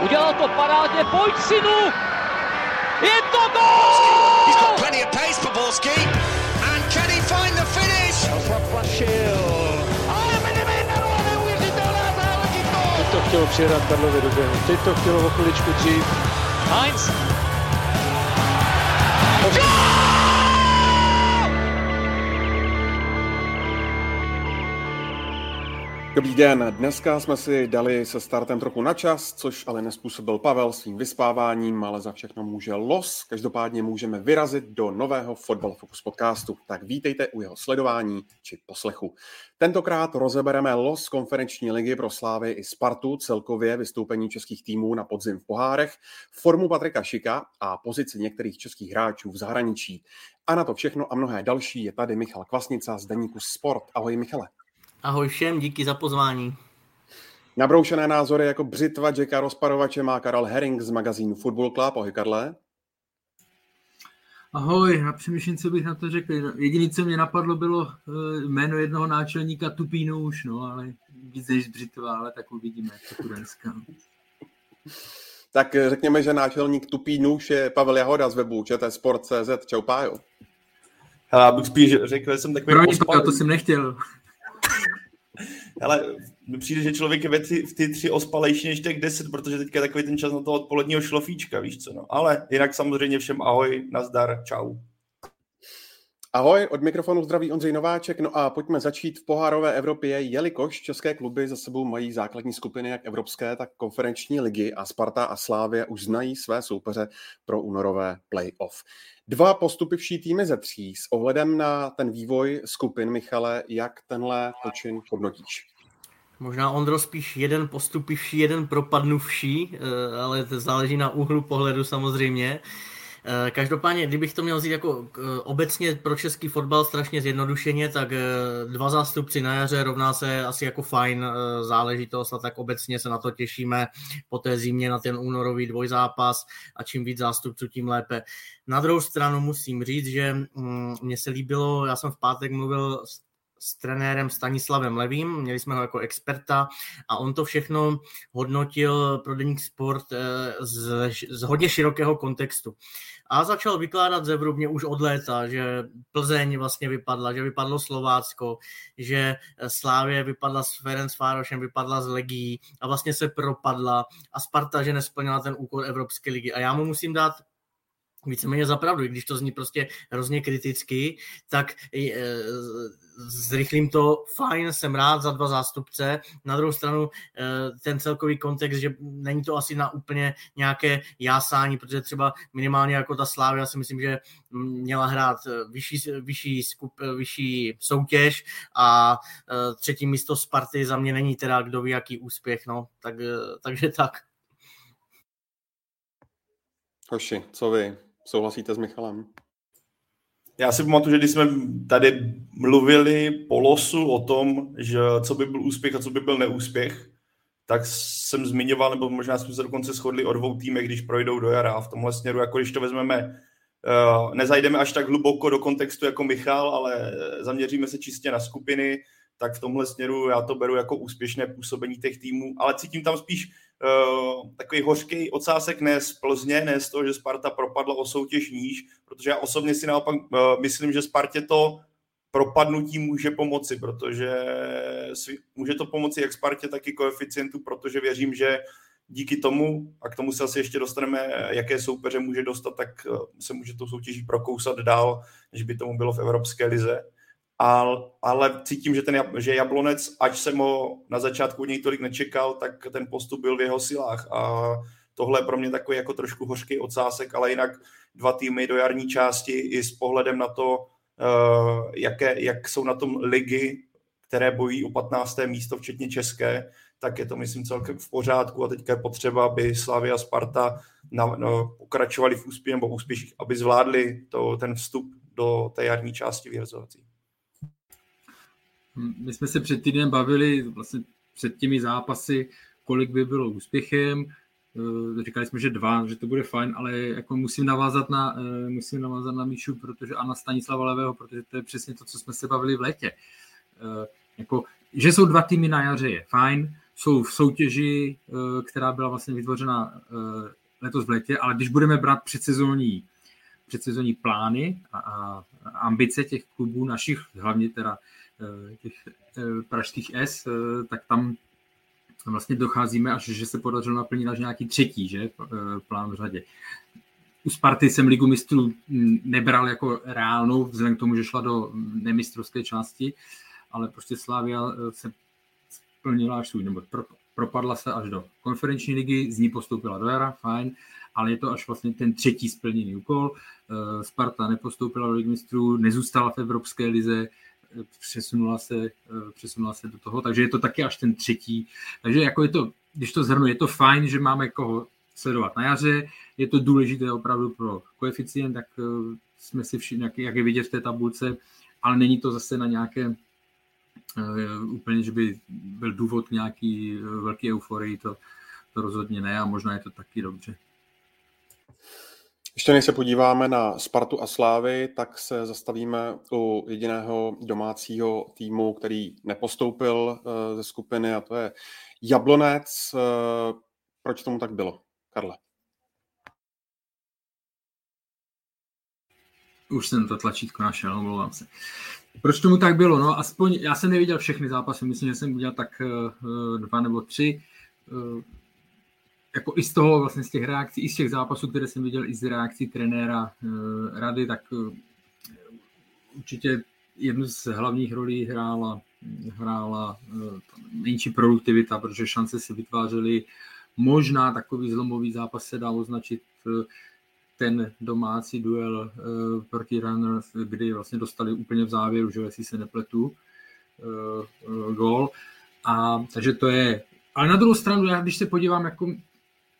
Udělal to parádně, pojď synu! Je to gol! He's got plenty of pace for Borski. And can he find the finish? Teď to chtělo přijedat Karlovi do běhu. Teď to chtělo o chviličku dřív. Heinz. Dobrý den, dneska jsme si dali se startem trochu na čas, což ale nespůsobil Pavel svým vyspáváním, ale za všechno může los. Každopádně můžeme vyrazit do nového Fotbal Focus podcastu, tak vítejte u jeho sledování či poslechu. Tentokrát rozebereme los konferenční ligy pro Slávy i Spartu, celkově vystoupení českých týmů na podzim v pohárech, formu Patrika Šika a pozici některých českých hráčů v zahraničí. A na to všechno a mnohé další je tady Michal Kvasnica z Deníku Sport. Ahoj Michale. Ahoj všem, díky za pozvání. Nabroušené názory jako břitva Jacka rozparovače má Karel Herring z magazínu Football Club. Ahoj Karle. Ahoj, já přemýšlím, co bych na to řekl. Jediné, co mě napadlo, bylo jméno jednoho náčelníka Tupínu už, no, ale víc než břitva, ale tak uvidíme, jak to bude dneska. Tak řekněme, že náčelník Tupí nůž je Pavel Jahoda z webu ČT Sport.cz. Čau Pájo. Hele, já bych spíš řekl, že jsem takový Promiň, to jsem nechtěl. Ale mi přijde, že člověk je v ty tři ospalejší než těch deset, protože teďka je takový ten čas na toho odpoledního šlofíčka, víš co, no. Ale jinak samozřejmě všem ahoj, nazdar, čau. Ahoj, od mikrofonu zdraví Ondřej Nováček. No a pojďme začít v pohárové Evropě, jelikož české kluby za sebou mají základní skupiny jak evropské, tak konferenční ligy a Sparta a Slávě už znají své soupeře pro únorové play-off. Dva postupivší týmy ze tří s ohledem na ten vývoj skupin, Michale, jak tenhle počin hodnotíš? Možná Ondro spíš jeden postupivší, jeden propadnuvší, eh, ale to záleží na úhlu pohledu samozřejmě. Eh, každopádně, kdybych to měl říct jako eh, obecně pro český fotbal strašně zjednodušeně, tak eh, dva zástupci na jaře rovná se asi jako fajn záležitost a tak obecně se na to těšíme po té zimě na ten únorový dvojzápas a čím víc zástupců, tím lépe. Na druhou stranu musím říct, že mm, mně se líbilo, já jsem v pátek mluvil s s trenérem Stanislavem Levým, měli jsme ho jako experta a on to všechno hodnotil pro Deník Sport z, z hodně širokého kontextu. A začal vykládat zevrubně už od léta, že Plzeň vlastně vypadla, že vypadlo Slovácko, že Slávě vypadla s Ferenc Fárošem, vypadla z Legí a vlastně se propadla a Sparta, že nesplnila ten úkol Evropské ligy. A já mu musím dát víceméně zapravdu, i když to zní prostě hrozně kriticky, tak e, zrychlím to, fajn, jsem rád za dva zástupce. Na druhou stranu e, ten celkový kontext, že není to asi na úplně nějaké jásání, protože třeba minimálně jako ta Slávia si myslím, že měla hrát vyšší, vyšší, skup, vyšší soutěž a e, třetí místo Sparty za mě není teda kdo ví jaký úspěch, no, tak, takže tak. Hoši, co vy? Souhlasíte s Michalem? Já si pamatuju, že když jsme tady mluvili po losu o tom, že co by byl úspěch a co by byl neúspěch, tak jsem zmiňoval, nebo možná jsme se dokonce shodli o dvou týmech, když projdou do jara. A v tomhle směru, jako když to vezmeme, nezajdeme až tak hluboko do kontextu jako Michal, ale zaměříme se čistě na skupiny, tak v tomhle směru já to beru jako úspěšné působení těch týmů, ale cítím tam spíš uh, takový hořký ocásek ne z Plzně, ne z toho, že Sparta propadla o soutěž níž, protože já osobně si naopak uh, myslím, že Spartě to propadnutí může pomoci, protože může to pomoci jak Spartě, tak i koeficientu, protože věřím, že díky tomu, a k tomu se asi ještě dostaneme, jaké soupeře může dostat, tak uh, se může tou soutěží prokousat dál, než by tomu bylo v Evropské lize ale, ale cítím, že, ten, že Jablonec, ať jsem ho na začátku něj tolik nečekal, tak ten postup byl v jeho silách a tohle je pro mě takový jako trošku hořký ocásek, ale jinak dva týmy do jarní části i s pohledem na to, uh, jaké, jak jsou na tom ligy, které bojí o 15. místo, včetně české, tak je to, myslím, celkem v pořádku a teďka je potřeba, aby Slavia a Sparta na, no, pokračovali v úspěchu nebo úspěších, aby zvládli to, ten vstup do té jarní části vyhrzovací. My jsme se před týdnem bavili vlastně před těmi zápasy, kolik by bylo úspěchem. Eh, říkali jsme, že dva, že to bude fajn, ale jako musím navázat na, eh, musím navázat na Míšu, protože Anna Stanislava Levého, protože to je přesně to, co jsme se bavili v létě. Eh, jako, že jsou dva týmy na jaře je fajn, jsou v soutěži, která byla vlastně vytvořena letos v létě, ale když budeme brát předsezónní, předsezónní plány a, a ambice těch klubů našich, hlavně teda těch pražských S, tak tam vlastně docházíme až, že se podařilo naplnit až nějaký třetí že, plán v řadě. U Sparty jsem ligu mistrů nebral jako reálnou, vzhledem k tomu, že šla do nemistrovské části, ale prostě Slávia se splnila až svůj, nebo propadla se až do konferenční ligy, z ní postoupila do jara, fajn, ale je to až vlastně ten třetí splněný úkol. Eh, Sparta nepostoupila do ligy mistrů, nezůstala v Evropské lize, eh, přesunula se, eh, přesunula se do toho, takže je to taky až ten třetí. Takže jako je to, když to zhrnu, je to fajn, že máme koho sledovat na jaře, je to důležité opravdu pro koeficient, tak jsme si všichni, jak je vidět v té tabulce, ale není to zase na nějaké úplně, že by byl důvod nějaký velký euforii, to, to rozhodně ne a možná je to taky dobře. Ještě než se podíváme na Spartu a Slávy, tak se zastavíme u jediného domácího týmu, který nepostoupil eh, ze skupiny a to je Jablonec. Eh, proč tomu tak bylo, Karle? Už jsem to tlačítko našel, omlouvám se. Proč tomu tak bylo? No, aspoň já jsem neviděl všechny zápasy, myslím, že jsem udělal tak uh, dva nebo tři. Jako i z toho, vlastně z těch reakcí, i z těch zápasů, které jsem viděl, i z reakcí trenéra uh, Rady, tak uh, určitě jednu z hlavních rolí hrála, hrála uh, menší produktivita, protože šance si vytvářely. Možná takový zlomový zápas se dá označit ten domácí duel proti Runners, kdy vlastně dostali úplně v závěru, že jestli se nepletu, gol. A takže to je. Ale na druhou stranu, já když se podívám, jako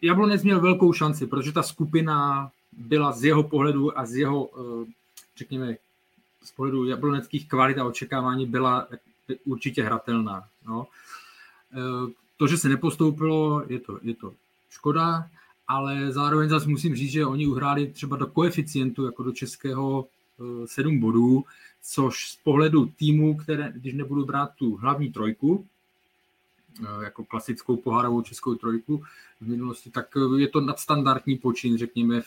Jablonec měl velkou šanci, protože ta skupina byla z jeho pohledu a z jeho, uh, řekněme, z pohledu jabloneckých kvalit a očekávání byla určitě hratelná. No. To, že se nepostoupilo, je to, je to škoda, ale zároveň zase musím říct, že oni uhráli třeba do koeficientu, jako do českého 7 eh, bodů, což z pohledu týmu, které, když nebudu brát tu hlavní trojku, eh, jako klasickou pohárovou českou trojku v minulosti, tak eh, je to nadstandardní počin, řekněme,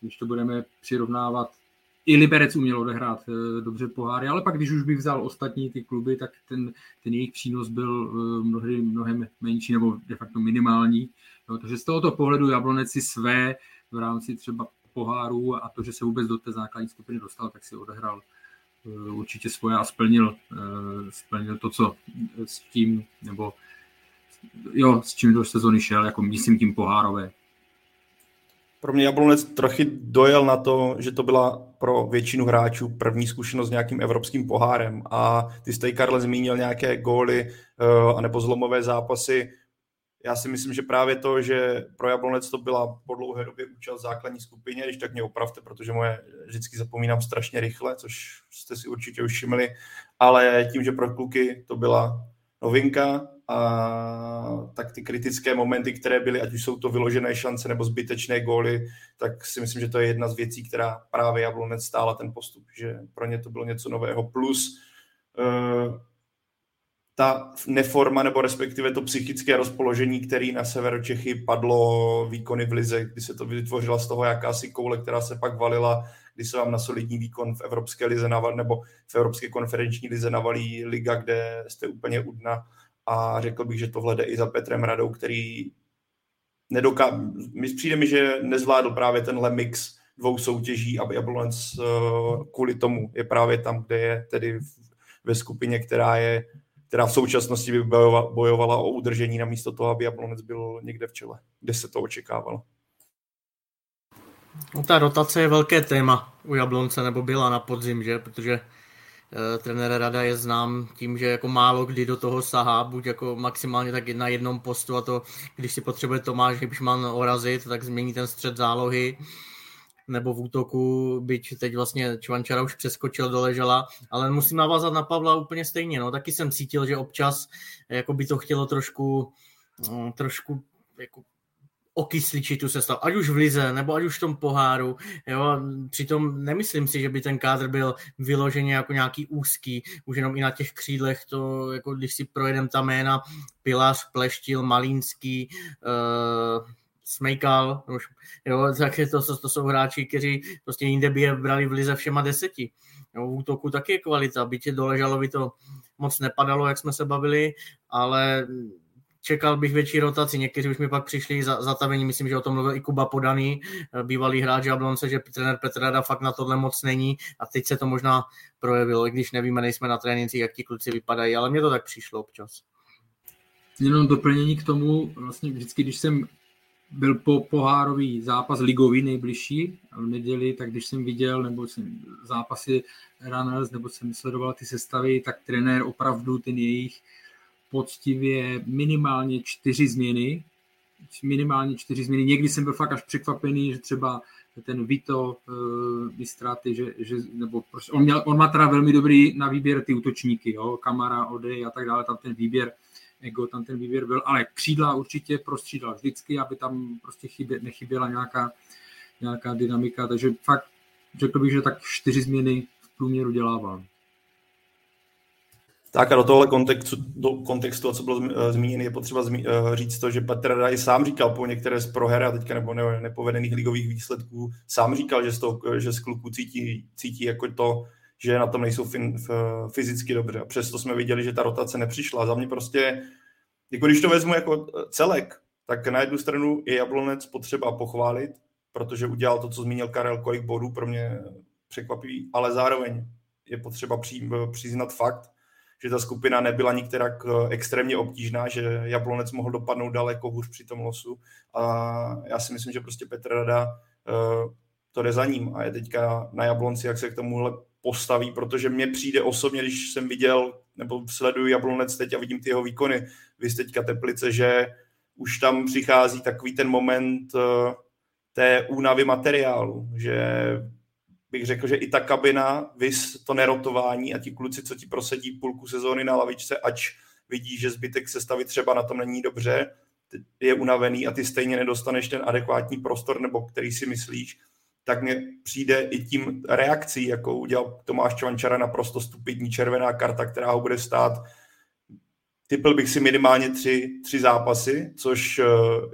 když to budeme přirovnávat. I Liberec uměl odehrát dobře poháry, ale pak, když už bych vzal ostatní ty kluby, tak ten, ten jejich přínos byl mnohdy mnohem menší nebo de facto minimální. Jo, takže z tohoto pohledu Jablonec si své v rámci třeba poháru a to, že se vůbec do té základní skupiny dostal, tak si odehrál eh, určitě svoje a splnil, eh, splnil to, co s tím, nebo jo, s čím do sezóny šel, jako myslím tím pohárové. Pro mě Jablonec trochu dojel na to, že to byla pro většinu hráčů první zkušenost s nějakým evropským pohárem. A ty jste, Karle, zmínil nějaké góly uh, anebo zlomové zápasy. Já si myslím, že právě to, že pro Jablonec to byla po dlouhé době účast v základní skupině, když tak mě opravte, protože moje vždycky zapomínám strašně rychle, což jste si určitě už všimli, ale tím, že pro kluky to byla novinka, a tak ty kritické momenty, které byly, ať už jsou to vyložené šance nebo zbytečné góly, tak si myslím, že to je jedna z věcí, která právě Jablonec stála ten postup, že pro ně to bylo něco nového. Plus uh, ta neforma nebo respektive to psychické rozpoložení, který na severu Čechy padlo výkony v lize, kdy se to vytvořila z toho jakási koule, která se pak valila, kdy se vám na solidní výkon v Evropské lize naval, nebo v Evropské konferenční lize navalí liga, kde jste úplně u dna a řekl bych, že tohle jde i za Petrem Radou, který nedoká... Přijde mi, že nezvládl právě tenhle mix dvou soutěží a Jablonec eh, kvůli tomu je právě tam, kde je tedy ve skupině, která je která v současnosti by bojovala o udržení na místo toho, aby Jablonec byl někde v čele, kde se to očekávalo. No, ta rotace je velké téma u Jablonce, nebo byla na podzim, že? Protože trenér Rada je znám tím, že jako málo kdy do toho sahá, buď jako maximálně tak na jednom postu a to, když si potřebuje Tomáš Hybšman orazit, tak změní ten střed zálohy nebo v útoku, byť teď vlastně Čvančara už přeskočil do ležela, ale musím navázat na Pavla úplně stejně, no, taky jsem cítil, že občas jako by to chtělo trošku, mm, trošku jako okysličit tu sestavu, ať už v lize, nebo ať už v tom poháru. Jo? Přitom nemyslím si, že by ten kádr byl vyloženě jako nějaký úzký, už jenom i na těch křídlech, to, jako když si projedem ta jména, Pilař, Pleštil, Malínský, uh, Smejkal, jo, tak to, to, to jsou hráči, kteří prostě jinde by je brali v lize všema deseti. Jo, v útoku taky je kvalita, byť dole Žalovi to moc nepadalo, jak jsme se bavili, ale čekal bych větší rotaci. Někteří už mi pak přišli za, zatavení, myslím, že o tom mluvil i Kuba Podaný, bývalý hráč Jablonce, že trenér Petrada fakt na tohle moc není a teď se to možná projevilo, i když nevíme, nejsme na trénincích, jak ti kluci vypadají, ale mně to tak přišlo občas. Jenom doplnění k tomu, vlastně vždycky, když jsem byl po pohárový zápas ligový nejbližší v neděli, tak když jsem viděl, nebo jsem zápasy Runners, nebo jsem sledoval ty sestavy, tak trenér opravdu ten jejich poctivě minimálně čtyři změny, minimálně čtyři změny. Někdy jsem byl fakt až překvapený, že třeba ten Vito uh, že, že, nebo prostě, on, měl, on má teda velmi dobrý na výběr ty útočníky, jo, Kamara, Ode a tak dále, tam ten výběr Ego, tam ten výběr byl, ale křídla určitě prostřídal vždycky, aby tam prostě chybě, nechyběla nějaká, nějaká dynamika, takže fakt řekl bych, že tak čtyři změny v průměru dělával. Tak a do tohle kontextu, do kontextu co bylo eh, zmíněno, je potřeba zmi, uh, říct to, že Petr Rada sám říkal po některé z proher a teďka nebo ne, nepovedených ligových výsledků, sám říkal, že z, toho, že z kluků cítí, cítí jako to, že na tom nejsou fin, f, fyzicky dobře. A přesto jsme viděli, že ta rotace nepřišla. Za mě prostě, jako když to vezmu jako celek, tak na jednu stranu je Jablonec potřeba pochválit, protože udělal to, co zmínil Karel, kolik bodů pro mě překvapivý, ale zároveň je potřeba při, přiznat fakt, že ta skupina nebyla nikterak extrémně obtížná, že Jablonec mohl dopadnout daleko hůř při tom losu. A já si myslím, že prostě Petr Rada eh, to jde za ním a je teďka na Jablonci, jak se k tomuhle postaví, protože mně přijde osobně, když jsem viděl nebo sleduju Jablonec teď a vidím ty jeho výkony, vy teďka Teplice, že už tam přichází takový ten moment eh, té únavy materiálu, že bych řekl, že i ta kabina, vys to nerotování a ti kluci, co ti prosedí půlku sezóny na lavičce, ač vidí, že zbytek sestavy třeba na tom není dobře, je unavený a ty stejně nedostaneš ten adekvátní prostor, nebo který si myslíš, tak mně přijde i tím reakcí, jakou udělal Tomáš Čvančara, naprosto stupidní červená karta, která ho bude stát. Typil bych si minimálně tři, tři zápasy, což uh,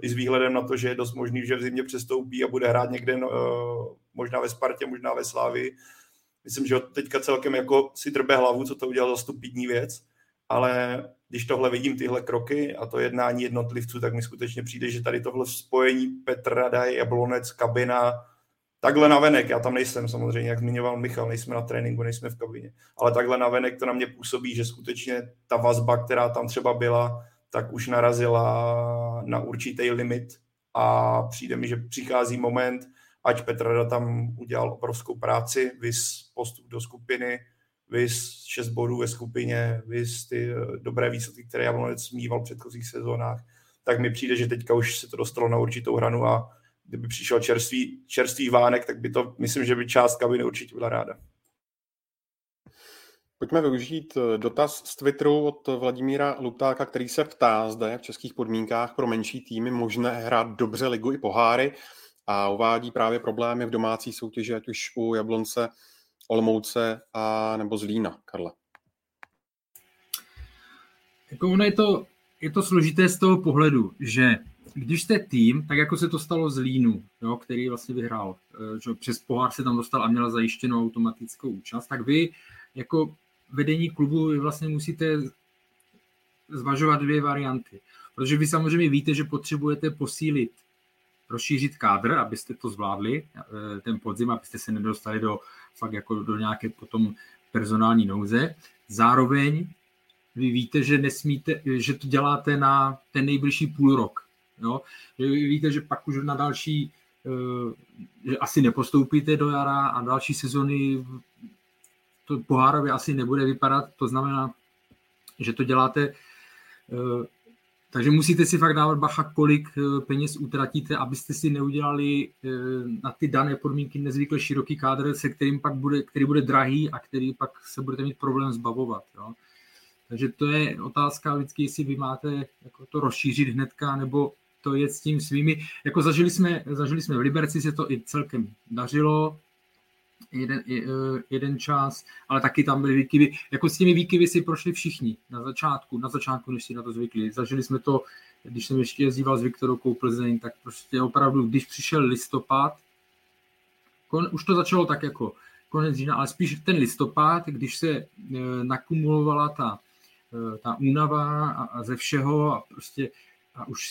i s výhledem na to, že je dost možný, že v zimě přestoupí a bude hrát někde uh, možná ve Spartě, možná ve Slávi. Myslím, že teďka celkem jako si drbe hlavu, co to udělal za stupidní věc, ale když tohle vidím, tyhle kroky a to jednání jednotlivců, tak mi skutečně přijde, že tady tohle spojení Petr Radaj, Jablonec, kabina, takhle na venek, já tam nejsem samozřejmě, jak zmiňoval Michal, nejsme na tréninku, nejsme v kabině, ale takhle na venek to na mě působí, že skutečně ta vazba, která tam třeba byla, tak už narazila na určitý limit a přijde mi, že přichází moment, ať Petra tam udělal obrovskou práci, vys postup do skupiny, vys 6 bodů ve skupině, vys ty eh, dobré výsledky, které Jablonec mýval v předchozích sezónách, tak mi přijde, že teďka už se to dostalo na určitou hranu a kdyby přišel čerstvý, čerstvý vánek, tak by to, myslím, že by část kabiny určitě byla ráda. Pojďme využít eh, dotaz z Twitteru od Vladimíra Luptáka, který se ptá, zda je v českých podmínkách pro menší týmy možné hrát dobře ligu i poháry a uvádí právě problémy v domácí soutěži, ať už u Jablonce, Olmouce a nebo Zlína, Karle. Jako ono je to, je to složité z toho pohledu, že když jste tým, tak jako se to stalo z Línu, jo, který vlastně vyhrál, eh, že přes pohár se tam dostal a měl zajištěnou automatickou účast, tak vy jako vedení klubu vy vlastně musíte zvažovat dvě varianty. Protože vy samozřejmě víte, že potřebujete posílit, rozšířit kádr, abyste to zvládli, eh, ten podzim, abyste se nedostali do fakt jako do nějaké potom personální nouze. Zároveň vy víte, že nesmíte, že to děláte na ten nejbližší půl rok. Jo? Že vy víte, že pak už na další, eh, že asi nepostoupíte do jara a další sezony to pohárově asi nebude vypadat, to znamená, že to děláte eh, takže musíte si fakt dávat bacha, kolik eh, peněz utratíte, abyste si neudělali na ty dané podmínky nezvykle široký kádr, se kterým pak bude, který bude drahý a který pak se budete mít problém zbavovat. Jo. Takže to je otázka vždycky, jestli vy máte jako to rozšířit hnedka, nebo to je s tím svými, jako zažili jsme, zažili jsme v Liberci, se to i celkem dařilo, jeden, e, jeden čas, ale taky tam byly výkyvy. Jako s těmi výkyvy si prošli všichni na začátku, na začátku, než si na to zvykli. Zažili jsme to, když jsem ještě jezdíval s Viktorovkou Plzeň, tak prostě opravdu, když přišel listopad, kon, už to začalo tak jako konec října, ale spíš ten listopad, když se e, nakumulovala ta, e, ta únava a, a ze všeho a prostě a už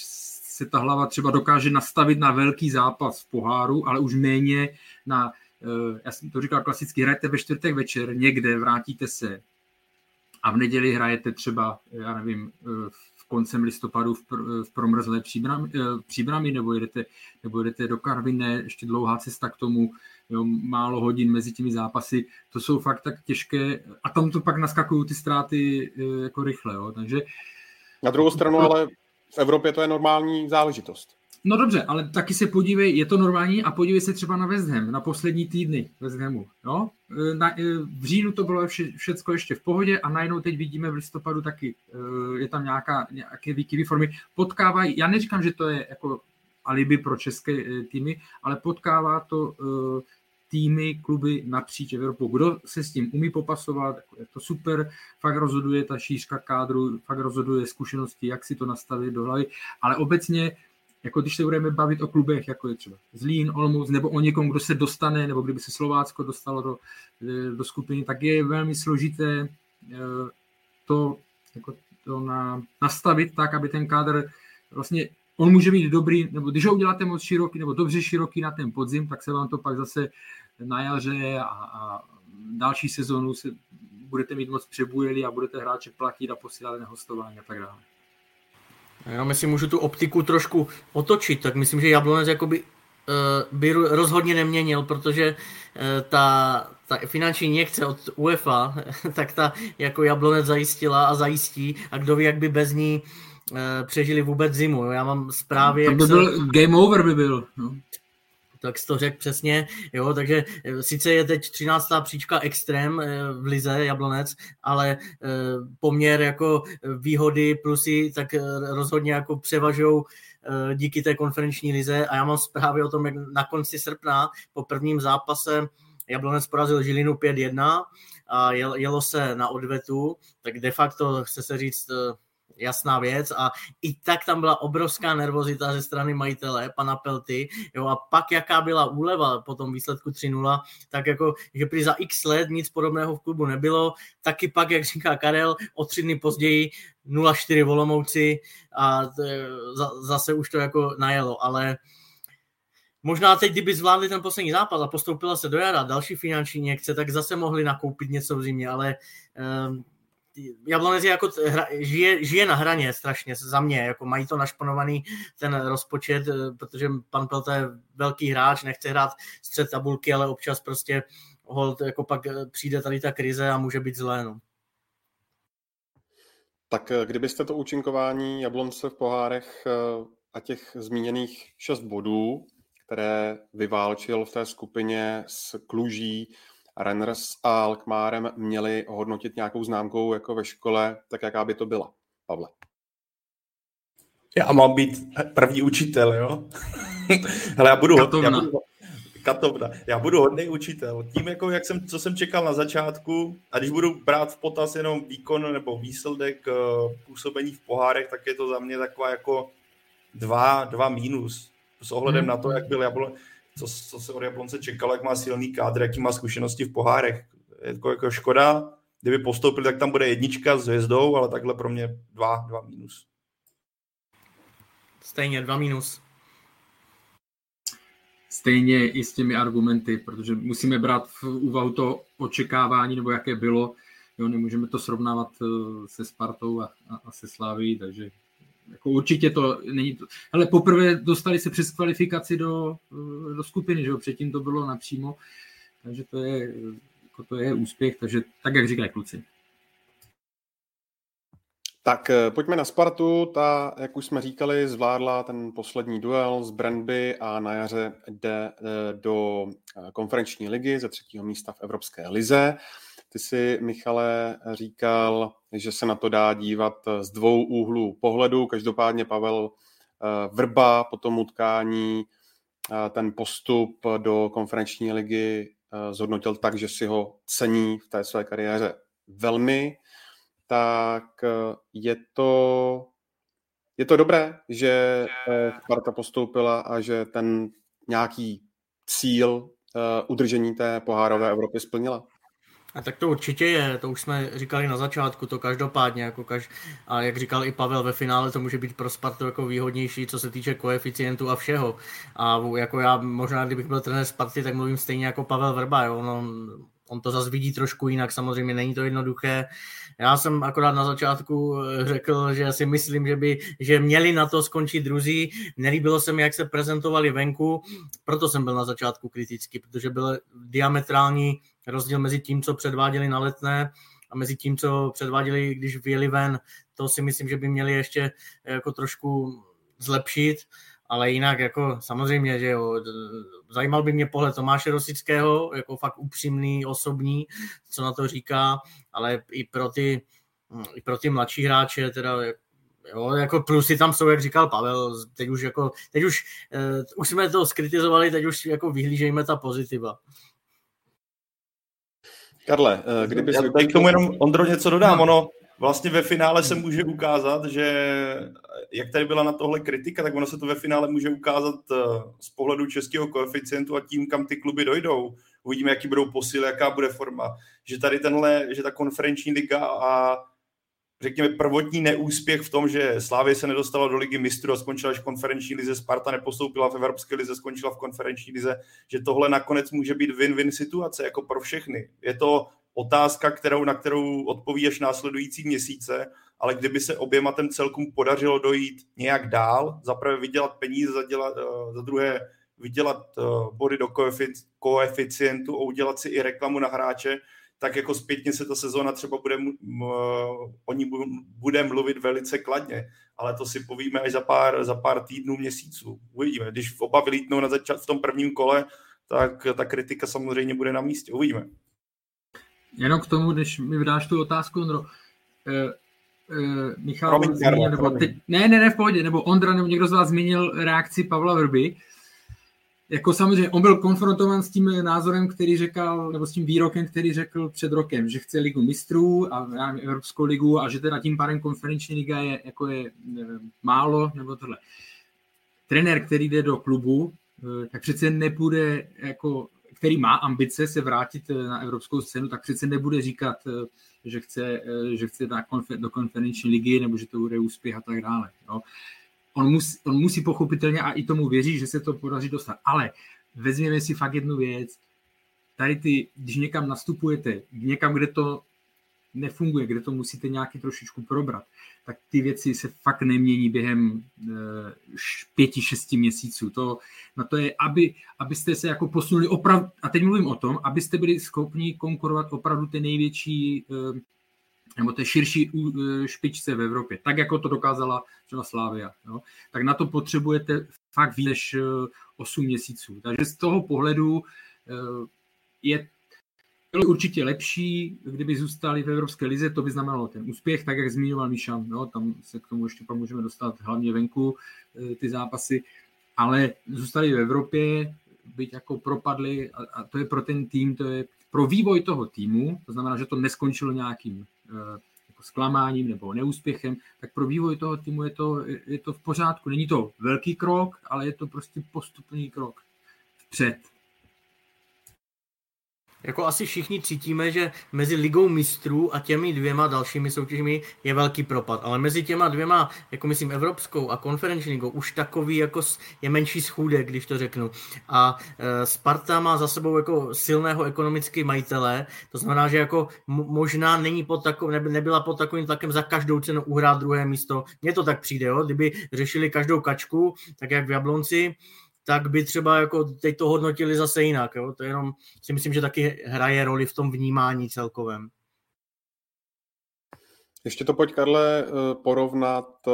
se ta hlava třeba dokáže nastavit na velký zápas v poháru, ale už méně na, e, já jsem to říkal klasicky, hrajete ve čtvrtek večer někde, vrátíte se a v neděli hrajete třeba, já nevím, e, v koncem listopadu v, pr, v promrzlé příbrami, e, příbrami nebo, jedete, nebo jedete do Karviné, ještě dlouhá cesta k tomu, jo, málo hodin mezi těmi zápasy, to jsou fakt tak těžké a tam to pak naskakují ty ztráty jako rychle, jo, takže na druhou stranu ale v Evropě to je normální záležitost. No dobře, ale taky se podívej, je to normální a podívej se třeba na West Ham, na poslední týdny West Hamu. No? Na, v říjnu to bylo vše, všecko ještě v pohodě a najednou teď vidíme v listopadu taky, je tam nějaká, nějaké výkyvy formy. Potkávají, já neříkám, že to je jako alibi pro české týmy, ale potkává to týmy, kluby napříč Evropou. Kdo se s tím umí popasovat, je to super, fakt rozhoduje ta šířka kádru, fakt rozhoduje zkušenosti, jak si to nastavit do hlavy, ale obecně jako když se budeme bavit o klubech, jako je třeba Zlín, Olomouc, nebo o někom, kdo se dostane, nebo kdyby se Slovácko dostalo do, do skupiny, tak je velmi složité eh, to, jako to na, nastavit tak, aby ten kádr vlastně on může být dobrý, nebo když ho uděláte moc široký, nebo dobře široký na ten podzim, tak se vám to pak zase na jaře a, a další sezónu se budete mít moc přebujeli a budete hráče platit a posílat na hostování a tak dále. Já si můžu tu optiku trošku otočit, tak myslím, že Jablonec jakoby uh, by rozhodně neměnil, protože uh, ta, ta finanční injekce od UEFA, tak ta jako Jablonec zajistila a zajistí a kdo ví, jak by bez ní Eh, přežili vůbec zimu. Já mám zprávy... To by byl, se... game over by byl. No. Tak jsi to řekl přesně, jo, takže eh, sice je teď 13. příčka extrém eh, v Lize Jablonec, ale poměr jako výhody, plusy, tak rozhodně jako převažou díky té konferenční lize a já mám zprávy o tom, jak na konci srpna po prvním zápase Jablonec porazil Žilinu 5-1 a jelo se na odvetu, tak de facto chce se říct jasná věc a i tak tam byla obrovská nervozita ze strany majitele, pana Pelty, jo, a pak jaká byla úleva po tom výsledku 3-0, tak jako, že prý za x let nic podobného v klubu nebylo, taky pak, jak říká Karel, o tři dny později 0-4 Volomouci a zase už to jako najelo, ale Možná teď, kdyby zvládli ten poslední zápas a postoupila se do jara další finanční někce, tak zase mohli nakoupit něco v zimě, ale um, Jablonec je jako hra, žije, žije na hraně strašně za mě, jako mají to našponovaný ten rozpočet, eh, protože pan Pelta je velký hráč, nechce hrát střed tabulky, ale občas prostě hold, jako pak eh, přijde tady ta krize a může být zlé. No. Tak eh, kdybyste to účinkování Jablonce v pohárech a těch zmíněných šest bodů, které vyválčil v té skupině s Kluží, Renners a Alkmárem měli hodnotit nějakou známkou jako ve škole, tak jaká by to byla, Pavle? Já mám být první učitel, jo? Ale já budu, katovna. já budu, katovna. Já budu hodný učitel. Tím, jako jak jsem, co jsem čekal na začátku, a když budu brát v potaz jenom výkon nebo výsledek uh, působení v pohárech, tak je to za mě taková jako dva, dva mínus. S ohledem hmm. na to, jak byl Jablon, co, co se od Jablonce čekalo, jak má silný kádr, jaký má zkušenosti v pohárech. Je to jako škoda, kdyby postoupil, tak tam bude jednička s hvězdou, ale takhle pro mě dva, dva minus. Stejně dva minus. Stejně i s těmi argumenty, protože musíme brát v úvahu to očekávání, nebo jaké bylo. Jo, nemůžeme to srovnávat eh, se Spartou a, a, a se Sláví, takže jako určitě to není to. Ale poprvé dostali se přes kvalifikaci do, do skupiny, že jo? předtím to bylo napřímo, takže to je, jako to je úspěch, takže tak, jak říkají kluci. Tak eh, pojďme na Spartu. Ta, jak už jsme říkali, zvládla ten poslední duel z Brandby a na jaře jde eh, do eh, konferenční ligy ze třetího místa v Evropské lize. Ty si, Michale, říkal, že se na to dá dívat z dvou úhlů pohledu. Každopádně Pavel Vrba po tom utkání ten postup do konferenční ligy zhodnotil tak, že si ho cení v té své kariéře velmi, tak je to, je to dobré, že Sparta postoupila a že ten nějaký cíl udržení té pohárové Evropy splnila. A tak to určitě je, to už jsme říkali na začátku, to každopádně, jako kaž... a jak říkal i Pavel, ve finále to může být pro Spartu jako výhodnější, co se týče koeficientu a všeho. A jako já možná, kdybych byl trenér Sparty, tak mluvím stejně jako Pavel Vrba, jo? No, on to zase vidí trošku jinak, samozřejmě není to jednoduché. Já jsem akorát na začátku eh, řekl, že si myslím, že by že měli na to skončit druzí. Nelíbilo se mi, jak se prezentovali venku, proto jsem byl na začátku kritický, protože byl diametrální rozdíl mezi tím, co předváděli na letné a mezi tím, co předváděli, když vyjeli ven. To si myslím, že by měli ještě jako trošku zlepšit ale jinak jako samozřejmě, že jo, zajímal by mě pohled Tomáše Rosického, jako fakt upřímný, osobní, co na to říká, ale i pro ty, i pro ty mladší hráče, teda Jo, jako plusy tam jsou, jak říkal Pavel, teď už jako, teď už, uh, už jsme to skritizovali, teď už jako vyhlížejme ta pozitiva. Karle, uh, kdyby Já k tomu jenom, Ondro, něco dodám, no. ono, vlastně ve finále se může ukázat, že jak tady byla na tohle kritika, tak ono se to ve finále může ukázat eh, z pohledu českého koeficientu a tím, kam ty kluby dojdou. Uvidíme, jaký budou posily, jaká bude forma. Že tady tenhle, že ta konferenční liga a řekněme prvotní neúspěch v tom, že Slávě se nedostala do ligy mistrů a skončila až v konferenční lize, Sparta nepostoupila v Evropské lize, skončila v konferenční lize, že tohle nakonec může být win-win situace jako pro všechny. Je to otázka, kterou, na kterou odpoví až následující měsíce, ale kdyby se oběma těm celkům podařilo dojít nějak dál, za prvé vydělat peníze, za, dělat, eh, za druhé vydělat eh, body do koeficientu a udělat si i reklamu na hráče, tak jako zpětně se ta sezóna třeba bude, o ní bude mluvit velice kladně, ale to si povíme až za pár, za pár týdnů, měsíců. Uvidíme. Když oba vylítnou na začát, v tom prvním kole, tak ta kritika samozřejmě bude na místě. Uvidíme. Jenom k tomu, když mi vydáš tu otázku, Ondro, eh, eh, Michal promiň, zmínil, nebo teď, ne, ne, ne, v pohodě, nebo Ondra, nebo někdo z vás zmínil reakci Pavla Vrby. Jako samozřejmě, on byl konfrontován s tím názorem, který řekl, nebo s tím výrokem, který řekl před rokem, že chce ligu mistrů a Evropskou ligu a že teda tím pádem konferenční liga je, jako je nevím, málo, nebo tohle. Trenér, který jde do klubu, eh, tak přece nepůjde jako který má ambice se vrátit eh, na evropskou scénu, tak přece nebude říkat, eh, že chce, eh, že chce na konfer- do konferenční ligy nebo že to bude úspěch a tak dále. Jo. On, musí, on musí pochopitelně a i tomu věří, že se to podaří dostat. Ale vezměme si fakt jednu věc. Tady ty, když někam nastupujete, někam, kde to nefunguje, kde to musíte nějaký trošičku probrat, tak ty věci se fakt nemění během eh, pěti, šesti měsíců. To, na to je, aby, abyste se jako posunuli opravdu, a teď mluvím o tom, abyste byli schopni konkurovat opravdu té největší eh, nebo té širší eh, špičce v Evropě, tak jako to dokázala třeba Slávia. Jo? Tak na to potřebujete fakt víc než 8 měsíců. Takže z toho pohledu je bylo určitě lepší, kdyby zůstali v Evropské lize, to by znamenalo ten úspěch, tak jak zmiňoval Míša, no, tam se k tomu ještě pak můžeme dostat hlavně venku eh, ty zápasy, ale zůstali v Evropě, byť jako propadli a, a to je pro ten tým, to je pro vývoj toho týmu, to znamená, že to neskončilo nějakým eh, jako zklamáním nebo neúspěchem, tak pro vývoj toho týmu je to, je to v pořádku. Není to velký krok, ale je to prostě postupný krok vpřed. Jako asi všichni cítíme, že mezi ligou mistrů a těmi dvěma dalšími soutěžmi je velký propad, ale mezi těma dvěma, jako myslím evropskou a konferenční ligou, už takový jako je menší schůdek, když to řeknu. A e, Sparta má za sebou jako silného ekonomický majitele, to znamená, že jako možná není pod takov, nebyla pod takovým tlakem za každou cenu uhrát druhé místo. Mně to tak přijde, jo? kdyby řešili každou kačku, tak jak v Jablonci, tak by třeba jako teď to hodnotili zase jinak. Jo? To jenom si myslím, že taky hraje roli v tom vnímání celkovém. Ještě to pojď, Karle, eh, porovnat eh,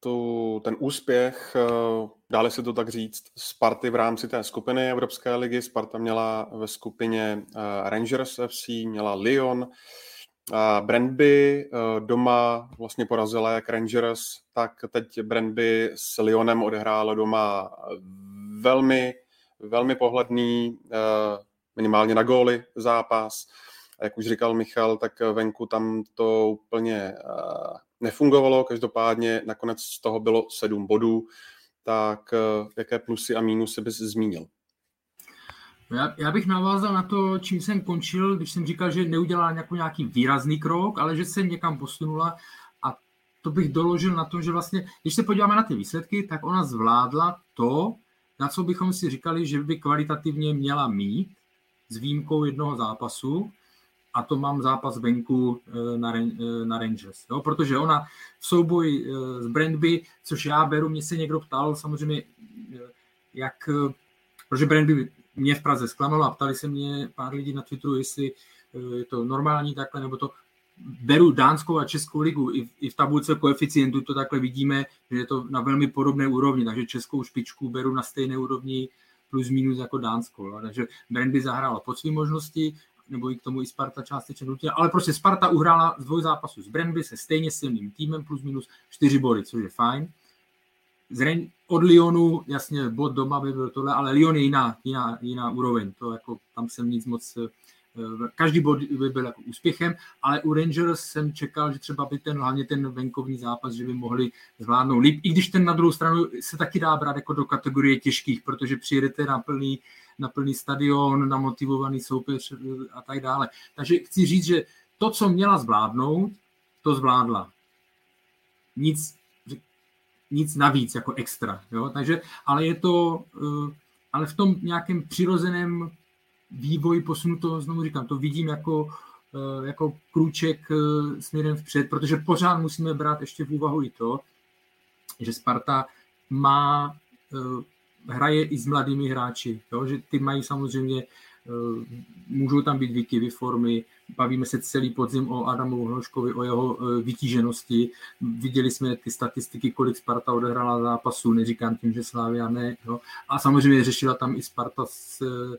tu, ten úspěch, eh, dále si to tak říct, Sparty v rámci té skupiny Evropské ligy. Sparta měla ve skupině Rangers FC, měla Lyon, A Brandby doma vlastně porazila jak Rangers, tak teď Brandby s Lyonem odehrálo doma velmi, velmi pohledný, minimálně na góly zápas. A jak už říkal Michal, tak venku tam to úplně nefungovalo, každopádně nakonec z toho bylo sedm bodů, tak eh, jaké plusy a mínusy bys zmínil? Já, já bych navázal na to, čím jsem končil, když jsem říkal, že neudělala nějaký, nějaký výrazný krok, ale že se někam posunula a to bych doložil na to, že vlastně, když se podíváme na ty výsledky, tak ona zvládla to, na co bychom si říkali, že by kvalitativně měla mít, s výjimkou jednoho zápasu, a to mám zápas venku eh, na, eh, na Rangers. Jo? Protože ona v souboji s eh, Brandby, což já beru, mě se někdo ptal samozřejmě, jak, protože Brandby mě v Praze zklamalo a ptali se mě pár lidí na Twitteru, jestli je to normální takhle, nebo to beru dánskou a českou ligu, i v, i v tabulce koeficientu to takhle vidíme, že je to na velmi podobné úrovni, takže českou špičku beru na stejné úrovni plus minus jako dánskou. Jo. Takže Brandby zahrála pod svým možnosti nebo i k tomu i Sparta částečně nutila, ale prostě Sparta uhrála z dvoj zápasů s Brandby se stejně silným týmem plus minus čtyři body, což je fajn. Z Ren- od Lyonu, jasně, bod doma by byl tohle, ale Lyon je jiná, jiná, jiná úroveň, to jako, tam jsem nic moc, eh, každý bod by byl jako úspěchem, ale u Rangers jsem čekal, že třeba by ten, hlavně ten venkovní zápas, že by mohli zvládnout líp, i když ten na druhou stranu se taky dá brát jako do kategorie těžkých, protože přijedete na plný na plný stadion, na motivovaný soupeř eh, a tak dále. Takže chci říct, že to, co měla zvládnout, to zvládla. Nic, nic navíc, jako extra. Jo? Takže, ale je to, eh, ale v tom nějakém přirozeném vývoji posunu to, znovu říkám, to vidím jako, eh, jako krůček směrem vpřed, protože pořád musíme brát ještě v úvahu i to, že Sparta má hraje i s mladými hráči, jo? že ty mají samozřejmě, eh, můžou tam být výkyvy formy, bavíme se celý podzim o Adamu Hloškovi, o jeho eh, vytíženosti, viděli jsme ty statistiky, kolik Sparta odehrála zápasů, neříkám tím, že Slávia ne, jo? a samozřejmě řešila tam i Sparta s eh,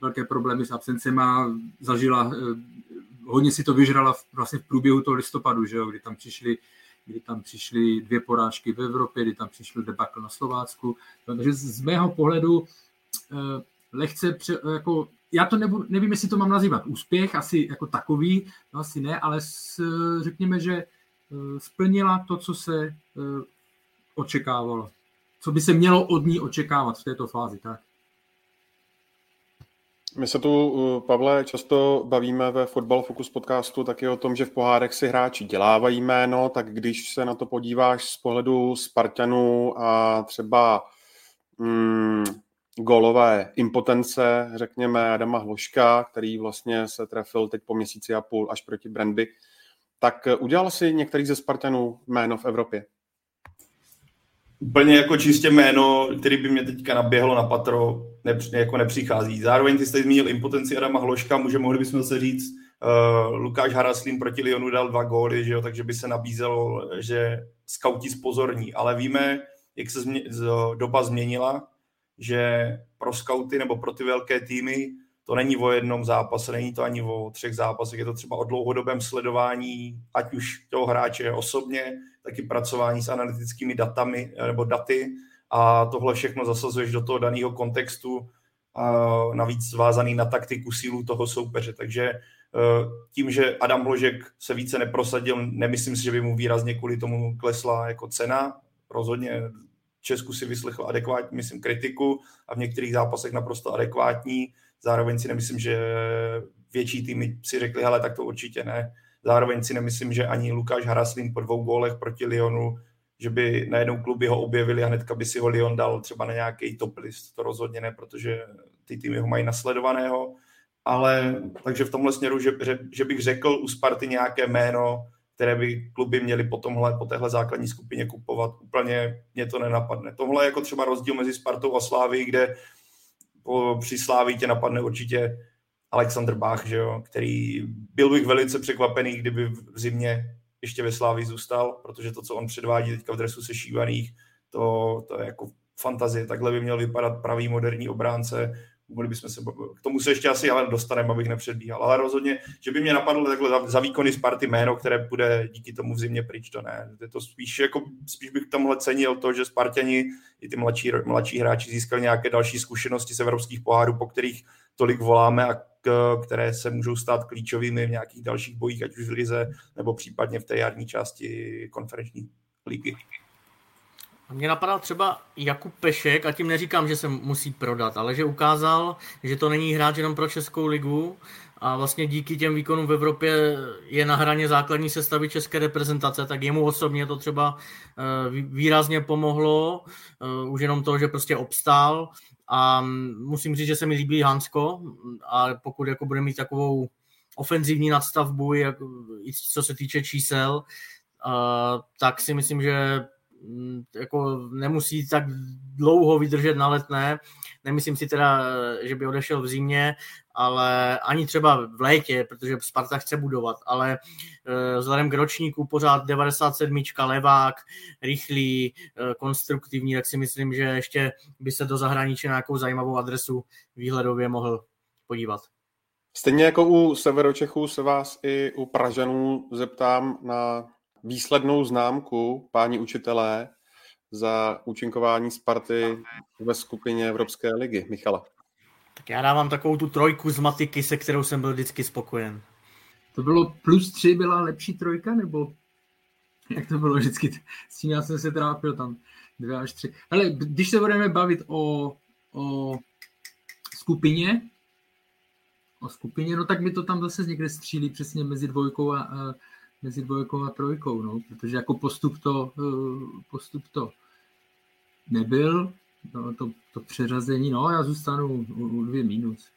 velké problémy s absencema, zažila, hodně si to vyžrala vlastně v průběhu toho listopadu, že jo, kdy tam přišli kdy tam přišly dvě porážky v Evropě, kdy tam přišel debakl na Slovácku. Takže z mého pohledu lehce, pře, jako, já to nebudu, nevím, jestli to mám nazývat úspěch, asi jako takový, no asi ne, ale s, řekněme, že eh, splnila to, co se eh, očekávalo. Co by se mělo od ní očekávat v této fázi, tak. My se tu, Pavle, často bavíme ve Fotbal Focus podcastu taky o tom, že v pohárech si hráči dělávají jméno, tak když se na to podíváš z pohledu Spartanů a třeba mm, golové impotence, řekněme Adama Hloška, který vlastně se trefil teď po měsíci a půl až proti Brandby, tak udělal si některý ze Spartanů jméno v Evropě? úplně jako čistě jméno, který by mě teďka naběhlo na patro, ne, jako nepřichází. Zároveň ty jste zmínil impotenci Adama Hloška, může, mohli bychom se říct, uh, Lukáš Haraslín proti Lyonu dal dva góly, že jo, takže by se nabízelo, že skauti spozorní, ale víme, jak se změ, doba změnila, že pro skauty nebo pro ty velké týmy to není o jednom zápase, není to ani o třech zápasech, je to třeba o dlouhodobém sledování, ať už toho hráče osobně, taky pracování s analytickými datami eh, nebo daty a tohle všechno zasazuješ do toho daného kontextu a navíc vázaný na taktiku sílu toho soupeře. Takže eh, tím, že Adam Hložek se více neprosadil, nemyslím si, že by mu výrazně kvůli tomu klesla jako cena. Rozhodně Česku si vyslechl adekvátní, myslím, kritiku a v některých zápasech naprosto adekvátní. Zároveň si nemyslím, že větší týmy si řekli, hele, tak to určitě ne. Zároveň si nemyslím, že ani Lukáš Haraslín po dvou gólech proti Lyonu, že by najednou kluby ho objevili a hnedka by si ho Lyon dal třeba na nějaký top list. To rozhodně ne, protože ty týmy ho mají nasledovaného. Ale takže v tomhle směru, že, že bych řekl u Sparty nějaké jméno, které by kluby měly po tomhle, po téhle základní skupině kupovat, úplně mě to nenapadne. Tohle je jako třeba rozdíl mezi Spartou a Sláví, kde po, při Sláví tě napadne určitě Alexander Bach, že jo, který byl bych velice překvapený, kdyby v zimě ještě ve Slávii zůstal, protože to, co on předvádí teďka v dresu sešívaných, to, to je jako fantazie. Takhle by měl vypadat pravý moderní obránce. Mohli bychom se, k tomu se ještě asi ale dostaneme, abych nepředbíhal, ale rozhodně, že by mě napadlo takhle za, za výkony Sparty jméno, které bude díky tomu v zimě pryč, to ne. Je to spíš, jako, spíš bych tomhle cenil to, že Spartani i ty mladší, mladší hráči získali nějaké další zkušenosti z evropských pohárů, po kterých tolik voláme a k, které se můžou stát klíčovými v nějakých dalších bojích, ať už v Lize, nebo případně v té jarní části konferenční ligy. Mě napadal třeba Jakub Pešek, a tím neříkám, že se musí prodat, ale že ukázal, že to není hráč jenom pro Českou ligu a vlastně díky těm výkonům v Evropě je na hraně základní sestavy české reprezentace, tak jemu osobně to třeba eh, výrazně pomohlo, eh, už jenom to, že prostě obstál. A musím říct, že se mi líbí Hansko a pokud jako bude mít takovou ofenzivní nadstavbu, jak, co se týče čísel, uh, tak si myslím, že jako nemusí tak dlouho vydržet na letné. Nemyslím si teda, že by odešel v zimě, ale ani třeba v létě, protože Sparta chce budovat, ale eh, vzhledem k ročníku pořád 97. levák, rychlý, eh, konstruktivní, tak si myslím, že ještě by se do zahraničí na nějakou zajímavou adresu výhledově mohl podívat. Stejně jako u Severočechů se vás i u Pražanů zeptám na výslednou známku, páni učitelé, za účinkování Sparty ve skupině Evropské ligy. Michala. Tak já dávám takovou tu trojku z matiky, se kterou jsem byl vždycky spokojen. To bylo plus tři, byla lepší trojka, nebo jak to bylo vždycky? S tím já jsem se trápil tam dvě až tři. Ale když se budeme bavit o, o skupině, o skupině, no tak mi to tam zase někde střílí přesně mezi dvojkou a, a mezi dvojkou a trojkou, no, protože jako postup to, eh, postup to nebyl, no, to, to přeřazení, no, já zůstanu u, u dvě minus.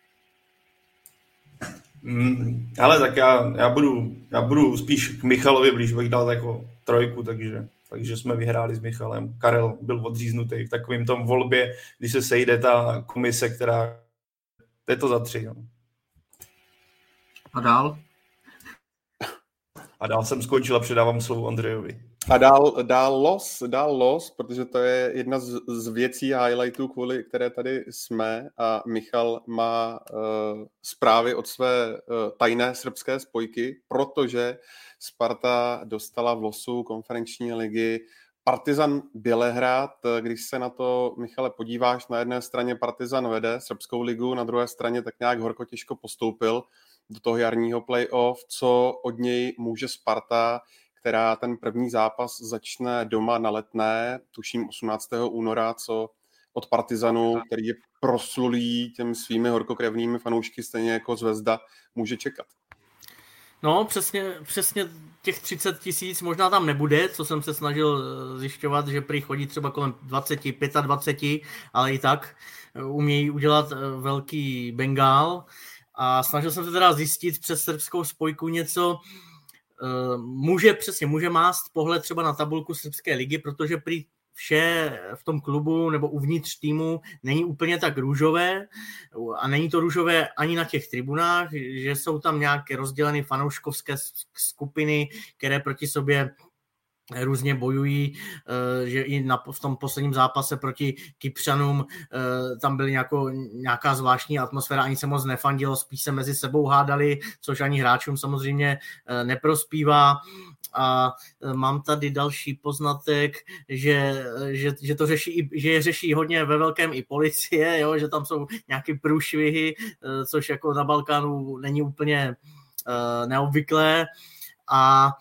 Mm, ale tak já, já, budu, já budu spíš k Michalovi blíž, bych dal jako trojku, takže, takže jsme vyhráli s Michalem. Karel byl odříznutý v takovém tom volbě, když se sejde ta komise, která je to za tři. No. A dál? A dál jsem skončil a předávám slovo Andrejovi. A dál, dál los, dál los, protože to je jedna z, z věcí highlightů, kvůli které tady jsme. A Michal má uh, zprávy od své uh, tajné srbské spojky, protože Sparta dostala v losu konferenční ligy Partizan Bělehrad, když se na to, Michale, podíváš, na jedné straně Partizan vede srbskou ligu, na druhé straně tak nějak horko těžko postoupil do toho jarního playoff, co od něj může Sparta, která ten první zápas začne doma na letné, tuším 18. února, co od Partizanu, který je proslulý těm svými horkokrevnými fanoušky, stejně jako Zvezda, může čekat. No, přesně, přesně těch 30 tisíc možná tam nebude, co jsem se snažil eh, zjišťovat, že prý chodí třeba kolem 20, 25, ale i tak eh, umějí udělat eh, velký bengál. A snažil jsem se teda zjistit přes srbskou spojku něco, může přesně, může mást pohled třeba na tabulku srbské ligy, protože prý vše v tom klubu nebo uvnitř týmu není úplně tak růžové. A není to růžové ani na těch tribunách, že jsou tam nějaké rozděleny fanouškovské skupiny, které proti sobě různě bojují, eh, že i na, v tom posledním zápase proti Kypřanům eh, tam byly nějakou, nějaká zvláštní atmosféra, ani se moc nefandilo, spíš se mezi sebou hádali, což ani hráčům samozřejmě eh, neprospívá. A mám tady další poznatek, že, že, že to řeší, že je řeší hodně ve velkém i policie, jo, že tam jsou nějaké průšvihy, což jako na Balkánu není úplně neobvyklé. A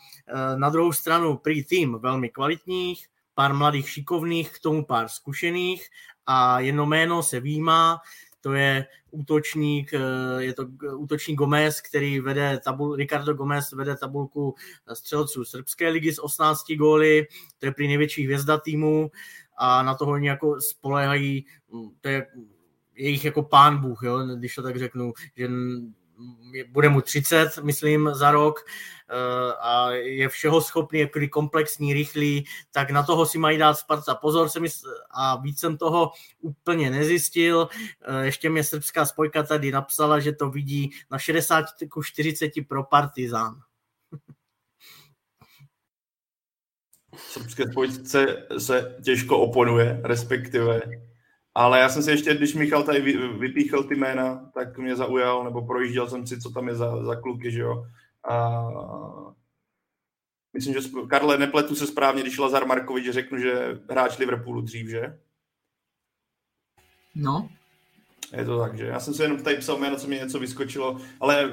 na druhou stranu prý tým velmi kvalitních, pár mladých šikovných, k tomu pár zkušených a jedno jméno se výjímá, to je útočník, eh, je to útočník Gomez, který vede tabul, Ricardo Gomez vede tabulku střelců srbské ligy s 18 góly, to je prý největší hvězda týmu a na toho oni jako spolehají, hm, to je jejich jako pán Bůh, jo, když to tak řeknu, že bude mu 30, myslím, za rok eh, a je všeho schopný, je komplexní, rychlý, tak na toho si mají dát Sparta pozor se mi, a víc jsem toho úplně nezjistil. Eh, ještě mě srbská spojka tady napsala, že to vidí na 60 ku 40 pro Partizán. Srbské spojce se těžko oponuje, respektive Ale já jsem si ještě, když Michal tady vypíchl ty jména, tak mě zaujal, nebo projížděl jsem si, co tam je za, za kluky, že jo. A myslím, že Karle, nepletu se správně, když Lazar Markovič řeknu, že hráč Liverpoolu dřív, že? No. Je to tak, že? Já jsem se jenom tady psal jméno, co mi něco vyskočilo, ale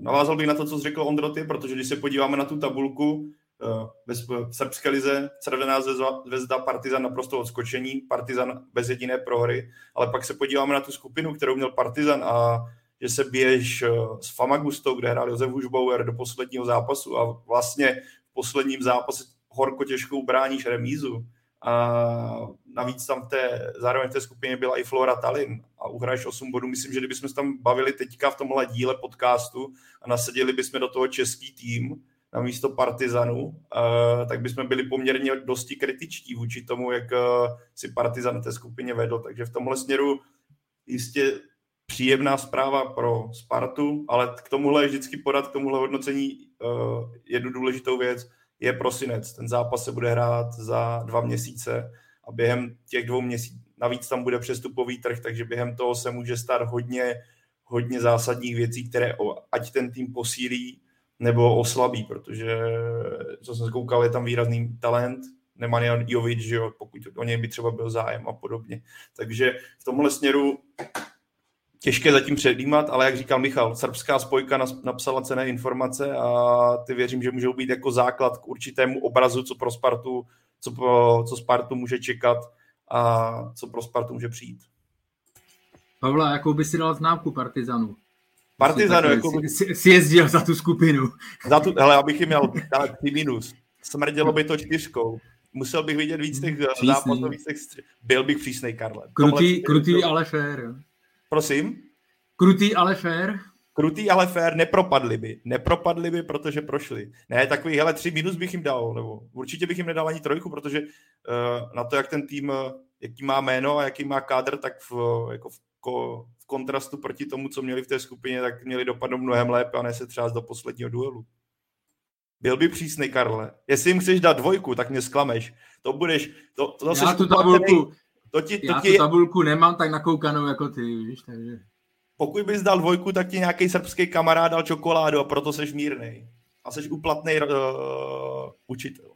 navázal bych na to, co jsi řekl Ondroty, protože když se podíváme na tu tabulku, Eh, ve srbské lize Crvená zvezda Partizan naprosto odskočení, Partizan bez jediné prohry, ale pak se podíváme na tu skupinu, kterou měl Partizan a že se běž eh, s Famagustou, kde hrál Josef Hušbauer do posledního zápasu a vlastně v posledním zápase horko těžko ubráníš remízu. A navíc tam v té, zároveň v té skupině byla i Flora Tallinn a uhraješ 8 bodů. Myslím, že kdybychom se tam bavili teďka v tomhle díle podcastu a nasadili bychom do toho český tým, na místo Partizanu, uh, tak bychom byli poměrně dosti kritičtí vůči tomu, jak uh, si Partizan té skupině vedl. Takže v tomhle směru jistě příjemná zpráva pro Spartu, ale k tomuhle vždycky podat, k tomuhle hodnocení uh, jednu důležitou věc je prosinec. Ten zápas se bude hrát za dva měsíce a během těch dvou měsíců, navíc tam bude přestupový trh, takže během toho se může stát hodně, hodně zásadních věcí, které ať ten tým posílí, nebo oslabí, protože co jsem koukal, je tam výrazný talent, Nemanja Jovic, že jo, pokud o něj by třeba byl zájem a podobně. Takže v tomhle směru těžké zatím předjímat, ale jak říkal Michal, srbská spojka napsala cené informace a ty věřím, že můžou být jako základ k určitému obrazu, co pro Spartu, co, pro, co Spartu může čekat a co pro Spartu může přijít. Pavla, jakou by si dal známku Partizanu? Partizanu, jako... Si, si jezdil za tu skupinu. Za tu, hele, abych jim měl dát minus. Smrdělo by to čtyřkou. Musel bych vidět víc těch přísný. zápasů, víc těch stři... Byl bych přísnej, Karle. Krutý, krutý ale fair. Prosím? Krutý, ale fair. Krutý, ale fair, nepropadli by. Nepropadli by, protože prošli. Ne, takový, hele, tři minus bych jim dal, nebo určitě bych jim nedal ani trojku, protože uh, na to, jak ten tým, jaký má jméno a jaký má kádr, tak v, jako v, ko, kontrastu proti tomu, co měli v té skupině, tak měli dopadnout mnohem lépe a ne se třeba do posledního duelu. Byl by přísný, Karle. Jestli jim chceš dát dvojku, tak mě sklameš. To budeš... To, to zase já tu tabulku, to ti, to já ti, tu tabulku nemám tak nakoukanou jako ty, víš, takže... Pokud bys dal dvojku, tak ti nějaký srbský kamarád dal čokoládu a proto seš mírnej. A seš uplatný uh, učitel.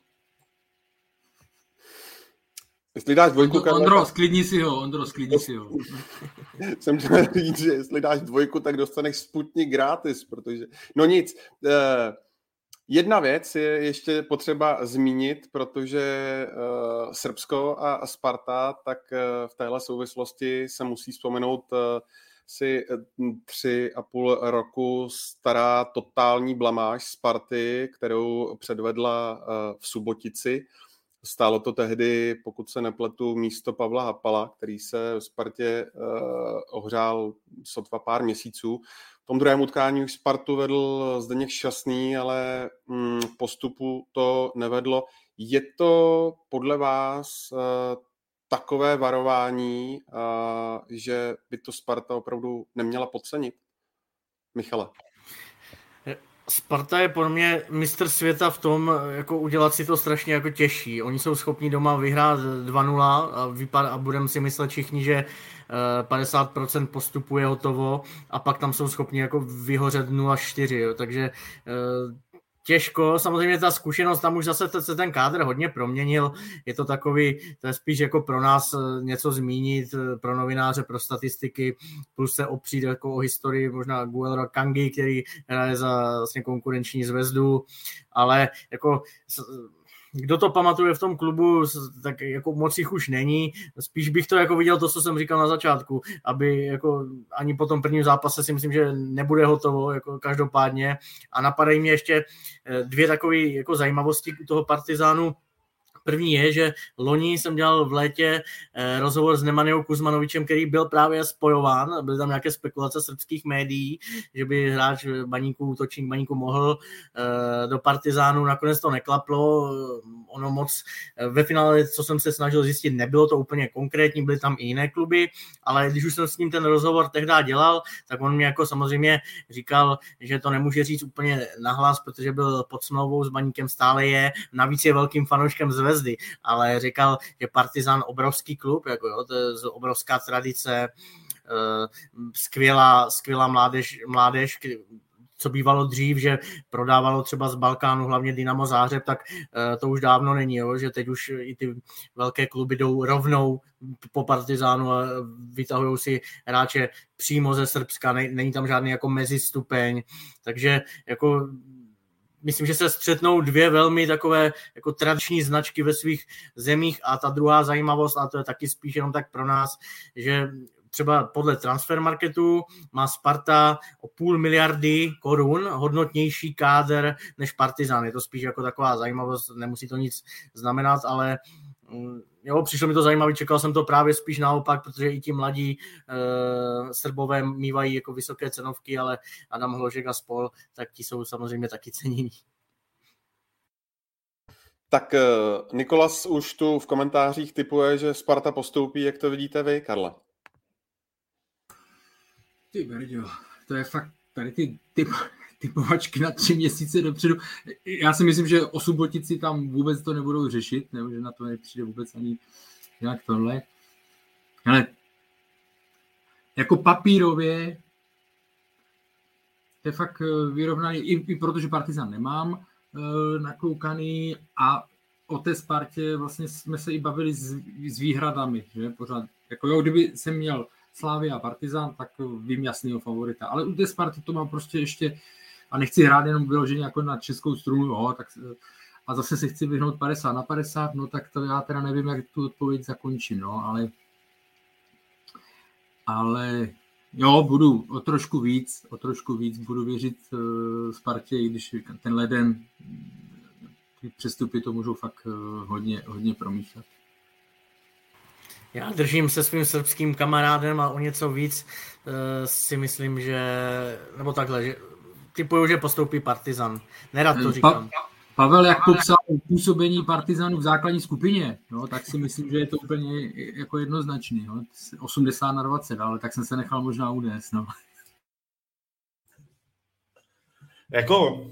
Jestli dáš dvojku... Ondro, Ondro, sklidni si ho, Ondro, sklidni si ho. Jsem chtěl říct, že jestli dáš dvojku, tak dostaneš Sputnik gratis, protože... No nic, eh, jedna věc je ještě potřeba zmínit, protože eh, Srbsko a Sparta, tak eh, v téhle souvislosti se musí vzpomenout si tři a půl roku stará totální blamáž Sparty, kterou předvedla v Subotici Stálo to tehdy, pokud se nepletu, místo Pavla Hapala, který se v Spartě uh, ohřál sotva pár měsíců. V tom druhém utkání už Spartu vedl Zdeněk Šťastný, ale mm, postupu to nevedlo. Je to podle vás uh, takové varování, uh, že by to Sparta opravdu neměla podcenit? Michale. Sparta je podle mě mistr světa v tom, jako udělat si to strašně jako těžší. Oni jsou schopni doma vyhrát 2-0 a, a budeme si myslet všichni, že 50% eh, postupu je hotovo a pak tam jsou schopni jako vyhořet 0-4, takže eh, těžko. Samozřejmě ta zkušenost, tam už zase se ten kádr hodně proměnil. Je to takový, to je spíš jako pro nás eh, něco zmínit, eh, pro novináře, pro statistiky, plus se opřít jako o historii možná Guelra Kangi, který hraje za vlastně konkurenční zvezdu, ale jako kdo to pamatuje v tom klubu, tak jako moc jich už není. Spíš bych to jako viděl to, co jsem říkal na začátku, aby jako ani po tom prvním zápase si myslím, že nebude hotovo, jako každopádně. A napadají mě ještě eh, dvě takové jako zajímavosti u toho Partizánu. První je, že loni jsem dělal v létě eh, rozhovor s Nemaniou Kuzmanovičem, který byl právě spojován, byly tam nějaké spekulace srbských médií, že by hráč baníku, útočník baníku mohl eh, do Partizánu, nakonec to neklaplo, ono moc ve finále, co jsem se snažil zjistit, nebylo to úplně konkrétní, byly tam i jiné kluby, ale když už jsem s ním ten rozhovor tehdy dělal, tak on mě jako samozřejmě říkal, že to nemůže říct úplně nahlas, protože byl pod smlouvou s baníkem stále je, navíc je velkým fanouškem zvezd brzdy, ale říkal, že Partizan obrovský klub, jako jo, to je obrovská tradice, skvělá, skvělá mládež, mládež co bývalo dřív, že prodávalo třeba z Balkánu hlavně Dynamo Zářeb, tak eh, to už dávno není, jo? že teď už i ty velké kluby jdou rovnou po Partizánu a vytahují si hráče přímo ze Srbska, není tam žádný jako mezistupeň, takže jako myslím, že se střetnou dvě velmi takové jako tradiční značky ve svých zemích a ta druhá zajímavost, a to je taky spíš jenom tak pro nás, že třeba podle transfermarketu má Sparta o půl miliardy korun hodnotnější káder než Partizan. Je to spíš jako taková zajímavost, nemusí to nic znamenat, ale mm, jo, přišlo mi to zajímavé, čekal jsem to právě spíš naopak, protože i ti mladí e, Srbové mývají jako vysoké cenovky, ale Adam Hložek a spol, tak ti jsou samozřejmě taky cenění. Tak eh, Nikolas už tu v komentářích typuje, že Sparta postoupí, jak to vidíte vy, Karla? Ty brďo, to je fakt tady ty typ, typovačky na tři měsíce dopředu. Já si myslím, že osobotici tam vůbec to nebudou řešit, nebo že na to nepřijde vůbec ani nějak tohle. Ale jako papírově to je fakt eh, vyrovnaný, i, i protože Partizan nemám e, nakoukaný a o té Spartě vlastně jsme se i bavili s, s výhradami, že pořád, jako jo, kdyby jsem měl Slávia a Partizan, tak vím jasného favorita. Ale u té Sparty to mám prostě ještě, a nechci hrát jenom vyloženě jako na českou strunu, jo, tak, a zase se chci vyhnout 50 na 50, no tak to já teda nevím, jak tu odpověď zakončím, no, ale ale jo, budu o trošku víc, o trošku víc budu věřit uh, Spartě, i když ten leden, ty přestupy to můžou fakt uh, hodně, hodně promíchat. Já držím se svým srbským kamarádem a o něco víc uh, si myslím, že, nebo takhle, že typuju, že postoupí Partizan. Nerad to říkám. Pa, Pavel, jak popsal působení Partizanu v základní skupině, no, tak si myslím, že je to úplně jako jednoznačný. No. 80 na 20, ale tak jsem se nechal možná unést. No. Jako,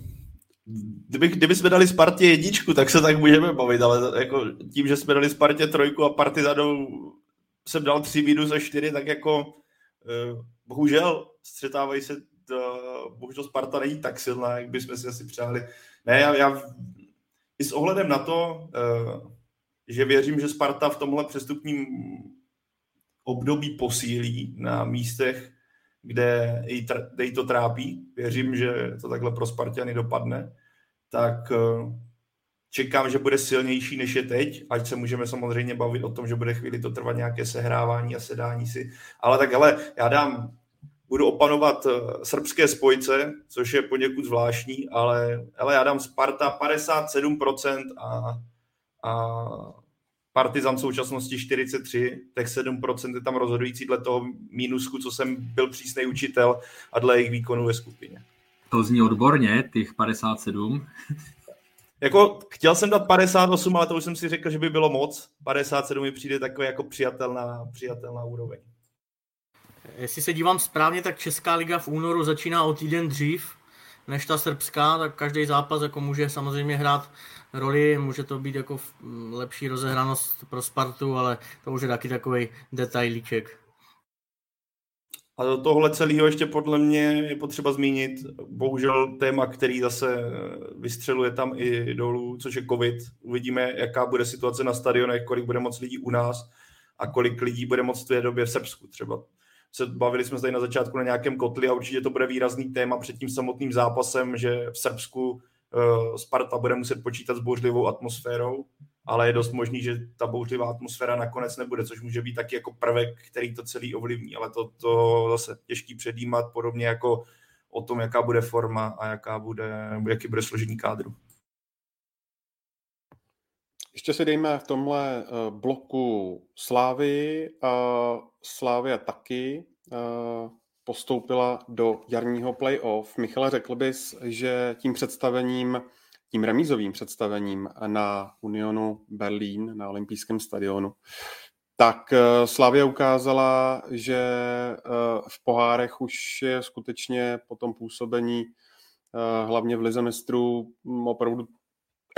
kdyby, kdyby jsme dali Spartě jedničku, tak se tak můžeme bavit, ale jako tím, že jsme dali Spartě trojku a Partizanu jsem dal tři minus a čtyři, tak jako eh, bohužel střetávají se, bohužel Sparta není tak silná, jak bychom si asi přáli. Ne, já, já i s ohledem na to, eh, že věřím, že Sparta v tomhle přestupním období posílí na místech, kde jí, kde jí to trápí. Věřím, že to takhle pro Spartiany dopadne. Tak eh, čekám, že bude silnější než je teď, ať se můžeme samozřejmě bavit o tom, že bude chvíli to trvat nějaké sehrávání a sedání si. Ale tak ale já dám, budu opanovat eh, srbské spojce, což je poněkud zvláštní, ale, ale já dám Sparta 57% a, a Partizan v současnosti 43, tak 7% je tam rozhodující dle toho mínusku, co jsem byl přísný učitel a dle jejich výkonů ve skupině. To zní odborně, těch 57. Jako, chtěl jsem dát 58, ale to už jsem si řekl, že by bylo moc. 57 mi přijde takový jako přijatelná, přijatelná úroveň. Jestli se dívám správně, tak Česká liga v únoru začíná o týden dřív než ta srbská, tak každý zápas jako může samozřejmě hrát roli, může to být jako lepší rozehranost pro Spartu, ale to už je taky takový detailíček. A do tohle celého ještě podle mě je potřeba zmínit, bohužel téma, který zase vystřeluje tam i dolů, což je covid. Uvidíme, jaká bude situace na stadionech, kolik bude moc lidí u nás a kolik lidí bude moc v té době v Srbsku třeba. Se bavili jsme tady na začátku na nějakém kotli a určitě to bude výrazný téma před tím samotným zápasem, že v Srbsku uh, Sparta bude muset počítat s bouřlivou atmosférou ale je dost možný, že ta bouřlivá atmosféra nakonec nebude, což může být taky jako prvek, který to celý ovlivní, ale to, to zase těžký předjímat, podobně jako o tom, jaká bude forma a jaká bude, jaký bude složení kádru. Ještě si dejme v tomhle eh, bloku Slávy. Slávia taky eh, postoupila do jarního playoff. Michale, řekl bys, že tím představením tím remízovým představením na Unionu Berlín, na olympijském stadionu, tak eh, Slavia ukázala, že eh, v pohárech už je skutečně po tom působení eh, hlavně v Lize mistrů mm, opravdu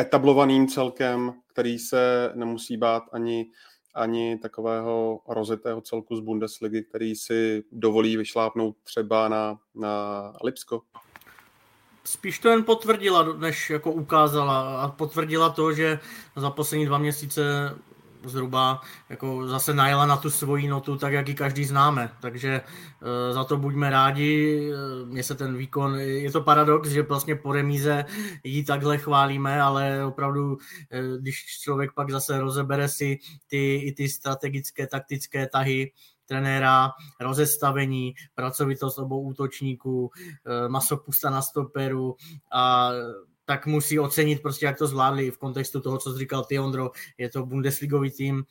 etablovaným celkem, který se nemusí bát ani, ani takového rozetého celku z Bundesligy, který si dovolí vyšlápnout třeba na, na Lipsko? Spíš to jen potvrdila, než jako ukázala a potvrdila to, že za poslední dva měsíce zhruba jako zase najela na tu svoji notu, tak jak ji každý známe. Takže e, za to buďme rádi. E, mně se ten výkon, je to paradox, že vlastně po remíze ji takhle chválíme, ale opravdu, e, když člověk pak zase rozebere si ty, i ty strategické, taktické tahy, trenéra, rozestavení, pracovitost obou útočníků, masopusta na stoperu a tak musí ocenit prostě, jak to zvládli v kontextu toho, co říkal ty, Ondro, je to Bundesligový tým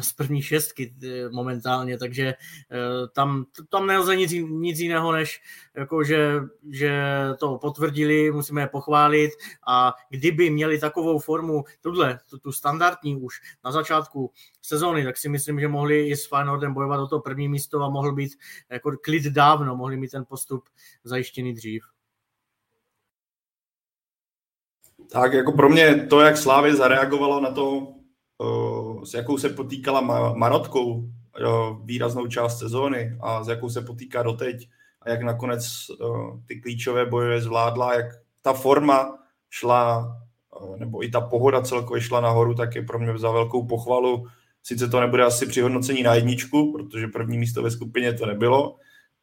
z první šestky eh, momentálně, takže eh, tam, tam nelze nic, nic jiného, než jako, že, že to potvrdili, musíme je pochválit a kdyby měli takovou formu, tuhle, tu, tu standardní už na začátku sezóny, tak si myslím, že mohli i s Feyenoordem bojovat o to první místo a mohl být jako klid dávno, mohli mít ten postup zajištěný dřív. Tak jako pro mě to, jak Slávě zareagovalo na to, s jakou se potýkala Marotkou výraznou část sezóny a s jakou se potýká doteď a jak nakonec ty klíčové boje zvládla, jak ta forma šla, nebo i ta pohoda celkově šla nahoru, tak je pro mě za velkou pochvalu. Sice to nebude asi při hodnocení na jedničku, protože první místo ve skupině to nebylo,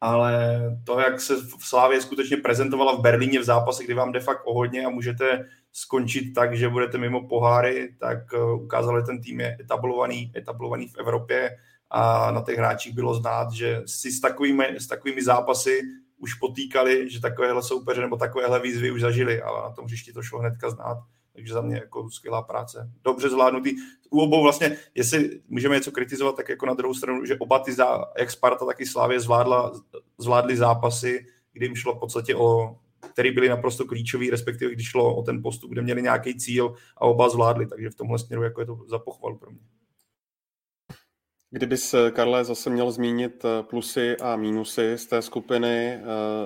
ale to, jak se v Slávě skutečně prezentovala v Berlíně v zápase, kdy vám de fakt o hodně a můžete skončit tak, že budete mimo poháry, tak eh, ukázali, ten tým je etablovaný, etablovaný v Evropě a na těch hráčích bylo znát, že si s takovými, s takovými zápasy už potýkali, že takovéhle soupeře nebo takovéhle výzvy už zažili, ale na tom hřišti to šlo hnedka znát. Takže za mě jako skvělá práce. Dobře zvládnutý. U obou vlastně, jestli můžeme něco kritizovat, tak jako na druhou stranu, že oba ty, zá, jak Sparta, tak i Slávě zvládla, zvládly zápasy, kdy jim šlo v podstatě o který byly naprosto klíčový, respektive když šlo o ten postup, kde měli nějaký cíl a oba zvládli, takže v tomhle směru jako je to za pochval pro mě. Kdyby se, Karle, zase měl zmínit eh, plusy a mínusy z té skupiny, eh,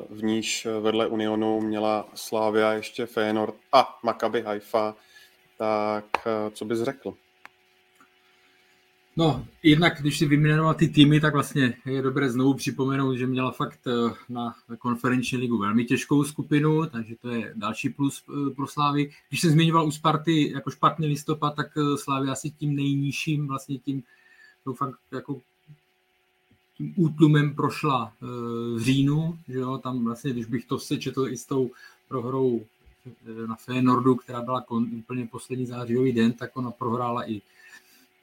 v níž vedle Unionu měla Slávia ještě Feyenoord a Maccabi Haifa, tak eh, co bys řekl? No, jednak když si vyjmenoval ty týmy, tak vlastně je dobré znovu připomenout, že měla fakt eh, na konferenční ligu velmi těžkou skupinu, takže to je další plus eh, pro Slávy. Když se zmiňoval u Sparty jako špatný listopad, tak eh, Slávy asi tím nejnižším, vlastně tím to fakt jako tím útlumem prošla v říjnu, že jo, tam vlastně, když bych to sečetl i s tou prohrou na Feyenoordu, která byla kon, úplně poslední zářijový den, tak ona prohrála i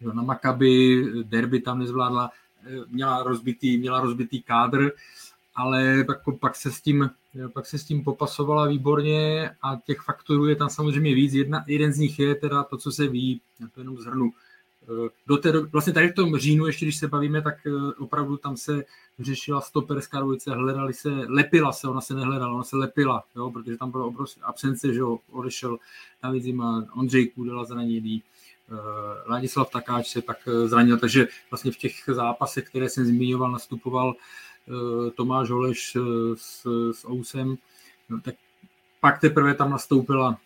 Jo, na Makaby, derby tam nezvládla, eh, měla rozbitý, měla rozbitý kádr, ale pak, pak, se s tím, pak se s tím popasovala výborně a těch faktorů je tam samozřejmě víc. Jedna, jeden z nich je teda to, co se ví, já to jenom zhrnu. Do té, vlastně tady v tom říjnu, ještě když se bavíme, tak eh, opravdu tam se řešila stoperská dvojice, hledali se, lepila se, ona se nehledala, ona se lepila, jo, protože tam byla obrovská absence, že jo, odešel David Zima, Ondřej Kůdela zraněný, Eh, Ladislav Takáč se tak eh, zranil, takže vlastně v těch zápasech, které jsem zmiňoval, nastupoval Tomáš Holeš s, s Ousem, no, tak pak teprve tam nastoupila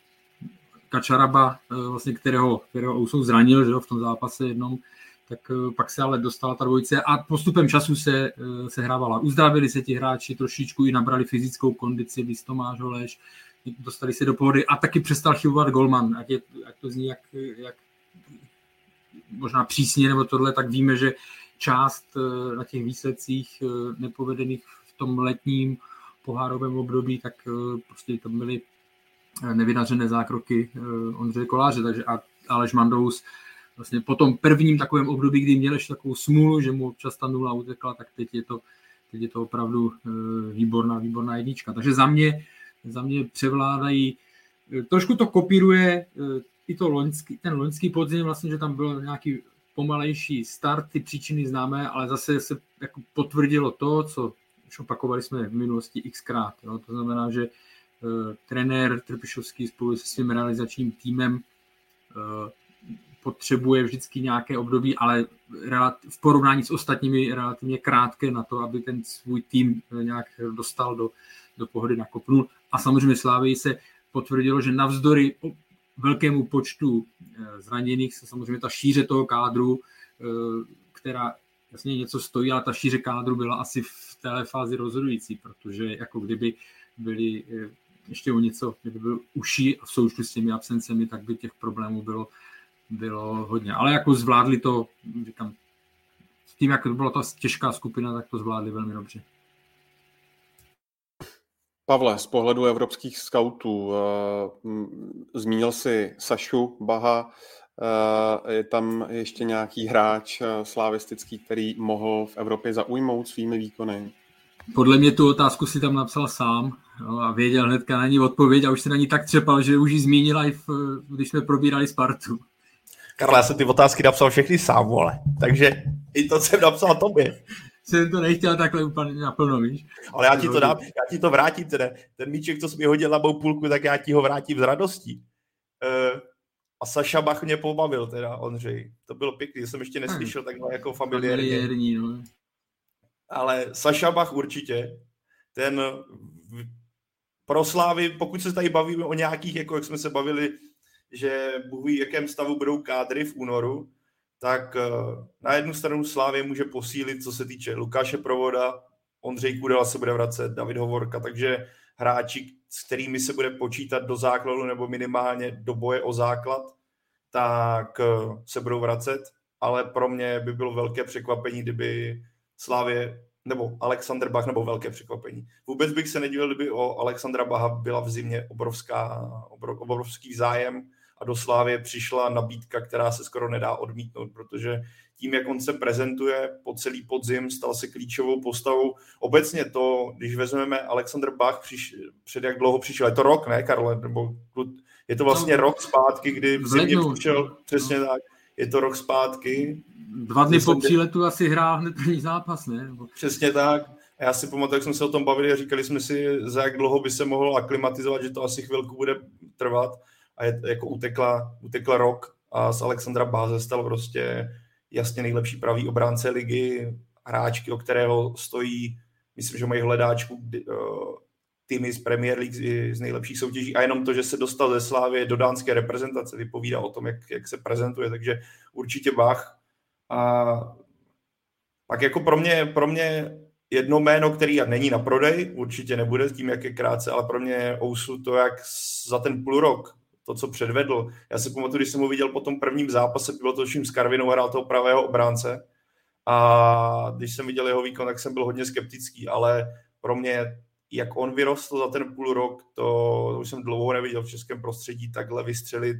Kačaraba, vlastně kterého, kterého Ousou zranil že jo, v tom zápase jednom, tak pak se ale dostala ta dvojice a postupem času se, se hrávala. Uzdravili se ti hráči, trošičku i nabrali fyzickou kondici, víc Tomáš Holeš, dostali se do pohody a taky přestal chybovat Golman, ať, je, ať to zní jak, jak možná přísně nebo tohle, tak víme, že část eh, na těch výsledcích eh, nepovedených v tom letním pohárovém období, tak eh, prostě to byly nevydařené zákroky Ondřeje Koláře, takže Aleš Mandous vlastně po tom prvním takovém období, kdy měl ještě takovou smůlu, že mu občas ta nula utekla, tak teď je to, teď je to opravdu výborná, výborná jednička. Takže za mě, za mě převládají, trošku to kopíruje i to loňský, ten loňský podzim vlastně, že tam byl nějaký pomalejší start, ty příčiny známé, ale zase se jako potvrdilo to, co už opakovali jsme v minulosti xkrát. Jo. To znamená, že trenér Trpišovský spolu se svým realizačním týmem uh, potřebuje vždycky nějaké období, ale v porovnání s ostatními relativně krátké na to, aby ten svůj tým eh, nějak dostal do, do pohody na kopnu. A samozřejmě Slávii se potvrdilo, že navzdory velkému počtu zraněných se samozřejmě ta šíře toho kádru, která jasně něco stojí, ale ta šíře kádru byla asi v téhle fázi rozhodující, protože jako kdyby byli ještě o něco, kdyby byl uší v součtu s těmi absencemi, tak by těch problémů bylo, bylo hodně. Ale jako zvládli to, říkám, s tím, jak to byla ta těžká skupina, tak to zvládli velmi dobře. Pavle, z pohledu evropských scoutů, uh, zmínil si Sašu Baha, uh, je tam ještě nějaký hráč uh, slavistický, který mohl v Evropě zaujmout svými výkony? Podle mě tu otázku si tam napsal sám no, a věděl hnedka na ní odpověď a už se na ní tak třepal, že už ji zmínil i v, když jsme probírali Spartu. Karla, já jsem ty otázky napsal všechny sám, vole. Takže i to jsem napsal tobě. Jsem to nechtěl takhle úplně naplno, víš? Ale já ti to dám, já ti to vrátím teda. Ten míček, co jsi mi hodil na mou půlku, tak já ti ho vrátím s radostí. Uh, a Saša Bach mě pobavil teda, Ondřej. To bylo pěkný, jsem ještě neslyšel takhle jako familiárně. Familiární, no ale Saša Bach určitě, ten pro Slávy, pokud se tady bavíme o nějakých, jako jak jsme se bavili, že Bůh ví, jakém stavu budou kádry v únoru, tak eh, na jednu stranu Slávě může posílit, co se týče Lukáše Provoda, Ondřej Kudela se bude vracet, David Hovorka, takže hráči, s kterými se bude počítat do základu nebo minimálně do boje o základ, tak eh, se budou vracet, ale pro mě by bylo velké překvapení, kdyby Slávě nebo Alexander Bach, nebo velké překvapení. Vůbec bych se nedivil, kdyby o Alexandra Baha byla v zimě obrovská, obrovský zájem a do Slávě přišla nabídka, která se skoro nedá odmítnout, protože tím, jak on se prezentuje po celý podzim, stal se klíčovou postavou. Obecně to, když vezmeme Alexander Bach, přiš, před jak dlouho přišel, je to rok, ne, Karle? Nebo je to vlastně no, rok zpátky, kdy v zimě přišel, přesně no. tak, je to rok zpátky, Dva dny po příletu asi hrál hned první zápas, ne? Přesně tak. A já si pamatuju, jak jsme se o tom bavili a říkali jsme si, za jak dlouho by se mohl aklimatizovat, že to asi chvilku bude trvat. A je, jako utekla, utekla rok a z Alexandra Báze stal prostě jasně nejlepší pravý obránce ligy, hráčky, o kterého stojí, myslím, že mají hledáčku eh, týmy z Premier League z nejlepších soutěží. A jenom to, že se dostal ze Slávy do dánské reprezentace, vypovídá o tom, jak, jak se prezentuje, takže určitě Bach. A pak jako pro mě, pro mě jedno jméno, který není na prodej, určitě nebude tím, jak je krátce, ale pro mě Ousu to, jak za ten půl rok, to, co předvedl. Já si pamatuju, když jsem ho viděl po tom prvním zápase, bylo to s Karvinou, hrál toho pravého obránce. A když jsem viděl jeho výkon, tak jsem byl hodně skeptický, ale pro mě, jak on vyrostl za ten půl rok, to, už jsem dlouho neviděl v českém prostředí, takhle vystřelit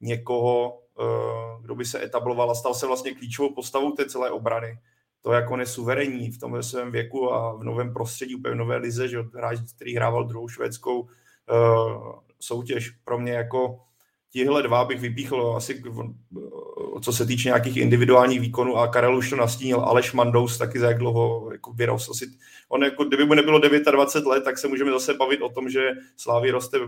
někoho, eh, kdo by se etabloval a stal se vlastně klíčovou postavou té celé obrany. To, jak on je suverénní v tomhle svém věku a v novém prostředí, úplně v nové lize, že hráč, který hrával druhou švédskou uh, soutěž. Pro mě jako tihle dva bych vypíchl asi, co se týče nějakých individuálních výkonů a Karel už to nastínil, Aleš Mandous taky za jak dlouho jako vyrostl. Asi, on jako, kdyby mu nebylo 29 let, tak se můžeme zase bavit o tom, že Slávy roste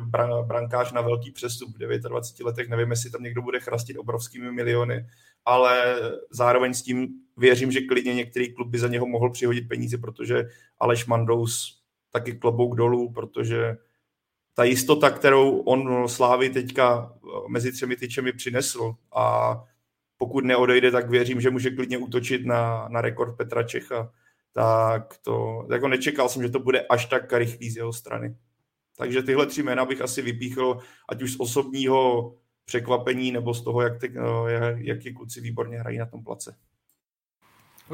brankář na velký přestup v 29 letech, nevím, jestli tam někdo bude chrastit obrovskými miliony, ale zároveň s tím věřím, že klidně některý klub by za něho mohl přihodit peníze, protože Aleš Mandous taky klobouk dolů, protože ta jistota, kterou on Slávy teďka mezi třemi tyčemi přinesl a pokud neodejde, tak věřím, že může klidně útočit na, na rekord Petra Čecha. Tak to, jako nečekal jsem, že to bude až tak rychlý z jeho strany. Takže tyhle tři jména bych asi vypíchl, ať už z osobního překvapení, nebo z toho, jak, ty, eh, jak ti kluci výborně hrají na tom place.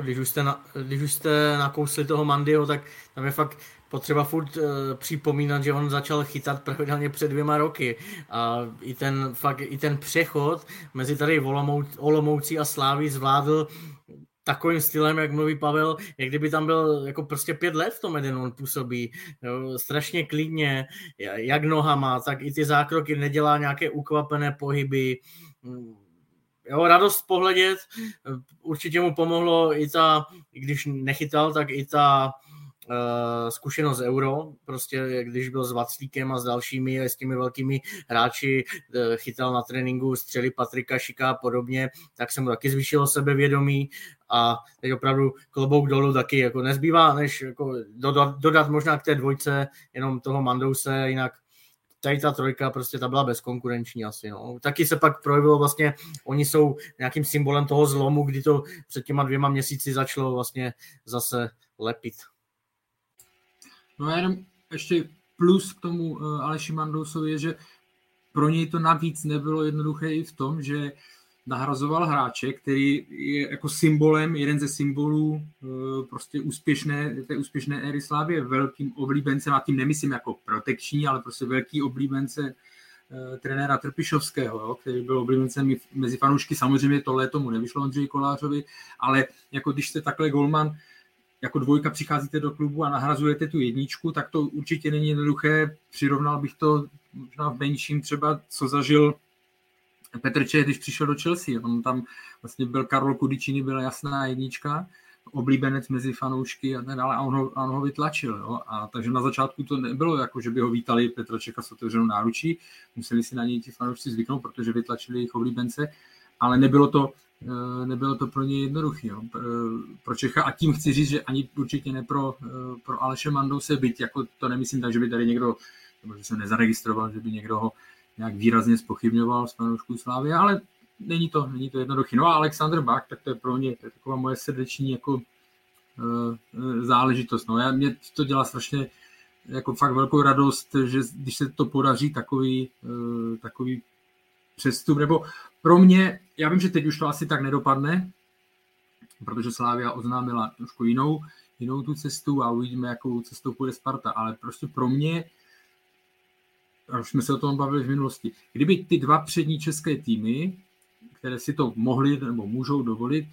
Když už jste, na, když už jste nakousli toho Mandyho, tak tam je fakt potřeba furt uh, připomínat, že on začal chytat pravidelně před dvěma roky a i ten, fakt, i ten přechod mezi tady Olomouc, Olomoucí a Sláví zvládl takovým stylem, jak mluví Pavel, jak kdyby tam byl jako prostě pět let v tom jeden on působí. Jo, strašně klidně, jak nohama, tak i ty zákroky nedělá nějaké ukvapené pohyby. Jo, radost pohledět, určitě mu pomohlo i ta, když nechytal, tak i ta uh, zkušenost euro, prostě když byl s Vaclíkem a s dalšími a s těmi velkými hráči, uh, chytal na tréninku střely Patrika Šika a podobně, tak se mu taky zvýšilo sebevědomí a teď opravdu klobouk dolů taky jako nezbývá, než jako dodat, dodat možná k té dvojce jenom toho Mandouse, jinak tady ta trojka prostě ta byla bezkonkurenční asi. No. Taky se pak projevilo vlastně, oni jsou nějakým symbolem toho zlomu, kdy to před těma dvěma měsíci začalo vlastně zase lepit. No a jenom ještě plus k tomu uh, Aleši Mandousovi je, že pro něj to navíc nebylo jednoduché i v tom, že nahrazoval hráče, který je jako symbolem, jeden ze symbolů eh, prostě úspěšné, té úspěšné éry Slávy, velkým oblíbencem, a tím nemyslím jako protekční, ale prostě velký oblíbence eh, trenéra Trpišovského, jo, který byl oblíbencem mezi fanoušky. Samozřejmě to léto mu nevyšlo Ondřeji Kolářovi, ale jako když jste takhle golman, jako dvojka přicházíte do klubu a nahrazujete tu jedničku, tak to určitě není jednoduché. Přirovnal bych to možná v menším třeba, co zažil Petr Čech, když přišel do Chelsea, on tam vlastně byl Karol Kudicini, byla jasná jednička, oblíbenec mezi fanoušky a tak dále a on ho, on ho vytlačil. Jo? A takže na začátku to nebylo jako, že by ho vítali Petra Čecha s otevřenou náručí, museli si na něj ti fanoušci zvyknout, protože vytlačili jejich oblíbence, ale nebylo to, nebylo to pro ně jednoduché. Jo? Pro Čecha a tím chci říct, že ani určitě ne pro, eh, pro Aleše Mandouse byť, jako to nemyslím tak, že by tady někdo, nebo že jsem nezaregistroval, že by někdo ho nějak výrazně spochybňoval z fanoušků Slávy, ale není to, není to jednoduché. No a Alexander Bach, tak to je pro mě to je taková moje srdeční jako uh, záležitost. No, já, mě to dělá strašně jako fakt velkou radost, že když se to podaří takový, takový přestup, nebo pro mě, já vím, že teď už to asi tak nedopadne, protože Slávia oznámila trošku jinou, jinou tu cestu a uvidíme, jakou cestou půjde Sparta, ale prostě pro mě a už jsme se o tom bavili v minulosti, kdyby ty dva přední české týmy, které si to mohly nebo můžou dovolit,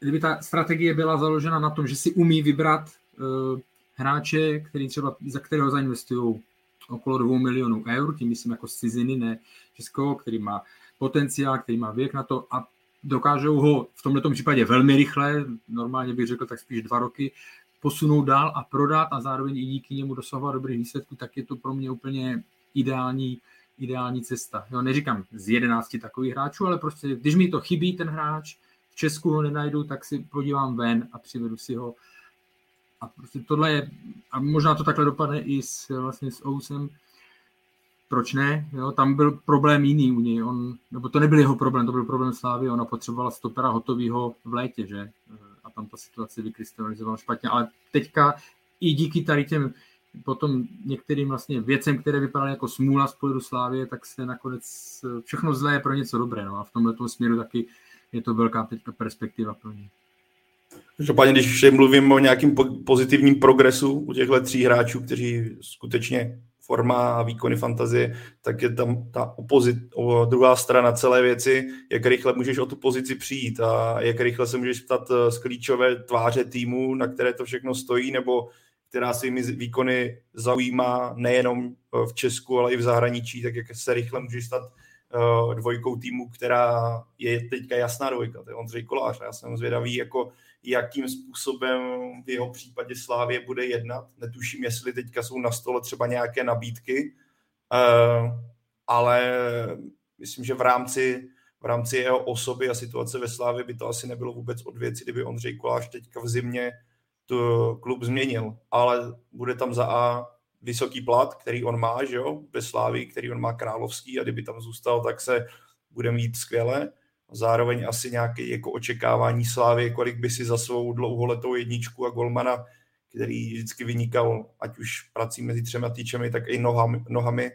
kdyby ta strategie byla založena na tom, že si umí vybrat uh, hráče, který třeba, za kterého zainvestují okolo 2 milionů eur, tím myslím jako z ciziny, ne českého, který má potenciál, který má věk na to a dokážou ho v tomto případě velmi rychle, normálně bych řekl tak spíš dva roky, posunout dál a prodat a zároveň i díky němu dosahovat dobrých výsledků, tak je to pro mě úplně ideální, ideální cesta. Jo, neříkám z jedenácti takových hráčů, ale prostě, když mi to chybí, ten hráč, v Česku ho nenajdu, tak si podívám ven a přivedu si ho. A prostě tohle je, a možná to takhle dopadne i s, vlastně s Ousem, proč ne? Jo, tam byl problém jiný u něj, on, nebo to nebyl jeho problém, to byl problém Slávy, ona potřebovala stopera hotovýho v létě, že? a tam ta situace vykrystalizovala špatně, ale teďka i díky tady těm potom některým vlastně věcem, které vypadaly jako smůla z pohledu Slávie, tak se nakonec všechno zlé je pro něco dobré. No a v tomhle směru taky je to velká teďka perspektiva pro ně. Každopádně, když mluvím o nějakým pozitivním progresu u těchto tří hráčů, kteří skutečně forma a výkony fantazie, tak je tam ta opozit, druhá strana celé věci, jak rychle můžeš o tu pozici přijít a jak rychle se můžeš stát eh, z klíčové tváře týmu, na které to všechno stojí, nebo která svými výkony zaujímá nejenom eh, v Česku, ale i v zahraničí, tak jak se rychle můžeš stát uh, dvojkou týmu, která je teďka jasná dvojka, to je Ondřej Kolář. Já jsem zvědavý, jako jakým způsobem v jeho případě Slávě bude jednat. Netuším, jestli teďka jsou na stole třeba nějaké nabídky, uh, ale myslím, že v rámci, v rámci jeho osoby a situace ve Slávě by to asi nebylo vůbec od věci, kdyby Ondřej Kolář teďka v zimě tu klub změnil. Ale bude tam za A vysoký plat, který on má, že jo, ve Slávii, který on má královský a kdyby tam zůstal, tak se bude mít skvěle. Zároveň asi nějaké jako očekávání Slávy, kolik by si za svou dlouholetou jedničku a golmana, který vždycky vynikal, ať už prací mezi třema týčemi, tak i nohami, nohami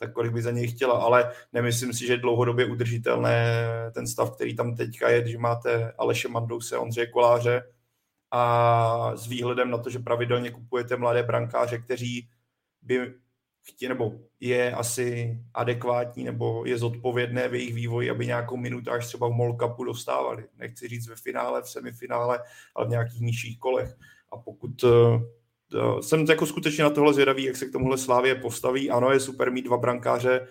tak kolik by za něj chtěla, ale nemyslím si, že je dlouhodobě udržitelné ten stav, který tam teďka je, že máte Aleše Mandouse, Ondřeje Koláře. A s výhledem na to, že pravidelně kupujete mladé brankáře, kteří by chtě, nebo je asi adekvátní nebo je zodpovědné v jejich vývoji, aby nějakou minutu až třeba v Mall Cupu dostávali. Nechci říct ve finále, v semifinále, ale v nějakých nižších kolech. A pokud uh, jsem jako skutečně na tohle zvědavý, jak se k tomuhle Slávě postaví. Ano, je super mít dva brankáře,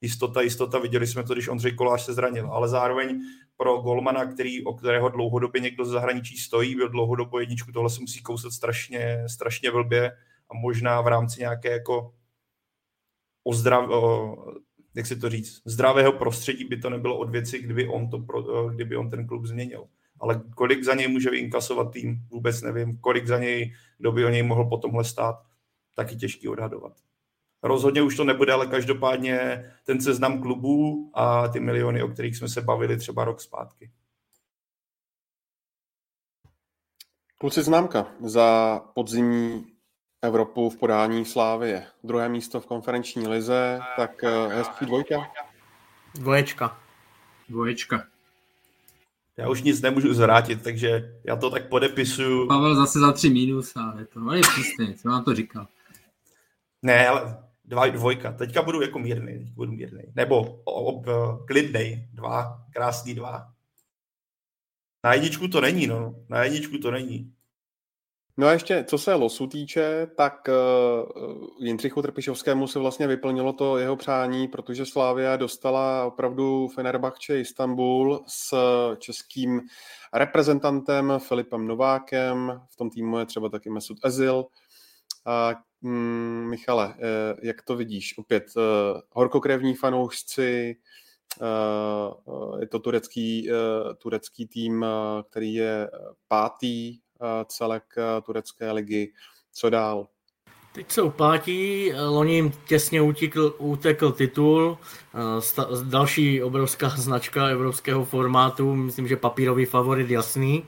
jistota, jistota, viděli jsme to, když Ondřej Kolář se zranil, ale zároveň pro golmana, který, o kterého dlouhodobě někdo z zahraničí stojí, byl dlouhodobě jedničku, tohle se musí kousat strašně, strašně blbě a možná v rámci nějaké jako o jak si to říct, zdravého prostředí by to nebylo od věci, kdyby on, to pro, kdyby on ten klub změnil. Ale kolik za něj může vyinkasovat tým, vůbec nevím. Kolik za něj, kdo by o něj mohl po tomhle stát, taky těžký odhadovat. Rozhodně už to nebude, ale každopádně ten seznam klubů a ty miliony, o kterých jsme se bavili třeba rok zpátky. Kluci známka za podzimní Evropu v podání Slávie. Druhé místo v konferenční lize, tak eh, hezký dvojka. Dvoječka. Dvoječka. Já už nic nemůžu zvrátit, takže já to tak podepisuju. Pavel zase za tři minus, ale to no, je přísný, co vám to říkal. Ne, ale dva, dvojka. Teďka budu jako mírný, teď budu mírný. Nebo ob, klidnej, dva, krásný dva. Na jedničku to není, no. Na jedničku to není. No a ještě, co se losu týče, tak uh, Jindřichu Trpišovskému se vlastně vyplnilo to jeho přání, protože Slávia dostala opravdu Fenerbahce Istanbul s českým reprezentantem Filipem Novákem, v tom týmu je třeba taky Mesut Ezil. A, mm, Michale, eh, jak to vidíš? Opět uh, horkokrevní fanoušci, uh, je to turecký, uh, turecký tým, uh, který je pátý celek turecké ligy. Co dál? Teď jsou pátí, loni jim těsně utekl, utekl titul, sta, další obrovská značka evropského formátu, myslím, že papírový favorit jasný.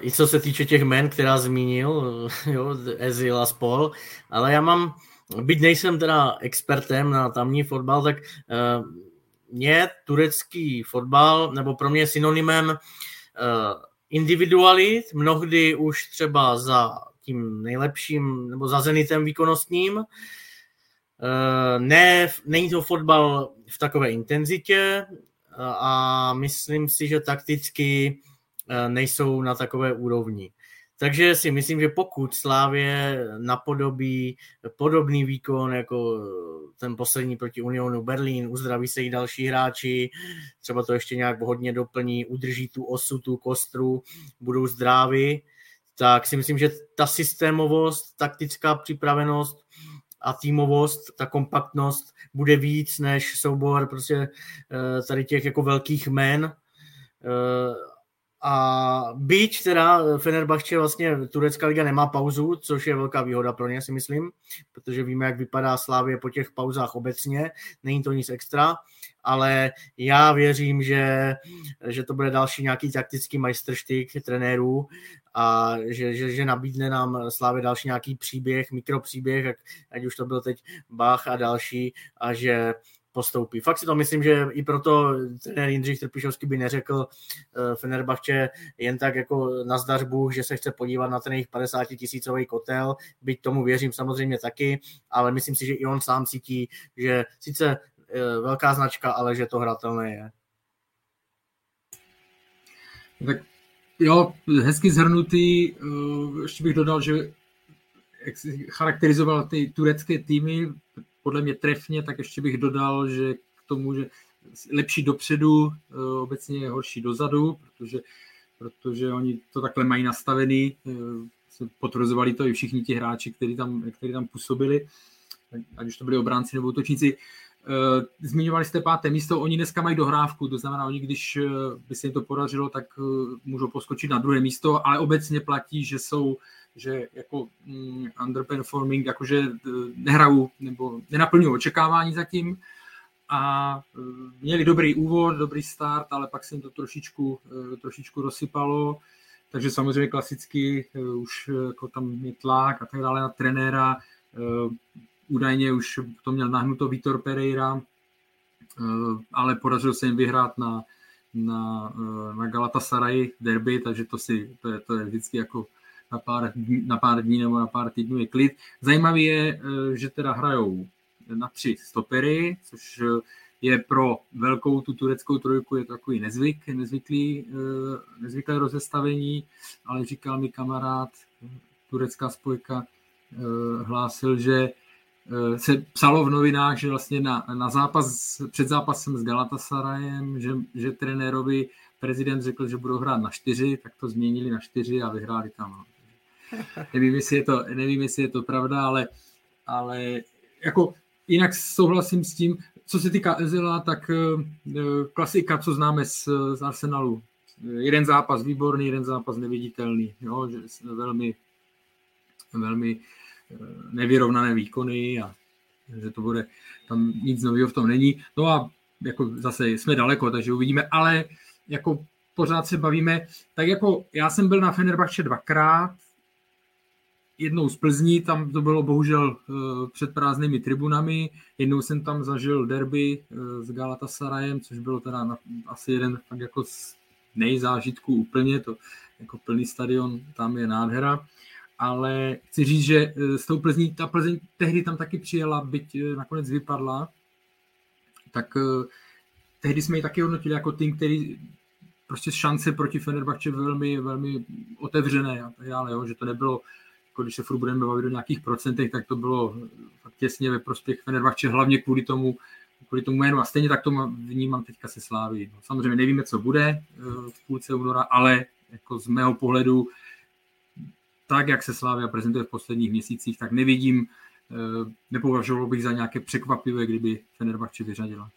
I co se týče těch men, která zmínil, jo, Ezil a spol, ale já mám, byť nejsem teda expertem na tamní fotbal, tak mě turecký fotbal, nebo pro mě synonymem individualit, mnohdy už třeba za tím nejlepším nebo za zenitem výkonnostním. Eh, ne, není to fotbal v takové intenzitě eh, a myslím si, že takticky eh, nejsou na takové úrovni. Takže si myslím, že pokud Slávě napodobí podobný výkon jako ten poslední proti Unionu Berlín, uzdraví se i další hráči, třeba to ještě nějak hodně doplní, udrží tu osu, tu kostru, budou zdraví, tak si myslím, že ta systémovost, taktická připravenost a týmovost, ta kompaktnost bude víc než soubor prostě eh, tady těch jako velkých men. Eh, a byť teda Fenerbahce vlastně turecká liga nemá pauzu, což je velká výhoda pro ně, si myslím, protože víme, jak vypadá Slávě po těch pauzách obecně, není to nic extra, ale já věřím, že, že to bude další nějaký taktický majstrštyk trenérů a že, že, že nabídne nám Slávě další nějaký příběh, mikropříběh, ať, ať už to byl teď Bach a další, a že postoupí. Fakt si to myslím, že i proto trenér Jindřich Trpišovský by neřekl uh, Fenerbahče jen tak jako na zdařbu, že se chce podívat na ten jejich 50 tisícový kotel, byť tomu věřím samozřejmě taky, ale myslím si, že i on sám cítí, že sice uh, velká značka, ale že to hratelné je. Tak jo, hezky zhrnutý. Uh, ještě bych dodal, že jak si charakterizoval ty turecké týmy, podle mě trefně, tak ještě bych dodal, že k tomu, že lepší dopředu, eh, obecně je horší dozadu, protože, protože oni to takhle mají nastavený, eh, potvrzovali to i všichni ti hráči, kteří tam, kteří tam působili, ať už to byli obránci nebo útočníci. Eh, zmiňovali jste páté místo, oni dneska mají dohrávku, to znamená, oni když by se jim to podařilo, tak můžou poskočit na druhé místo, ale obecně platí, že jsou že jako mm, underperforming, jakože e, nehrajou nebo nenaplňují očekávání zatím. A e, měli dobrý úvod, dobrý start, ale pak se jim to trošičku, e, trošičku rozsypalo, takže samozřejmě klasicky už jako tam je tlak a tak dále na trenéra, údajně už to měl nahnuto Vitor Pereira, ale podařilo se jim vyhrát na, na, na Galatasaray derby, takže to, si, to, je, to je vždycky jako na pár, dní, na pár dní nebo na pár týdnů je klid. Zajímavé je, eh, že teda hrajou na tři stopery, což eh, je pro velkou tu tureckou trojku je to takový nezvyk, nezvyklý, eh, nezvyklé rozestavení, ale říkal mi kamarád, turecká spojka hlásil, že se psalo v novinách, že vlastně na, na zápas, před zápasem s Galatasarayem, že, že trenérovi prezident řekl, že budou hrát na čtyři, tak to změnili na čtyři a vyhráli tam. Nevím, jestli je to, nevím, jestli je to pravda, ale, ale jako jinak souhlasím s tím, co se týká Ezela, tak eh, klasika, co známe z, z Arsenalu. Jeden zápas výborný, jeden zápas neviditelný. Jo? Že velmi, velmi eh, nevyrovnané výkony a že to bude, tam nic nového v tom není. No a jako zase jsme daleko, takže uvidíme, ale jako pořád se bavíme, tak jako já jsem byl na Fenerbahce dvakrát, jednou z Plzní, tam to bylo bohužel uh, před prázdnými tribunami, jednou jsem tam zažil derby uh, s Galatasarajem, což bylo teda na, asi jeden tak jako z nejzážitků úplně, to jako plný stadion, tam je nádhera, ale chci říct, že uh, s tou Plzní, ta Plzeň tehdy tam taky přijela, byť nakonec vypadla, tak tehdy jsme ji taky hodnotili jako tým, který prostě šance proti Fenerbahce velmi, velmi otevřené. A tak dále, jo, že to nebylo když se furt budeme bavit o nějakých procentech, tak to bylo těsně ve prospěch Fenerbahce, hlavně kvůli tomu, kvůli tomu jménu. A stejně tak to vnímám teďka se Sláví. No, samozřejmě nevíme, co bude eh, v půlce února, ale jako z mého pohledu, tak, jak se Slávia prezentuje v posledních měsících, tak nevidím, eh, nepovažoval bych za nějaké překvapivé, kdyby Fenerbahce vyřadila.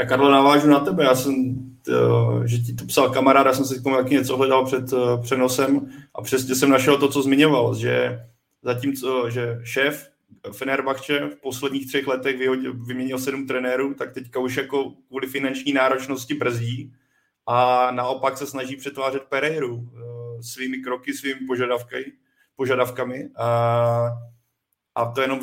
Já, Karlo, navážu na tebe. Já jsem, to, že ti to psal kamarád, já jsem si taky něco hledal před uh, přenosem a přesně jsem našel to, co zmiňoval, že zatímco, že šéf Fenerbahce v posledních třech letech vyhodil, vyměnil sedm trenérů, tak teďka už jako kvůli finanční náročnosti brzdí a naopak se snaží přetvářet Pereiru uh, svými kroky, svými požadavky, požadavkami. A a to jenom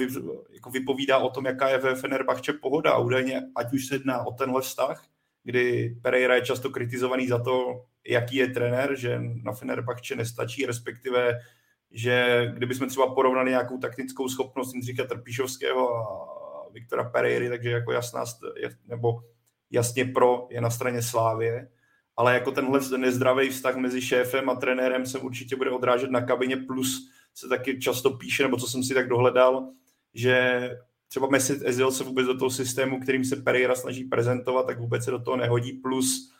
jako vypovídá o tom, jaká je ve Fenerbahce pohoda. A údajně, ať už se jedná o tenhle vztah, kdy Pereira je často kritizovaný za to, jaký je trenér, že na Fenerbahce nestačí, respektive, že kdybychom třeba porovnali nějakou taktickou schopnost Jindřicha Trpíšovského a Viktora Pereiry, takže jako jasná, nebo jasně pro je na straně Slávě, ale jako tenhle nezdravý vztah mezi šéfem a trenérem se určitě bude odrážet na kabině, plus se taky často píše, nebo co jsem si tak dohledal, že třeba Messi Ezil se vůbec do toho systému, kterým se Pereira snaží prezentovat, tak vůbec se do toho nehodí, plus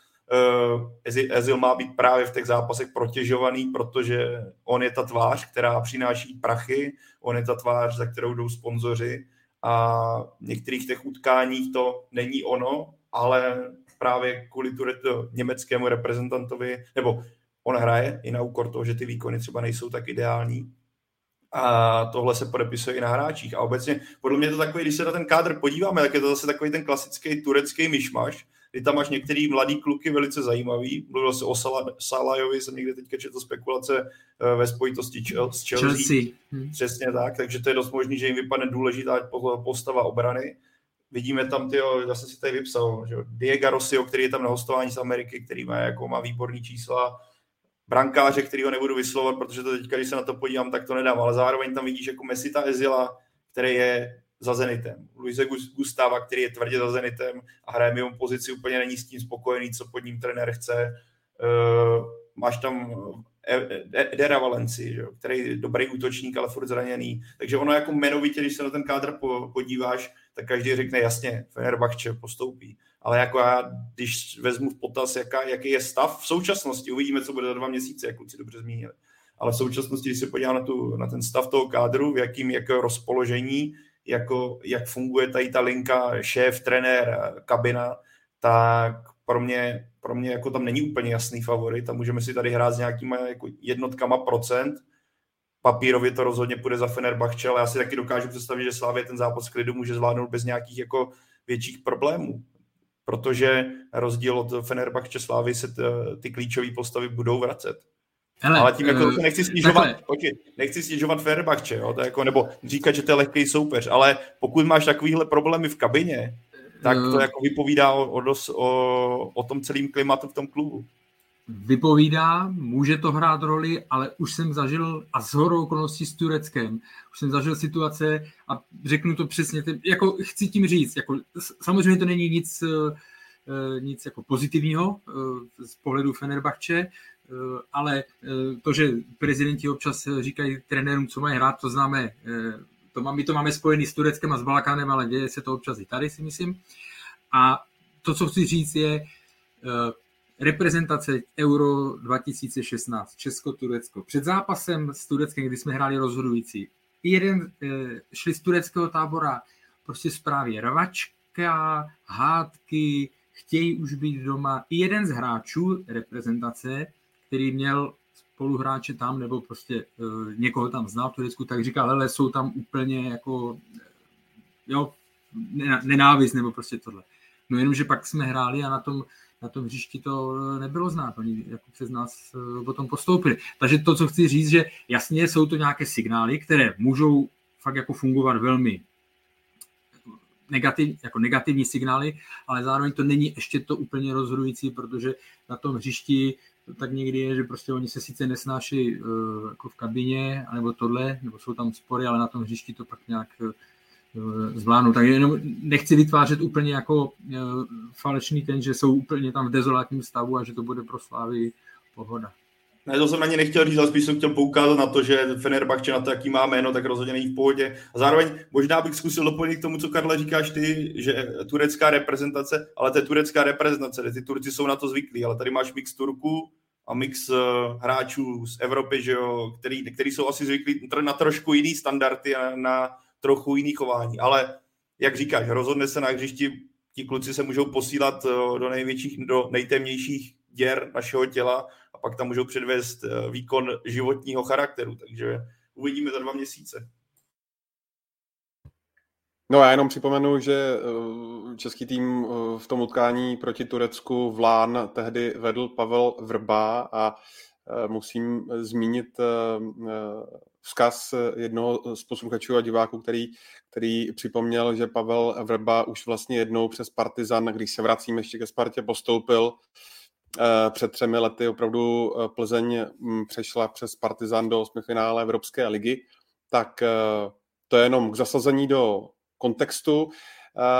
uh, Ezil má být právě v těch zápasech protěžovaný, protože on je ta tvář, která přináší prachy, on je ta tvář, za kterou jdou sponzoři a v některých těch utkáních to není ono, ale právě kvůli tu německému reprezentantovi, nebo on hraje i na úkor toho, že ty výkony třeba nejsou tak ideální, a tohle se podepisuje i na hráčích. A obecně, podle mě je to takový, když se na ten kádr podíváme, tak je to zase takový ten klasický turecký myšmaš, kdy tam máš některý mladý kluky velice zajímavý. Mluvil se o Salajovi, jsem někde teďka četl spekulace eh, ve spojitosti s Chelsea. Chelsea. Hmm. Přesně tak, takže to je dost možný, že jim vypadne důležitá postava obrany. Vidíme tam, ty, já jsem si tady vypsal, že Diego Rossio, který je tam na hostování z Ameriky, který má, jako, má výborný čísla, brankáře, který ho nebudu vyslovat, protože to teďka, když se na to podívám, tak to nedám, ale zároveň tam vidíš jako Mesita Ezila, který je za Zenitem. Luise Gustava, který je tvrdě za Zenitem a hraje mimo pozici, úplně není s tím spokojený, co pod ním trenér chce. Uh, máš tam Edera Valenci, že? který je dobrý útočník, ale furt zraněný. Takže ono jako jmenovitě, když se na ten kádr podíváš, tak každý řekne jasně, Fenerbahce postoupí ale jako já, když vezmu v potaz, jaká, jaký je stav v současnosti, uvidíme, co bude za dva měsíce, jak kluci dobře zmínili. Ale v současnosti, když se podívám na, tu, na ten stav toho kádru, v jakým jako rozpoložení, jako, jak funguje tady ta linka šéf, trenér, kabina, tak pro mě, pro mě jako tam není úplně jasný favorit a můžeme si tady hrát s nějakýma jako jednotkama procent. Papírově to rozhodně půjde za Fenerbahce, ale já si taky dokážu představit, že Slávě ten zápas klidu může zvládnout bez nějakých jako větších problémů protože rozdíl od Fenerbahce Slávy se t, ty klíčové postavy budou vracet. Hele, ale tím jako uh, nechci snižovat, okay, nechci snižovat Fenerbahce, jo, to jako, nebo říkat, že to je lehký soupeř, ale pokud máš takovýhle problémy v kabině, tak to uh, jako vypovídá o, o, dos, o, o tom celém klimatu v tom klubu. Vypovídá, může to hrát roli, ale už jsem zažil, a s horou okolností s Tureckem, už jsem zažil situace a řeknu to přesně, jako chci tím říct, jako, samozřejmě to není nic, eh, nic jako pozitivního eh, z pohledu Fenerbahce, eh, ale to, že prezidenti občas říkají trenérům, co mají hrát, to známe, to má, my to máme spojený s Tureckem a s Balkánem, ale děje se to občas i tady, si myslím. A to, co chci říct, je, reprezentace Euro 2016, Česko-Turecko. Před zápasem s Tureckem, kdy jsme hráli rozhodující, jeden e, šli z tureckého tábora prostě zprávě rvačka, hádky, chtějí už být doma. I jeden z hráčů reprezentace, který měl spoluhráče tam, nebo prostě e, někoho tam znal v Turecku, tak říkal, ale jsou tam úplně jako, jo, nenávist nebo prostě tohle. No jenom, že pak jsme hráli a na tom, na tom hřišti to nebylo znát, oni jako přes nás eh, potom postoupili. Takže to, co chci říct, že jasně jsou to nějaké signály, které můžou fakt jako fungovat velmi negativ, jako negativní signály, ale zároveň to není ještě to úplně rozhodující, protože na tom hřišti tak někdy je, že prostě oni se sice nesnáší uh, jako v kabině, nebo tohle, nebo jsou tam spory, ale na tom hřišti to pak nějak uh, zvládnou. Tak jenom nechci vytvářet úplně jako uh, falešný ten, že jsou úplně tam v dezolátním stavu a že to bude pro Slávy pohoda. Ne, to jsem ani nechtěl říct, ale spíš jsem chtěl poukázat na to, že Fenerbahce na to, jaký má jméno, tak rozhodně není v pohodě. A zároveň možná bych zkusil doplnit k tomu, co Karle říkáš ty, že turecká reprezentace, ale to je turecká reprezentace, ty Turci jsou na to zvyklí, ale tady máš mix Turků a mix uh, hráčů z Evropy, že jo, který, který jsou asi zvyklí na trošku jiný standardy a na trochu jiný chování. Ale jak říkáš, rozhodne se na hřišti, ti kluci se můžou posílat uh, do největších, do nejtemnějších děr našeho těla a pak tam můžou předvést uh, výkon životního charakteru, takže uvidíme za dva měsíce. No já jenom připomenu, že eh, český tým eh, v tom utkání proti Turecku v Lán tehdy vedl Pavel Vrba a eh, musím zmínit vzkaz jednoho z posluchačů a diváků, který, který připomněl, že Pavel Vrba už vlastně jednou přes Partizan, když se vracím ještě ke Spartě, postoupil před třemi lety opravdu Plzeň hm, přešla přes Partizan do osmifinále Evropské ligy, tak to je jenom k zasazení do kontextu.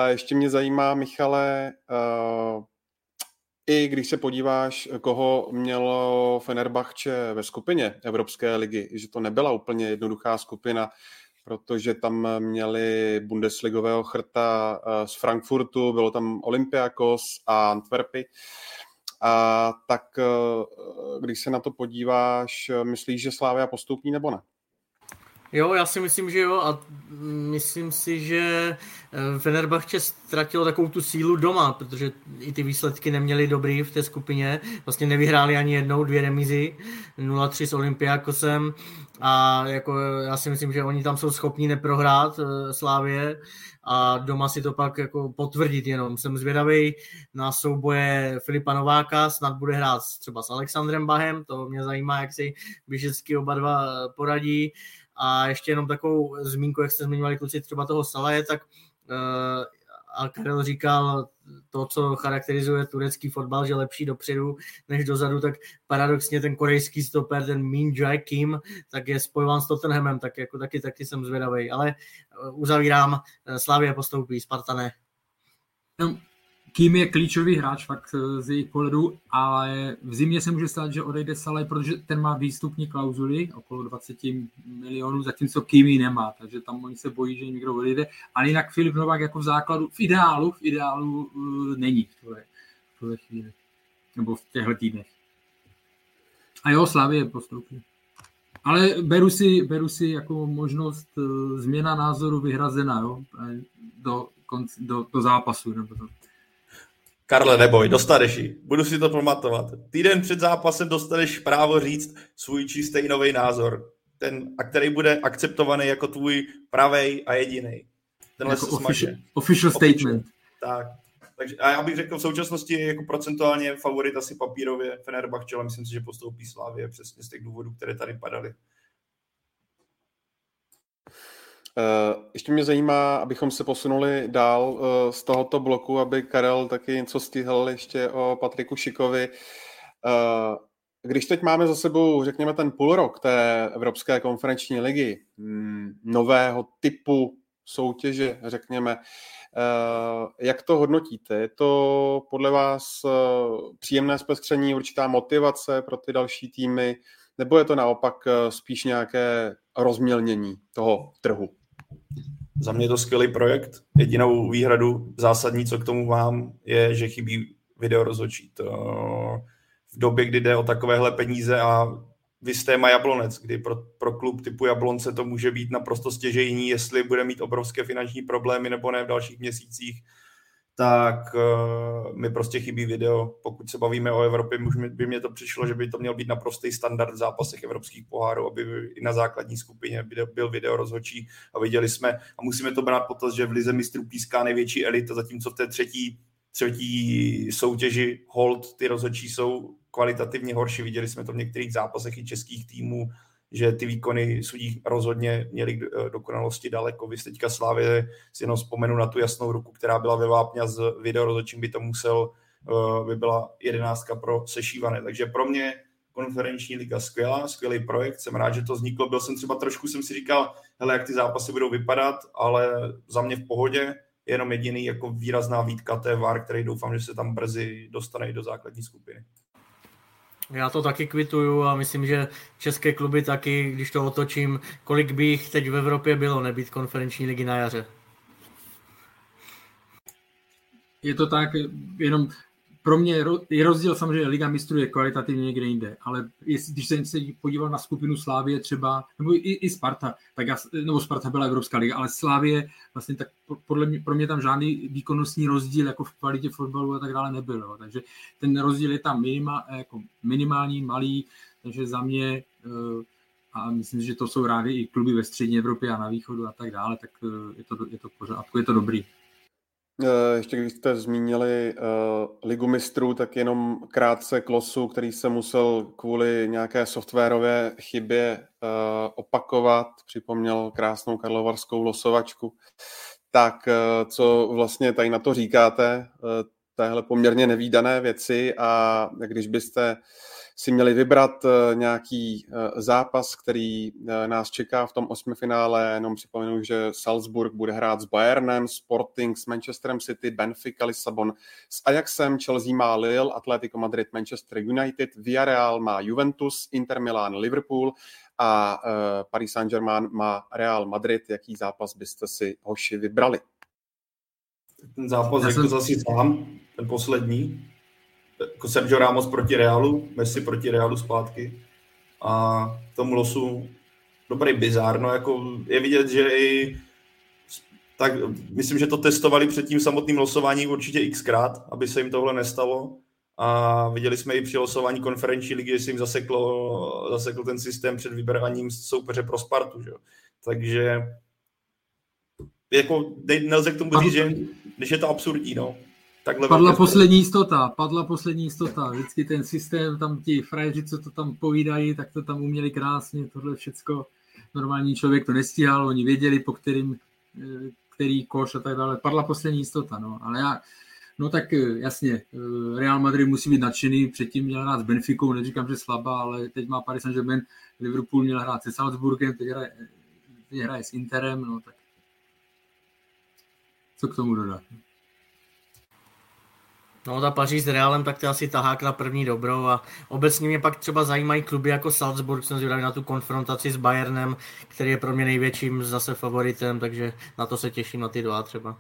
Ještě mě zajímá, Michale, i když se podíváš, koho mělo Fenerbahce ve skupině Evropské ligy, že to nebyla úplně jednoduchá skupina, protože tam měli Bundesligového chrta z Frankfurtu, bylo tam Olympiakos a Antwerpy. A tak když se na to podíváš, myslíš, že Slávia postoupí nebo ne? Jo, já si myslím, že jo a myslím si, že eh, Fenerbahce ztratilo takovou tu sílu doma, protože i ty výsledky neměly dobrý v té skupině. Vlastně nevyhráli ani jednou, dvě remízy, 0-3 s Olympiakosem a jako já si myslím, že oni tam jsou schopni neprohrát eh, Slávě a doma si to pak jako potvrdit jenom. Jsem zvědavý na souboje Filipa Nováka, snad bude hrát třeba s Alexandrem Bahem, to mě zajímá, jak si Běžecky oba dva poradí. A ještě jenom takovou zmínku, jak jste zmiňovali kluci třeba toho Salaje, tak uh, a Karel říkal to, co charakterizuje turecký fotbal, že lepší dopředu než dozadu, tak paradoxně ten korejský stoper, ten Min Jae Kim, tak je spojován s Tottenhamem, tak jako taky, taky jsem zvědavý. Ale uzavírám, eh, Slavě postoupí, Sparta ne. No, kým je klíčový hráč fakt eh, z jejich pohledu, ale v zimě se může stát, že odejde Saleh, protože ten má výstupní klauzuly okolo 20 milionů, zatímco Kimi nemá, takže tam oni se bojí, že někdo odejde. Ale jinak Filip Novák jako v základu, v ideálu, v ideálu uh, není v tuhle, v tuhle chvíli, nebo v těchto týdnech. A jo, Slavě postoupí. Ale beru si, beru si jako možnost uh, změna názoru vyhrazena jo, do, konc, do, do zápasu. Nebo to. Karle, neboj, dostaneš ji. Budu si to pamatovat. Týden před zápasem dostaneš právo říct svůj čistý nový názor. Ten, a který bude akceptovaný jako tvůj pravej a jediný. Tenhle jako se official, official statement. Tak. Takže, a já bych řekl, v současnosti je jako procentuálně favorit asi papírově Fenerbahce, ale myslím si, že postoupí Slávě přesně z těch důvodů, které tady padaly. Eh, ještě mě zajímá, abychom se posunuli dál eh, z tohoto bloku, aby Karel taky něco stihl ještě o Patriku Šikovi. Eh, když teď máme za sebou, řekněme, ten půl rok té Evropské konferenční ligy, hm, nového typu soutěže, řekněme, jak to hodnotíte? Je to podle vás příjemné zpestření, určitá motivace pro ty další týmy, nebo je to naopak spíš nějaké rozmělnění toho trhu? Za mě to skvělý projekt. Jedinou výhradu zásadní, co k tomu mám, je, že chybí video rozhodčí. To v době, kdy jde o takovéhle peníze a vy jste Jablonec, kdy pro, pro klub typu Jablonce to může být naprosto stěžejní, jestli bude mít obrovské finanční problémy nebo ne v dalších měsících, tak uh, mi prostě chybí video. Pokud se bavíme o Evropě, už by mě to přišlo, že by to měl být naprostý standard v zápasech evropských pohárů, aby i na základní skupině byl video rozhodčí a viděli jsme, a musíme to brát potaz, že v Lize mistrů píská největší elita, zatímco v té třetí, třetí soutěži hold ty rozhodčí jsou kvalitativně horší. Viděli jsme to v některých zápasech i českých týmů, že ty výkony sudí rozhodně měly eh, dokonalosti daleko. Vy teďka Slávě si jenom vzpomenu na tu jasnou ruku, která byla ve Vápně z video rozhodčím by to musel, eh, by byla jedenáctka pro sešívané. Takže pro mě konferenční liga skvělá, skvělý projekt, jsem rád, že to vzniklo. Byl jsem třeba trošku, jsem si říkal, hele, jak ty zápasy budou vypadat, ale za mě v pohodě, jenom jediný jako výrazná výtka, té VAR, který doufám, že se tam brzy dostane i do základní skupiny. Já to taky kvituju a myslím, že české kluby taky, když to otočím, kolik by jich teď v Evropě bylo nebýt konferenční ligy na jaře. Je to tak, jenom pro mě je rozdíl samozřejmě, Liga mistrů je kvalitativně někde jinde, ale když jsem se podíval na skupinu Slávie třeba, nebo i, i Sparta, tak já, nebo Sparta byla Evropská liga, ale Slávie vlastně tak podle mě, pro mě tam žádný výkonnostní rozdíl jako v kvalitě fotbalu a tak dále nebyl. Jo. Takže ten rozdíl je tam minima, jako minimální, malý, takže za mě eh, a myslím, že to jsou rádi i kluby ve střední Evropě a na východu a tak dále, tak eh, je to, je to pořádku, je to dobrý. Eh, ještě když jste zmínili uh, Ligu mistrů, tak jenom krátce k losu, který se musel kvůli nějaké softwarové chybě uh, opakovat, připomněl krásnou karlovarskou losovačku. Tak uh, co vlastně tady na to říkáte, uh, téhle poměrně nevýdané věci a když byste uh, si měli vybrat eh, nějaký eh, zápas, který eh, nás čeká v tom osmifinále. Jenom připomenu, že Salzburg bude hrát s Bayernem, Sporting s Manchesterem City, Benfica, Lisabon s Ajaxem, Chelsea má Lille, Atletico Madrid, Manchester United, Villarreal má Juventus, Inter Milan, Liverpool a Paris Saint-Germain má Real Madrid. Jaký zápas byste si hoši vybrali? Ten zápas, jak to zase sám, ten poslední, jako Sergio Ramos proti Realu, Messi proti Realu zpátky a tomu losu dobrý bizár, no jako je vidět, že i tak myslím, že to testovali před tím samotným losováním určitě xkrát, aby se jim tohle nestalo a viděli jsme i při losování konferenční ligy, že se jim zaseklo, zasekl ten systém před vybraním soupeře pro Spartu, že? takže jako nelze k tomu říct, že, že je to absurdní, no. Takhle padla poslední jistota, padla poslední jistota. Vždycky ten systém, tam ti frajeři, co to tam povídají, tak to tam uměli krásně, tohle všecko. Normální člověk to nestíhal, oni věděli, po kterým, eh, který koš a tak dále. Padla poslední jistota, no. Ale já, no tak eh, jasně, eh, Real Madrid musí být nadšený, předtím měl hrát s Benficou, neříkám, že slabá, ale teď má Paris Saint-Germain, Liverpool měl hrát se Salzburgem, teď hraje, teď hraje s Interem, no tak co k tomu dodat? No ta Paříž s Realem, tak to asi tahák na první dobrou a obecně mě pak třeba zajímají kluby jako Salzburg, jsem zvědavý na tu konfrontaci s Bayernem, který je pro mě největším zase favoritem, takže na to se těším na ty dva třeba.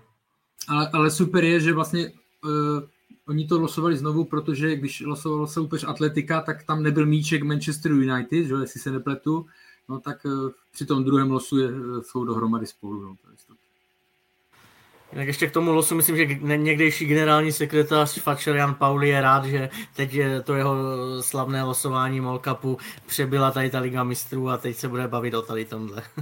Ale, ale super je, že vlastně uh, oni to losovali znovu, protože když losoval soupeř Atletika, tak tam nebyl míček Manchester United, že, jestli se nepletu, no tak uh, při tom druhém losu je, uh, jsou dohromady spolu. No, to je tak ještě k tomu losu myslím, že někdejší generální sekretář Fatcher Jan Pauli je rád, že teď je to jeho slavné losování Molkapu přebyla tady ta Liga mistrů a teď se bude bavit o tady tomhle.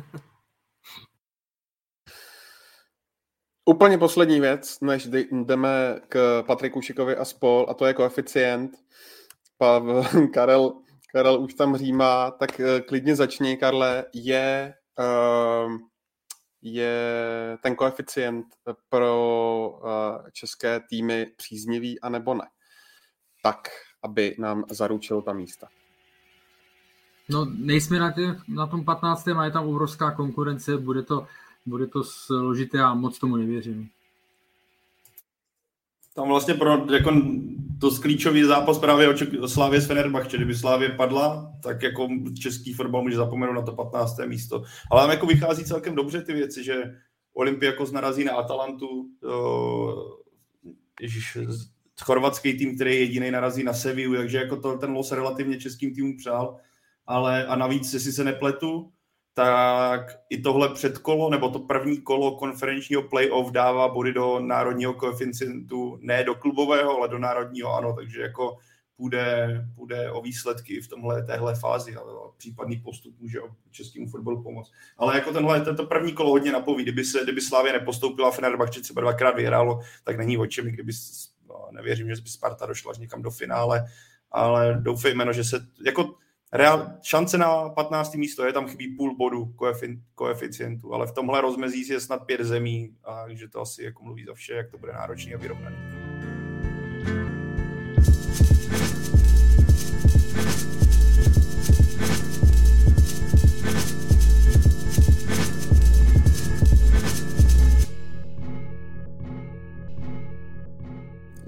Úplně poslední věc, než jdeme k Patriku Šikovi a spol, a to je koeficient. Pav, Karel, Karel už tam římá, tak eh, klidně začni, Karle. Je uh, je ten koeficient pro eh, české týmy příznivý a nebo ne. Tak, aby nám zaručil ta místa. No, nejsme na, tě, na tom 15. a je tam obrovská konkurence, bude to, bude to složité a moc tomu nevěřím. Tam vlastně pro jako to klíčový zápas právě o Slávě s Fenerbahče. Kdyby Slávě padla, tak jako český fotbal může zapomenout na to 15. místo. Ale tam jako vychází celkem dobře ty věci, že Olympiakos narazí na Atalantu, ježiš, chorvatský tým, který je jediný narazí na Sevillu, takže jako to, ten los relativně českým týmům přál. Ale a navíc, jestli se nepletu, tak i tohle předkolo, nebo to první kolo konferenčního playoff dává body do národního koeficientu, ne do klubového, ale do národního, ano, takže jako půjde, půjde o výsledky v tomhle téhle fázi a případný postup může českému fotbalu pomoct. Ale jako tenhle, tento první kolo hodně napoví, kdyby, se, kdyby Slávě nepostoupila, Fenerbahce třeba dvakrát vyhrálo, tak není o čem, kdyby, no, nevěřím, že by Sparta došla až někam do finále, ale doufejme, no, že se, jako reál, šance na 15. místo je, tam chybí půl bodu koeficientu, ale v tomhle rozmezí je snad pět zemí, a že to asi jako mluví za vše, jak to bude náročný a vyrovnaný.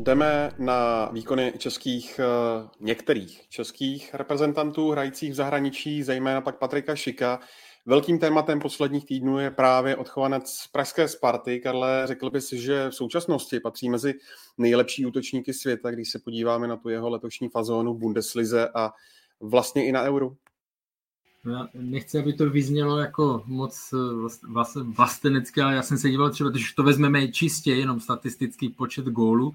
Jdeme na výkony českých, eh, některých českých reprezentantů hrajících v zahraničí, zejména pak Patrika Šika. Velkým tématem posledních týdnů je právě odchovanec pražské Sparty. Karle, řekl bys, že v současnosti patří mezi nejlepší útočníky světa, když se podíváme na tu jeho letošní fazónu Bundeslize a vlastně i na Euro? Já nechci, aby to vyznělo jako moc vlastenecké, ale já jsem se díval třeba, když to vezmeme čistě jenom statistický počet gólů,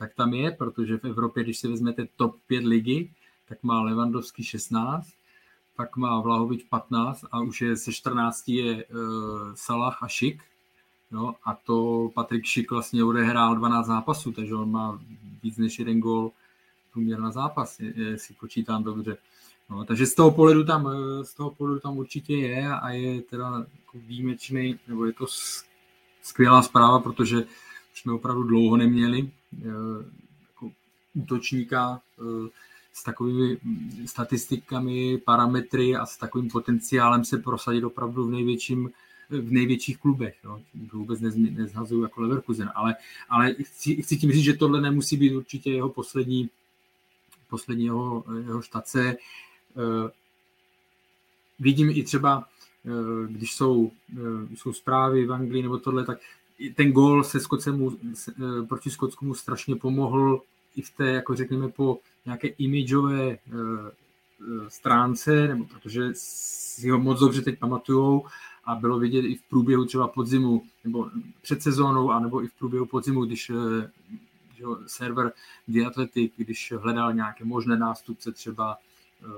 tak tam je, protože v Evropě, když si vezmete top 5 ligy, tak má Levandovský 16, pak má Vlahovič 15 a už je se 14 je uh, Salah a Šik. No, a to Patrik Šik vlastně odehrál 12 zápasů, takže on má víc než jeden gol průměr na zápas, si počítám dobře. No, takže z toho pohledu tam, eh, z toho pohledu tam určitě je a je teda jako výjimečný, nebo je to skvělá zpráva, protože jsme opravdu dlouho neměli jako útočníka eh, s takovými statistikami, parametry a s takovým potenciálem se prosadit opravdu v největším v největších klubech. No. Vůbec nezhazuju jako Leverkusen, ale, ale chci, chci tím říct, že tohle nemusí být určitě jeho poslední, poslední jeho, jeho štace. Eh, vidím i třeba, když jsou, jsou zprávy v Anglii nebo tohle, tak ten gól se Skotsemu, eh, proti Skotsku strašně pomohl i v té, jako řekněme, po nějaké imidžové eh, eh, stránce, nebo protože si ho moc dobře teď pamatujou a bylo vidět i v průběhu třeba podzimu, nebo před sezónou, anebo i v průběhu podzimu, když že server The Athletic, když hledal nějaké možné nástupce třeba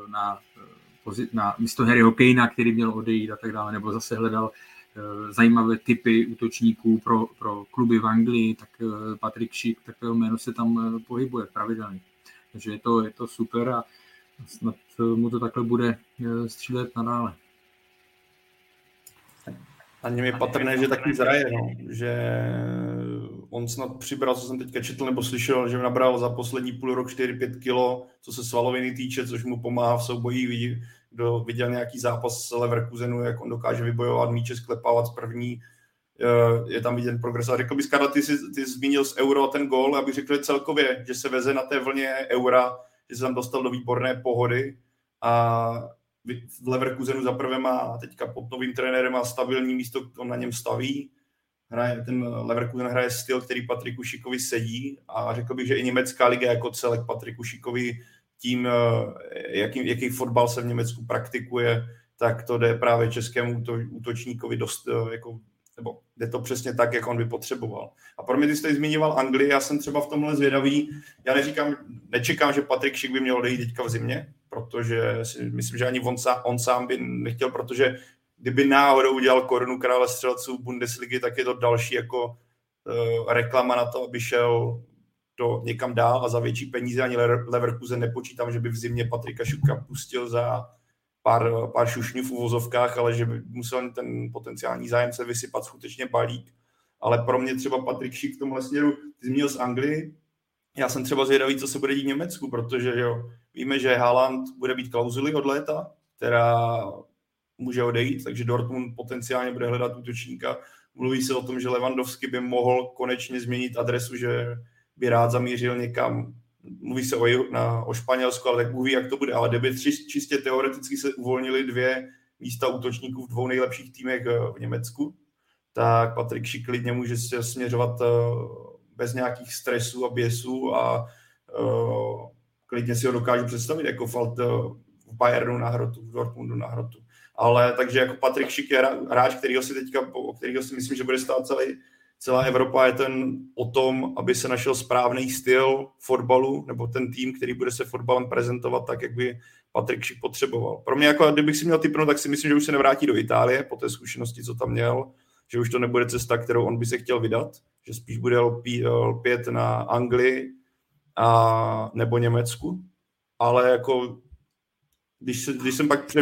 na, na místo Harryho Kanea, který měl odejít a tak dále, nebo zase hledal zajímavé typy útočníků pro, pro kluby v Anglii, tak eh, Patrick Schick, takového jméno se tam eh, pohybuje pravidelně. Takže je to, je to super a snad mu to takhle bude střílet nadále. A něm je patrné, že taky zraje, no. že on snad přibral, co jsem teďka četl nebo slyšel, že nabral za poslední půl rok 4-5 kilo, co se svaloviny týče, což mu pomáhá v soubojích kdo viděl nějaký zápas s Leverkusenu, jak on dokáže vybojovat míče, sklepávat z první, eh, je tam vidět progres. A řekl bys, Karla, ty jsi, ty jsi zmínil z Euro a ten gol, abych řekl celkově, že se veze na té vlně Eura, že se tam dostal do výborné pohody a v Leverkusenu zaprvé má teďka pod novým trenérem a stabilní místo, on na něm staví. Hraje, ten Leverkusen hraje styl, který Patriku Šikovi sedí a řekl bych, že i německá liga jako celek Patriku Šikovi tím, eh, jaký, jaký fotbal se v Německu praktikuje, tak to jde právě českému útočníkovi dost, eh, jako, nebo jde to přesně tak, jak on by potřeboval. A pro mě, ty jste zmiňoval Anglii, já jsem třeba v tomhle zvědavý, já neříkám, nečekám, že Patrik Šik by měl odejít teďka v zimě, protože si myslím, že ani on sám, on sám by nechtěl, protože kdyby náhodou udělal korunu krále střelců Bundesligy, tak je to další jako uh, reklama na to, aby šel to někam dál a za větší peníze ani Leverkusen nepočítám, že by v zimě Patrika Šuka pustil za pár, pár šušňů v uvozovkách, ale že by musel ten potenciální zájemce vysypat skutečně balík. Ale pro mě třeba Patrik Šik v tomhle směru, ty zmínil z Anglii, já jsem třeba zvědavý, co se bude dít v Německu, protože jo, víme, že Haaland bude být klauzuly od léta, která může odejít, takže Dortmund potenciálně bude hledat útočníka. Mluví se o tom, že Lewandowski by mohl konečně změnit adresu, že by rád zamířil někam, mluví se o, na, o Španělsku, ale tak mluví, jak to bude, ale kdyby čistě teoreticky se uvolnili dvě místa útočníků v dvou nejlepších týmech eh, v Německu, tak Patrik Šik klidně může se směřovat eh, bez nějakých stresů a běsů a uh, klidně si ho dokážu představit jako falt v Bayernu na hrotu, v Dortmundu na hrotu. ale takže jako Patrik Šik je hráč, kterýho si teďka, o kterýho si myslím, že bude stát celý, celá Evropa je ten o tom, aby se našel správný styl fotbalu, nebo ten tým, který bude se fotbalem prezentovat tak, jak by Patrik Šik potřeboval. Pro mě, jako kdybych si měl typnout, tak si myslím, že už se nevrátí do Itálie po té zkušenosti, co tam měl, že už to nebude cesta, kterou on by se chtěl vydat, že spíš bude lpět na Anglii a, nebo Německu. Ale jako, když, se, když jsem pak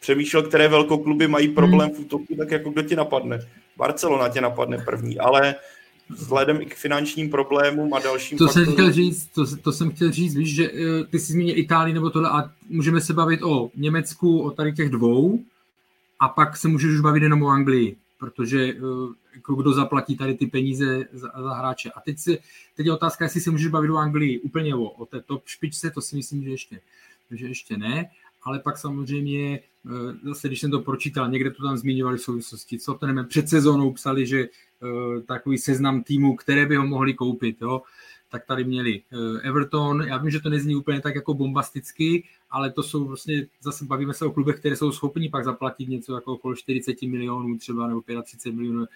přemýšlel, které velkokluby mají problém hmm. v útoku, tak jako kdo ti napadne? Barcelona tě napadne první, ale vzhledem i k finančním problémům a dalším to faktorům. Jsem chtěl říct, to, to jsem chtěl říct, víš, že eh, ty jsi zmínil Itálii nebo tohle a můžeme se bavit o Německu, o tady těch dvou a pak se můžeš už bavit jenom o Anglii, protože eh, jako kdo zaplatí tady ty peníze za, za hráče. A teď, si, teď je otázka, jestli se můžeš bavit o Anglii úplně o, o té top špičce, to si myslím, že ještě, že ještě ne ale pak samozřejmě, eh, zase když jsem to pročítal, někde to tam zmiňovali v souvislosti, co to nevím, před sezónou psali, že eh, takový seznam týmů, které by ho mohli koupit, jo, tak tady měli eh, Everton, já vím, že to nezní úplně tak jako bombasticky, ale to jsou vlastně, zase bavíme se o klubech, které jsou schopni pak zaplatit něco jako okolo 40 milionů třeba, nebo 35 milionů.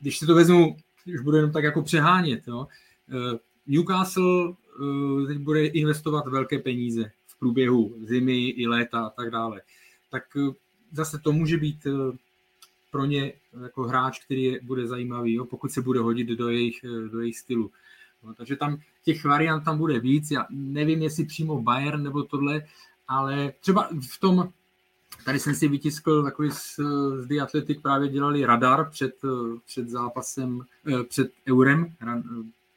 Když si to vezmu, už budu jenom tak jako přehánět, jo, Newcastle teď bude investovat velké peníze průběhu zimy i léta a tak dále. Tak eh, zase to může být eh, pro ně jako hráč, který je, bude zajímavý, jo, pokud se bude hodit do jejich, eh, do jejich stylu. No, takže tam těch variant tam bude víc. Já nevím, jestli přímo Bayern nebo tohle, ale třeba v tom, tady jsem si vytiskl takový z, z The Athletic, právě dělali radar před, před zápasem, před Eurem,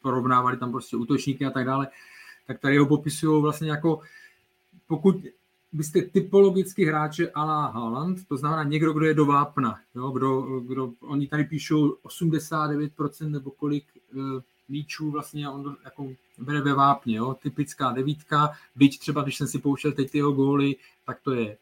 porovnávali tam prostě útočníky a tak dále, tak tady ho popisují vlastně jako pokud byste typologicky hráče a la Haaland, to znamená někdo, kdo je do vápna, jo, kdo, kdo, oni tady píšou 89% nebo kolik e, míčů vlastně on jako bere ve vápně, jo, typická devítka, byť třeba, když jsem si pouštěl teď ty jeho góly, tak to je e,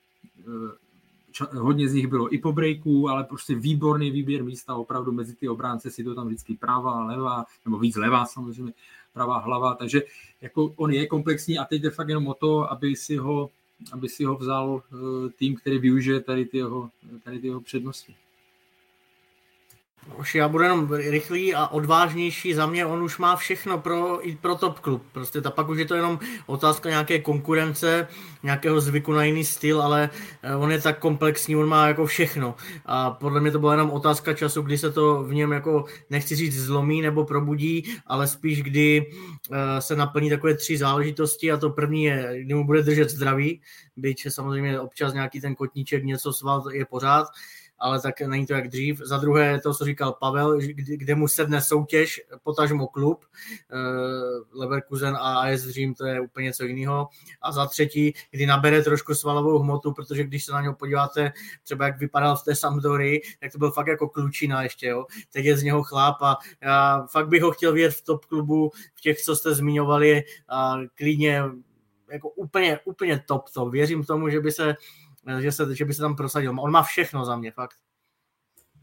hodně z nich bylo i po breaku, ale prostě výborný výběr místa, opravdu mezi ty obránce si to tam vždycky pravá, levá, nebo víc levá samozřejmě, pravá hlava, takže jako on je komplexní a teď jde fakt jenom o to, aby si ho, aby si ho vzal eh, tým, který využije tady ty jeho, tady ty jeho přednosti. Už já budu jenom rychlý a odvážnější. Za mě on už má všechno pro, i pro top klub. Prostě ta pak už je to jenom otázka nějaké konkurence, nějakého zvyku na jiný styl, ale eh, on je tak komplexní, on má jako všechno. A podle mě to byla jenom otázka času, kdy se to v něm jako, nechci říct zlomí nebo probudí, ale spíš kdy uh, se naplní takové tři záležitosti a to první je, kdy mu bude držet zdraví, byť samozřejmě občas nějaký ten kotníček, něco sval je pořád, ale tak není to jak dřív. Za druhé to, co říkal Pavel, kde mu sedne soutěž, potažmo klub, eh, Leverkusen a AS Řím, to je úplně něco jiného. A za třetí, kdy nabere trošku svalovou hmotu, protože když se na něho podíváte, třeba jak vypadal v té Sampdory, tak to byl fakt jako klučina ještě, jo. Teď je z něho chláp a já fakt bych ho chtěl vidět v top klubu, v těch, co jste zmiňovali a klidně jako úplně, úplně top to. Věřím tomu, že by se že, se, že by se tam prosadil. On má všechno za mě, fakt.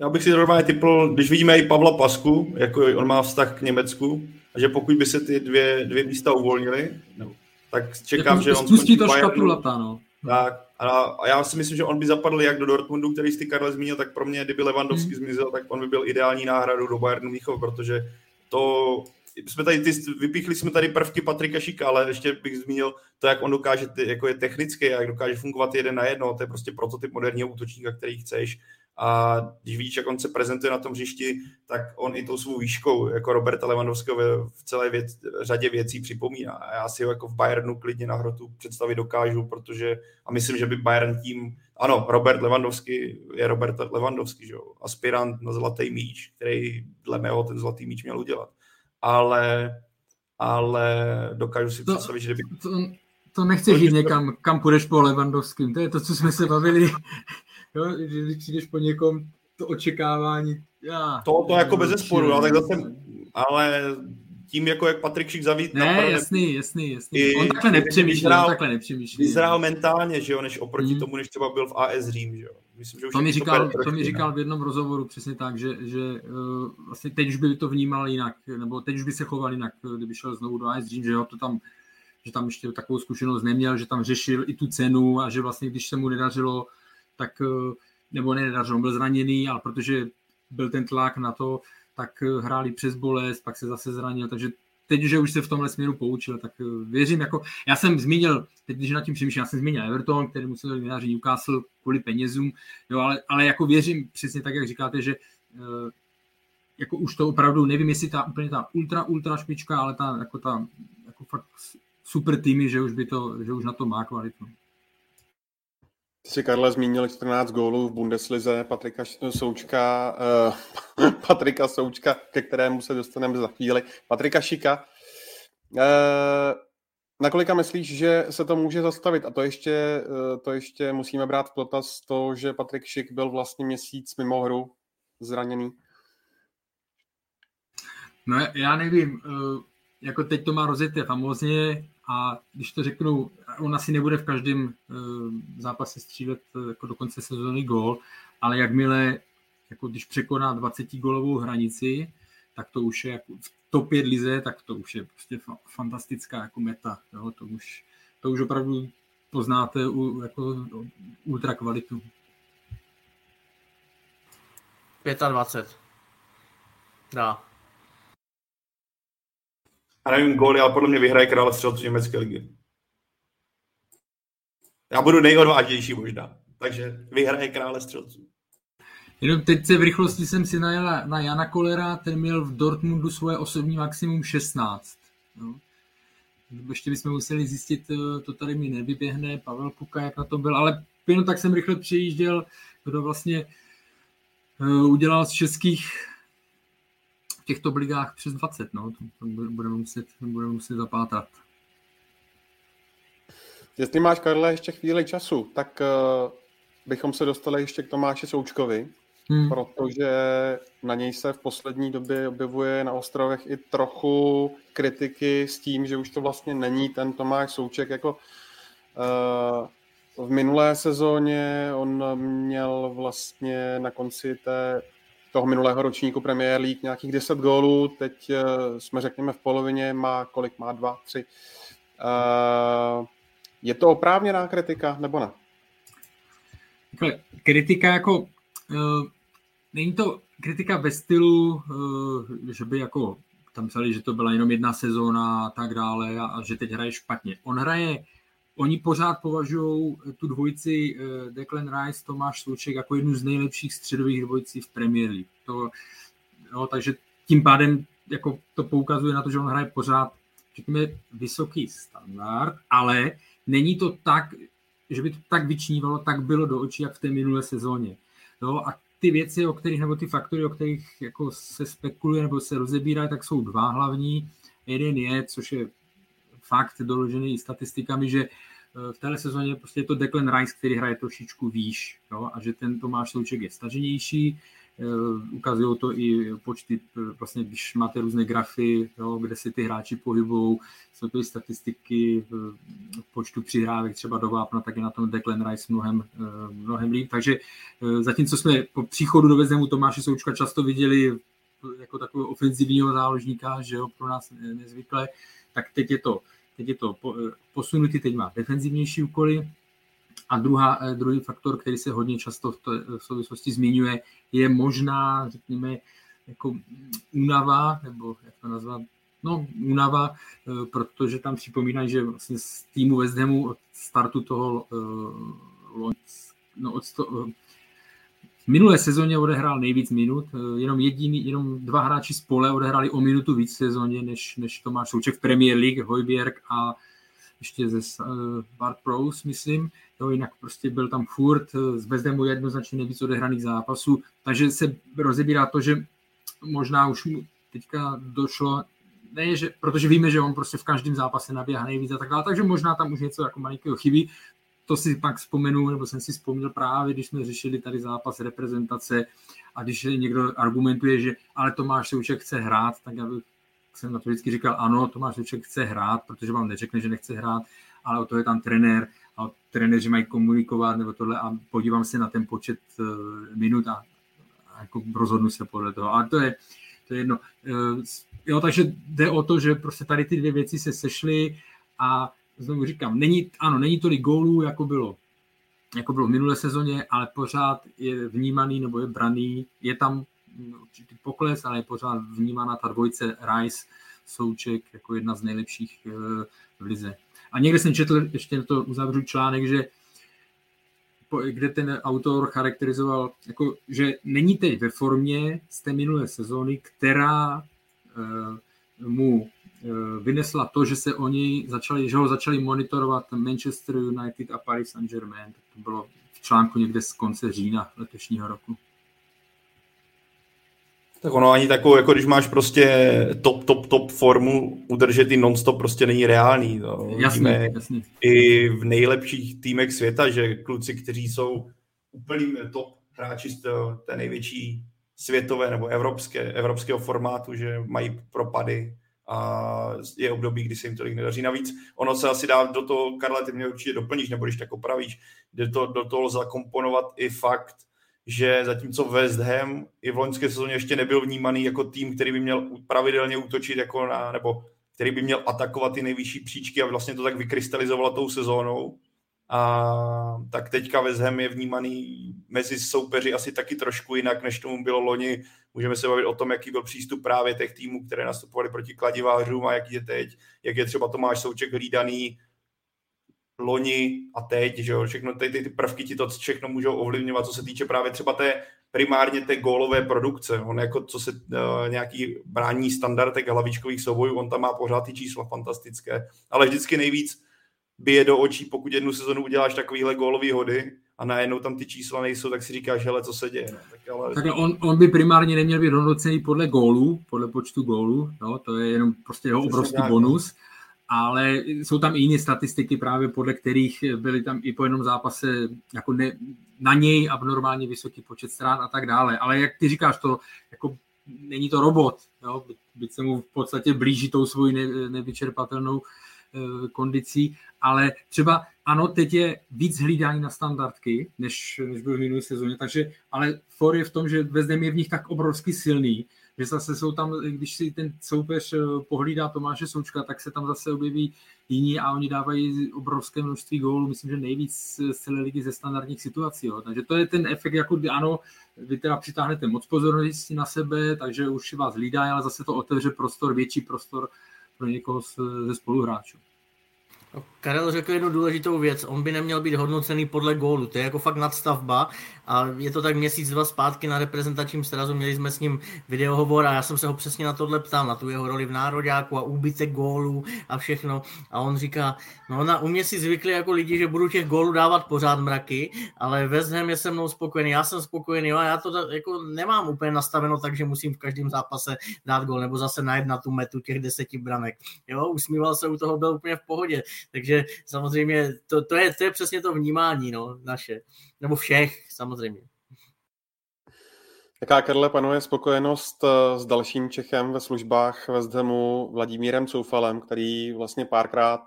Já bych si normálně typl, když vidíme i Pavla Pasku, jako on má vztah k Německu, a že pokud by se ty dvě, dvě místa uvolnily, no, tak čekám, jako, že on spustí to škatulata, no. Tak, a, a, já si myslím, že on by zapadl jak do Dortmundu, který jsi ty Karle zmínil, tak pro mě, kdyby Lewandowski hmm. zmizel, tak on by byl ideální náhradou do Bayernu Míchov, protože to jsme tady, ty, vypíchli jsme tady prvky Patrika Šika, ale ještě bych zmínil to, jak on dokáže, jako je technický, jak dokáže fungovat jeden na jedno, to je prostě prototyp moderního útočníka, který chceš. A když víš, jak on se prezentuje na tom hřišti, tak on i tou svou výškou, jako Roberta Lewandowského v celé věc, řadě věcí připomíná. A já si ho jako v Bayernu klidně na hrotu představit dokážu, protože a myslím, že by Bayern tím, ano, Robert Lewandowski je Robert Lewandowski, že jo, aspirant na zlatý míč, který dle mého ten zlatý míč měl udělat ale, ale dokážu si to, představit, že kdyby... To, to nechceš jít někam, kam půjdeš po Levandovským, to je to, co jsme se bavili, jo, že když přijdeš po někom, to očekávání, já, to, to jako bez sporu, ale tak zase, ale tím, jako jak Patrik Šik zavít. Ne, naprve, jasný, jasný, jasný. I, on takhle nepřemýšlí, vyzrál, on takhle nepřemýšlí. Vyzrál mentálně, že jo, než oproti hmm. tomu, než třeba byl v AS Řím, že jo. Myslím, že už to, mi říkal, to mi říkal v jednom rozhovoru přesně tak, že, že uh, vlastně teď už by to vnímal jinak, nebo teď už by se choval jinak, kdyby šel znovu do AS Dream, že jo, to tam, že tam ještě takovou zkušenost neměl, že tam řešil i tu cenu a že vlastně, když se mu nedařilo tak nebo nedařilo, on byl zraněný, ale protože byl ten tlak na to, tak hráli přes bolest, pak se zase zranil, takže teď, že už se v tomhle směru poučil, tak věřím, jako, já jsem zmínil, teď když nad tím přemýšlím, já jsem zmínil Everton, který musel vynářit Newcastle kvůli penězům, jo, ale, ale jako věřím přesně tak, jak říkáte, že jako už to opravdu, nevím, jestli ta úplně ta ultra, ultra špička, ale ta, jako ta, jako fakt super týmy, že už by to, že už na to má kvalitu. Ty jsi, Karle, zmínil 14 gólů v Bundeslize Patrika Součka, uh, Patrika Součka, ke kterému se dostaneme za chvíli. Patrika Šika. Uh, nakolika myslíš, že se to může zastavit? A to ještě, uh, to ještě musíme brát v potaz to, že Patrik Šik byl vlastně měsíc mimo hru zraněný. No já nevím, uh, jako teď to má rozjeté famózně, a když to řeknu, on asi nebude v každém uh, zápase střílet uh, jako do konce sezóny gól, ale jakmile, jako když překoná 20 gólovou hranici, tak to už je jako v top 5 lize, tak to už je prostě fa- fantastická jako meta. Jo? To, už, to už opravdu poznáte u, jako ultra kvalitu. 25. Dá. A nevím góly, ale podle mě vyhraje krále střelců německé ligy. Já budu nejodvážnější možná. Takže vyhraje krále střelců. Jenom teď se v rychlosti jsem si najel na Jana Kolera, ten měl v Dortmundu svoje osobní maximum 16. No. Ještě bychom museli zjistit, eh, to tady mi nevyběhne, Pavel Kuka, jak na to byl, ale jenom tak jsem rychle přijížděl, kdo vlastně eh, udělal z českých těchto ligách přes 20, no, to budeme muset, budeme muset zapátrat. Jestli máš, Karle, ještě chvíli času, tak uh, bychom se dostali ještě k Tomáši Součkovi, hmm. protože na něj se v poslední době objevuje na ostrovech i trochu kritiky s tím, že už to vlastně není ten Tomáš Souček jako uh, v minulé sezóně on měl vlastně na konci té toho minulého ročníku Premier League nějakých 10 gólů, teď uh, jsme řekněme v polovině, má kolik má, dva, tři. Uh, je to oprávněná kritika, nebo ne? Kritika jako, uh, není to kritika ve stylu, že by jako tam psali, že to byla jenom jedna sezóna a tak dále a, a že teď hraje špatně. On hraje Oni pořád považují tu dvojici eh, Declan Rice, Tomáš Sluček jako jednu z nejlepších středových dvojicí v Premier League. To, no, takže tím pádem jako to poukazuje na to, že on hraje pořád řekněme, vysoký standard, ale není to tak, že by to tak vyčnívalo, tak bylo do očí, jak v té minulé sezóně. No, a ty věci, o kterých, nebo ty faktory, o kterých jako se spekuluje nebo se rozebírají, tak jsou dva hlavní. Jeden je, což je fakt doložený statistikami, že eh, v téhle sezóně prostě je to Declan Rice, který hraje trošičku výš jo, a že ten Tomáš Souček je staženější. Eh, ukazují to i počty, eh, vlastně když máte různé grafy, jo, kde se ty hráči pohybou, jsou to i statistiky počtu přihrávek třeba do vápna, tak je na tom Declan Rice mnohem, mnohem líp. Takže zatímco jsme po příchodu do Vezemu Tomáše Součka často viděli jako takového ofenzivního záložníka, že jo, pro nás nezvykle, tak teď je to teď je to posunutý, teď má defenzivnější úkoly. A druhá, eh, druhý faktor, který se hodně často v, to, v souvislosti zmiňuje, je možná, řekněme, jako únava, nebo jak to nazvat, no, únava, eh, protože tam připomínají, že vlastně z týmu West Hamu od startu toho no, od, sto, minulé sezóně odehrál nejvíc minut, eh, jenom jediný, jenom dva hráči z pole odehráli o minutu víc v sezóně, než, než Tomáš Souček v Premier League, Hojbjerg a ještě ze uh, Bart Prous, myslím. Jo, jinak prostě byl tam furt, z eh, Bezdemu jednoznačně nejvíc odehraných zápasů, takže se rozebírá to, že možná už mu teďka došlo, ne, že, protože víme, že on prostě v každém zápase naběhá nejvíc a tak dále, takže možná tam už něco jako malinkého chybí, to si pak vzpomenu, nebo jsem si vzpomněl právě, když jsme řešili tady zápas reprezentace a když někdo argumentuje, že ale Tomáš Souček chce hrát, tak já bych jsem na to vždycky říkal, ano, Tomáš Souček chce hrát, protože vám neřekne, že nechce hrát, ale o to je tam trenér a trenéři mají komunikovat nebo tohle a podívám se na ten počet uh, minut a, a jako rozhodnu se podle toho. A to je, to je jedno. Uh, jo, takže jde o to, že prostě tady ty dvě věci se sešly a znovu říkám, není, ano, není tolik gólů, jako bylo jako bylo v minulé sezóně, ale pořád je vnímaný nebo je braný, je tam určitý pokles, ale je pořád vnímána ta dvojce Rice, Souček jako jedna z nejlepších eh, v lize. A někde jsem četl, ještě to uzavřu článek, že kde ten autor charakterizoval, jako, že není teď ve formě z té minulé sezóny, která uh, mu vynesla to, že se oni začali, že ho začali monitorovat Manchester United a Paris Saint-Germain. To bylo v článku někde z konce října letošního roku. Tak ono ani takovou, jako když máš prostě top, top, top formu, udržet i non-stop prostě není reálný. No. Jasně, jasně. I v nejlepších týmech světa, že kluci, kteří jsou úplným top hráči z té největší světové nebo evropské, evropského formátu, že mají propady a je období, kdy se jim tolik nedaří. Navíc ono se asi dá do toho, Karle, ty mě určitě doplníš, nebo když tak opravíš, jde to do toho zakomponovat i fakt, že zatímco West Ham i v loňské sezóně ještě nebyl vnímaný jako tým, který by měl pravidelně útočit jako na, nebo který by měl atakovat ty nejvyšší příčky a vlastně to tak vykrystalizovalo tou sezónou. A tak teďka West Ham je vnímaný mezi soupeři asi taky trošku jinak, než tomu bylo loni. Můžeme se bavit o tom, jaký byl přístup právě těch týmů, které nastupovali proti kladivářům a jaký je teď, jak je třeba Tomáš Souček hlídaný, loni a teď, že jo, všechno ty, ty, ty prvky ti to všechno můžou ovlivňovat, co se týče právě třeba té primárně té gólové produkce. On jako co se uh, nějaký brání standardek hlavičkových soubojů, on tam má pořád ty čísla fantastické, ale vždycky nejvíc bije do očí, pokud jednu sezonu uděláš takovýhle gólový hody a najednou tam ty čísla nejsou, tak si říkáš, hele, co se děje. No, tak ale... tak on, on, by primárně neměl být hodnocený podle gólů, podle počtu gólů, no, to je jenom prostě jeho obrovský bonus. No ale jsou tam i jiné statistiky právě podle kterých byly tam i po jednom zápase jako ne, na něj abnormálně vysoký počet ztrát a tak dále. Ale jak ty říkáš, to jako není to robot, jo? byť se mu v podstatě blíží tou svojí ne, nevyčerpatelnou e, kondicí, ale třeba ano, teď je víc hlídání na standardky, než, než byl v minulé sezóně, takže, ale for je v tom, že West je v nich tak obrovsky silný, že zase jsou tam, když si ten soupeř eh, pohlídá Tomáše Součka, tak se tam zase objeví jiní a oni dávají obrovské množství gólů, myslím, že nejvíc z celé ligy ze standardních situací. Jo. Takže to je ten efekt, jako ano, vy teda přitáhnete moc pozornosti na sebe, takže už vás hlídá, ale zase to otevře prostor, větší prostor pro někoho ze spoluhráčů. Karel řekl jednu důležitou věc, on by neměl být hodnocený podle gólu, to je jako fakt nadstavba. A je to tak měsíc, dva zpátky na reprezentačním srazu, měli jsme s ním videohovor a já jsem se ho přesně na tohle ptal, na tu jeho roli v nároďáku a úbytek gólů a všechno. A on říká, no na, u mě si zvykli jako lidi, že budu těch gólů dávat pořád mraky, ale West Ham je se mnou spokojený, já jsem spokojený a já to jako nemám úplně nastaveno tak, že musím v každém zápase dát gól nebo zase najít na tu metu těch deseti branek. Jo, usmíval se u toho, byl úplně v pohodě, takže samozřejmě to, to, je, to je přesně to vnímání no, naše, nebo všech samozřejmě. Jaká, Karle, panuje spokojenost eh, s dalším Čechem ve službách West Hamu Vladimírem Coufalem, který vlastně párkrát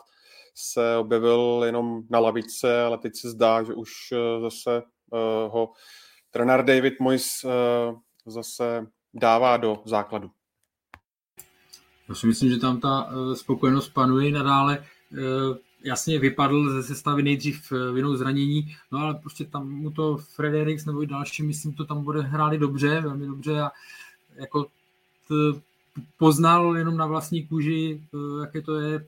se objevil jenom na lavičce, ale teď se zdá, že už eh, zase eh, ho trenér David Moyes zase dává do základu. Já si myslím, že tam ta spokojenost panuje nadále jasně vypadl ze sestavy nejdřív eh, vinou zranění, no ale prostě tam mu to Fredericks nebo i další, myslím, to tam bude hráli dobře, velmi dobře a jako t, poznal jenom na vlastní kůži, eh, jaké to je,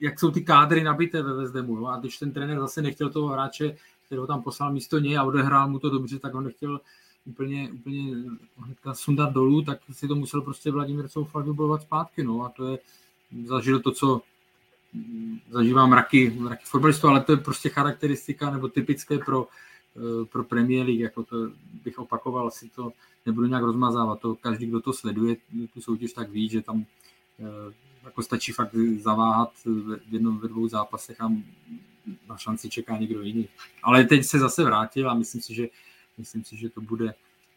jak jsou ty kádry nabité ve Vezdemu. No? A když ten trenér zase nechtěl toho hráče, kterého tam poslal místo něj a odehrál mu to dobře, tak ho nechtěl úplně, úplně hnedka sundat dolů, tak si to musel prostě Vladimír Soufal vybojovat zpátky. No? A to je, zažil to, co zažívám mraky, mraky fotbalistů, ale to je prostě charakteristika nebo typické pro, eh, pro Premier League, jako to bych opakoval, si to nebudu nějak rozmazávat, to každý, kdo to sleduje, tu soutěž, tak ví, že tam eh, jako stačí fakt zaváhat v jednom, ve dvou zápasech a na šanci čeká někdo jiný. Ale teď se zase vrátil a myslím si, že, myslím si, že to bude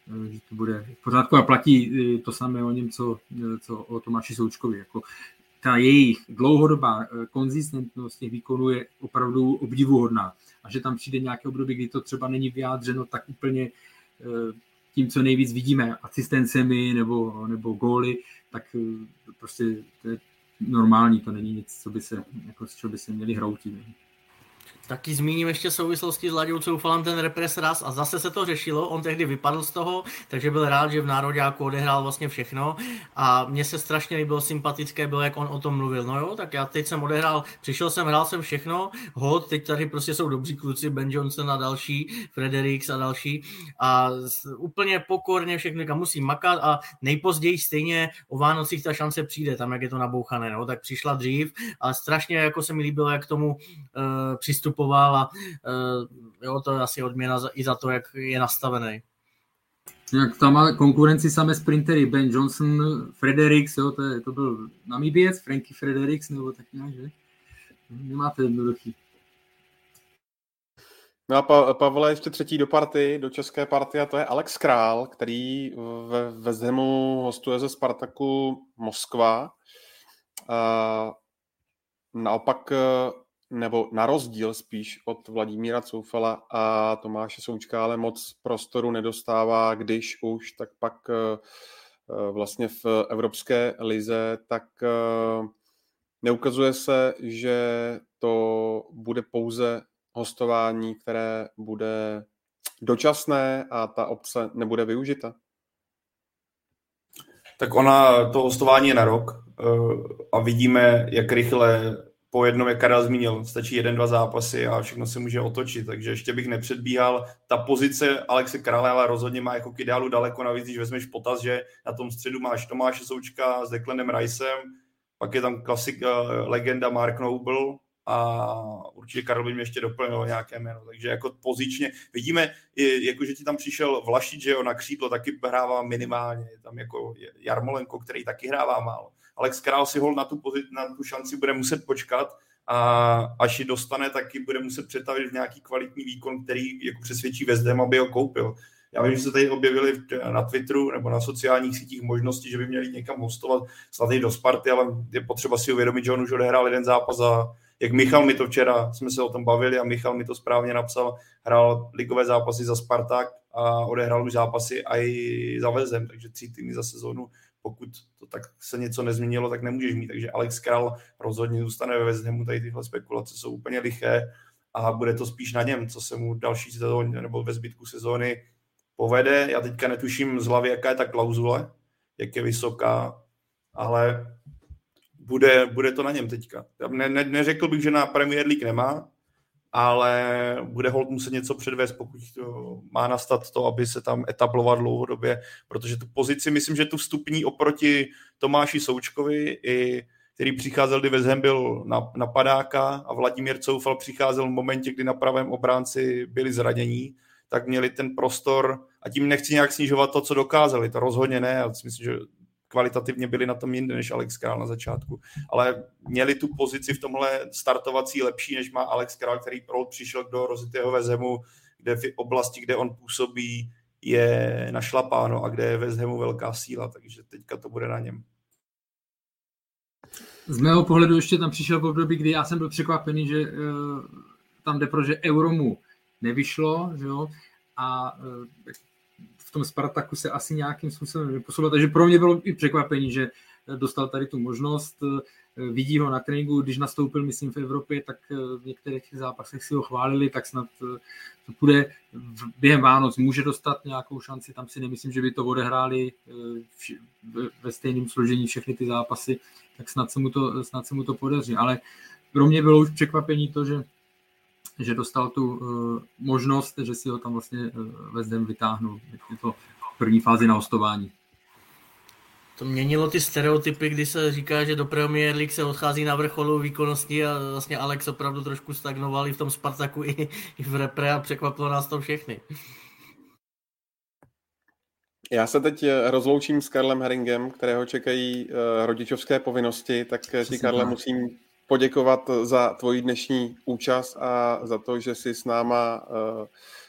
eh, že to bude v pořádku a platí to samé o něm, co, co o Tomáši Součkovi. Jako ta jejich dlouhodobá eh, konzistentnost těch výkonů je opravdu obdivuhodná. A že tam přijde nějaké období, kdy to třeba není vyjádřeno tak úplně eh, tím, co nejvíc vidíme, asistencemi nebo, nebo góly, tak eh, prostě to je normální, to není nic, co by se, jako, co by se měli hroutit. Taky zmíním ještě souvislosti s Laďou Coufalem ten repres raz a zase se to řešilo, on tehdy vypadl z toho, takže byl rád, že v Nároďáku odehrál vlastně všechno. A mně se strašně líbilo sympatické, bylo jak on o tom mluvil, no jo, tak já teď jsem odehrál, přišel jsem, hrál jsem všechno, hod, teď tady prostě jsou dobří kluci, Ben Johnson a další, Fredericks a další. A úplně pokorně všechno, kam musím makat a nejpozději stejně o Vánocích ta šance přijde, tam jak je to nabouchané, no, tak přišla dřív a strašně jako se mi líbilo, jak k tomu uh, přistupoval a uh, jo, to je asi odměna za, i za to, jak je nastavený. Jak tam má konkurenci samé sprintery, Ben Johnson, Fredericks, jo, to, je, to byl Namiběc, Frankie Fredericks, nebo tak nějak, že? Nemáte jednoduchý. No a pa- Pavle ještě třetí do party, do české party a to je Alex Král, který ve West Hamu hostuje ze Spartaku Moskva. A naopak, nebo na rozdíl spíš od Vladimíra Coufala a Tomáše Součka, ale moc prostoru nedostává, když už, tak pak eh, vlastně v Evropské lize, tak eh, neukazuje se, že to bude pouze hostování, které bude dočasné a ta obce nebude využita? Tak ona, to hostování je na rok eh, a vidíme, jak rychle po jednom, jak Karel zmínil, stačí jeden, dva zápasy a všechno se může otočit, takže ještě bych nepředbíhal. Ta pozice Alexe Krále ale rozhodně má jako k ideálu daleko, navíc když vezmeš potaz, že na tom středu máš Tomáše Součka s Declanem Ricem, pak je tam klasik, eh, legenda Mark Noble, a určitě Karel by mě ještě doplnil nějaké jméno. Takže jako pozičně vidíme, jako že ti tam přišel Vlašič, že jo, na křídlo taky hrává minimálně, je tam jako Jarmolenko, který taky hrává málo. Alex Král si hol na tu, pozit, na tu šanci bude muset počkat a až ji dostane, tak ji bude muset přetavit v nějaký kvalitní výkon, který jako přesvědčí Vezdem, aby ho koupil. Já vím, že se tady objevili na Twitteru nebo na sociálních sítích možnosti, že by měli někam hostovat snad do Sparty, ale je potřeba si uvědomit, že on už odehrál jeden zápas za, jak Michal mi to včera, jsme se o tom bavili a Michal mi to správně napsal, hrál ligové zápasy za Spartak a odehrál už zápasy i za Vezem, takže tři týmy za sezónu, pokud to tak se něco nezměnilo, tak nemůžeš mít, takže Alex Král rozhodně zůstane ve Vezemu, tady tyhle spekulace jsou úplně liché a bude to spíš na něm, co se mu další sezóně nebo ve zbytku sezóny povede. Já teďka netuším z hlavy, jaká je ta klauzule, jak je vysoká, ale bude, bude to na něm teďka. Ne, ne, neřekl bych, že na Premier League nemá, ale bude hold muset něco předvést, pokud to má nastat to, aby se tam etabloval dlouhodobě, protože tu pozici, myslím, že tu vstupní oproti Tomáši Součkovi, i, který přicházel, kdy Vezhem byl na, napadáka a Vladimír Coufal přicházel v momentě, kdy na pravém obránci byli zranění, tak měli ten prostor a tím nechci nějak snižovat to, co dokázali, to rozhodně ne, já si myslím, že kvalitativně byli na tom jinde než Alex Král na začátku. Ale měli tu pozici v tomhle startovací lepší, než má Alex Král, který přišel do rozitého vezemu, kde v oblasti, kde on působí, je našlapáno a kde je ve zhemu velká síla, takže teďka to bude na něm. Z mého pohledu ještě tam přišel období, kdy já jsem byl překvapený, že uh, tam jde pro, že Euromu nevyšlo, že jo, a v tom Spartaku se asi nějakým způsobem neposouvá. Takže pro mě bylo i překvapení, že dostal tady tu možnost. Vidí ho na tréninku, když nastoupil, myslím, v Evropě, tak v některých zápasech si ho chválili, tak snad to půjde během Vánoc, může dostat nějakou šanci, tam si nemyslím, že by to odehráli ve stejném složení všechny ty zápasy, tak snad se mu to, snad se mu to podaří. Ale pro mě bylo už překvapení to, že že dostal tu uh, možnost, že si ho tam vlastně uh, Vezdem vytáhnul. Je to v první fázi na hostování. To měnilo ty stereotypy, kdy se říká, že do Premier League se odchází na vrcholu výkonnosti a vlastně Alex opravdu trošku stagnoval i v tom Spartaku, i, i v repre a překvapilo nás to všechny. Já se teď eh, rozloučím s Karlem Heringem, kterého čekají rodičovské povinnosti, tak ti Karle musím poděkovat za tvoji dnešní účast a za to, že jsi s náma eh,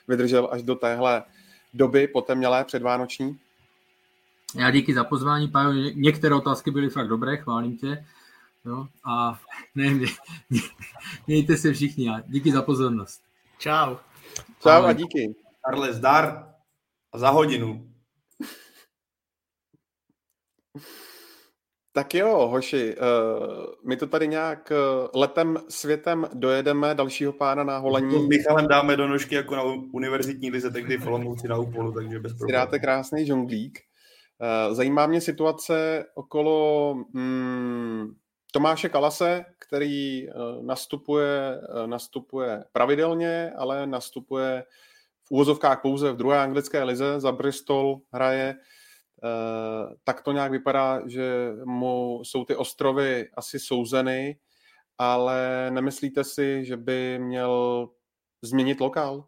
vydržel až do téhle doby potemnělé předvánoční. Já díky za pozvání, Pájo. Některé otázky byly fakt dobré, chválím tě. Jo? A ne, mě, mě, mějte se všichni a díky za pozornost. Čau. Čau a díky. Karle, zdar a za hodinu. Tak jo, hoši, uh, my to tady nějak uh, letem světem dojedeme dalšího pána na holení. To Michalem dáme do nožky jako na univerzitní lize, tehdy v Olomouci na Úpolu, takže bez problémů. Dáte krásný žonglík. Uh, zajímá mě situace okolo mm, Tomáše Kalase, který nastupuje, nastupuje pravidelně, ale nastupuje v úvozovkách pouze v druhé anglické lize, za Bristol hraje Eh, tak to nějak vypadá, že mu jsou ty ostrovy asi souzeny, ale nemyslíte si, že by měl změnit lokál?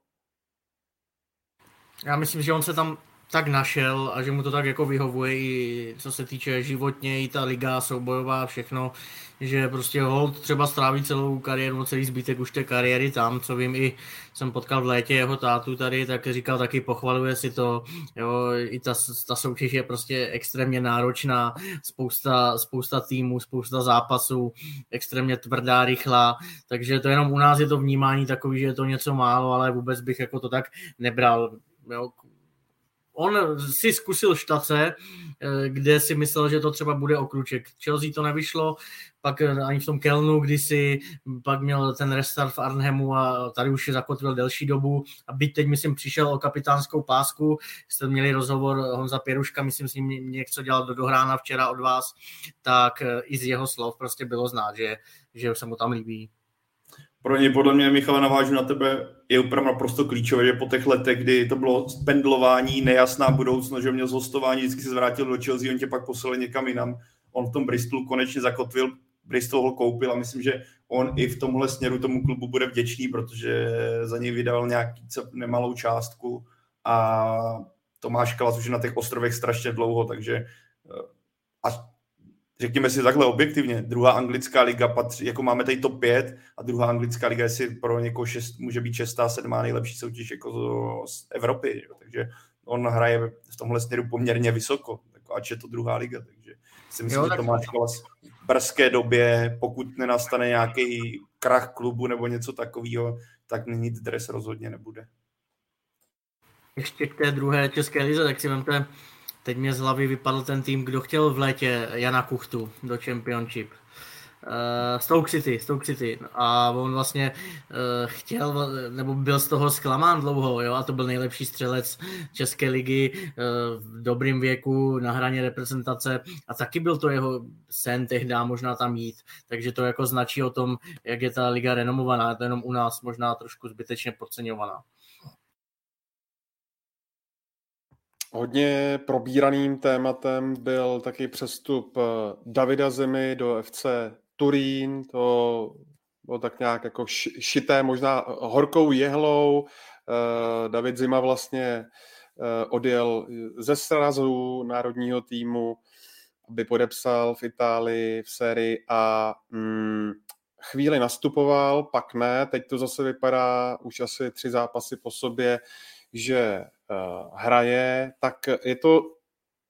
Já myslím, že on se tam tak našel a že mu to tak jako vyhovuje i co se týče životně, i ta liga soubojová, všechno, že prostě hold třeba stráví celou kariéru, celý zbytek už té kariéry tam, co vím, i jsem potkal v létě jeho tátu tady, tak říkal taky, pochvaluje si to, jo, i ta, ta soutěž je prostě extrémně náročná, spousta, spousta týmů, spousta zápasů, extrémně tvrdá, rychlá, takže to jenom u nás je to vnímání takový, že je to něco málo, ale vůbec bych jako to tak nebral, jo, on si zkusil štace, eh, kde si myslel, že to třeba bude okruček. Chelsea to nevyšlo, pak eh, ani v tom Kelnu, kdy si pak měl ten restart v Arnhemu a tady už je zakotvil delší dobu a byť teď, myslím, přišel o kapitánskou pásku, jste měli rozhovor Honza Pěruška, myslím, s ním něco dělal do dohrána včera od vás, tak eh, i z jeho slov prostě bylo znát, že, že se mu tam líbí pro ně podle mě, Michale, navážu na tebe, je opravdu naprosto klíčové, že po těch letech, kdy to bylo pendlování, nejasná budoucnost, že měl zhostování, vždycky se zvrátil do Chelsea, on tě pak poslal někam jinam. On v tom Bristolu konečně zakotvil, Bristol ho koupil a myslím, že on i v tomhle směru tomu klubu bude vděčný, protože za něj vydal nějaký nemalou částku a Tomáš Kalas už je na těch ostrovech strašně dlouho, takže eh, a řekněme si takhle objektivně, druhá anglická liga patří, jako máme tady top 5 a druhá anglická liga si pro někoho šest, může být šestá, sedmá nejlepší soutěž jako z, z Evropy, jo. takže on hraje v tomhle směru poměrně vysoko, jako ač je to druhá liga, takže si myslím, jo, že to má v brzké době, pokud nenastane nějaký krach klubu nebo něco takového, tak měnit dres rozhodně nebude. Ještě k té druhé české lize, tak si vemte, Teď mě z hlavy vypadl ten tým, kdo chtěl v létě Jana Kuchtu do Championship. Uh, Stoke City, Stoke City. A on vlastně uh, chtěl, nebo byl z toho zklamán dlouho, jo, a to byl nejlepší střelec České ligy uh, v dobrým věku, na hraně reprezentace a taky byl to jeho sen tehdy možná tam jít. Takže to jako značí o tom, jak je ta liga renomovaná, to jenom u nás možná trošku zbytečně podceňovaná. Hodně probíraným tématem byl taky přestup eh, Davida Zemi do FC Turín. To bylo tak nějak jako šité možná horkou jehlou. Eh, David Zima vlastně eh, odjel ze srazu národního týmu, aby podepsal v Itálii v sérii a mm, chvíli nastupoval, pak ne. Teď to zase vypadá už asi tři zápasy po sobě, že hraje, tak je to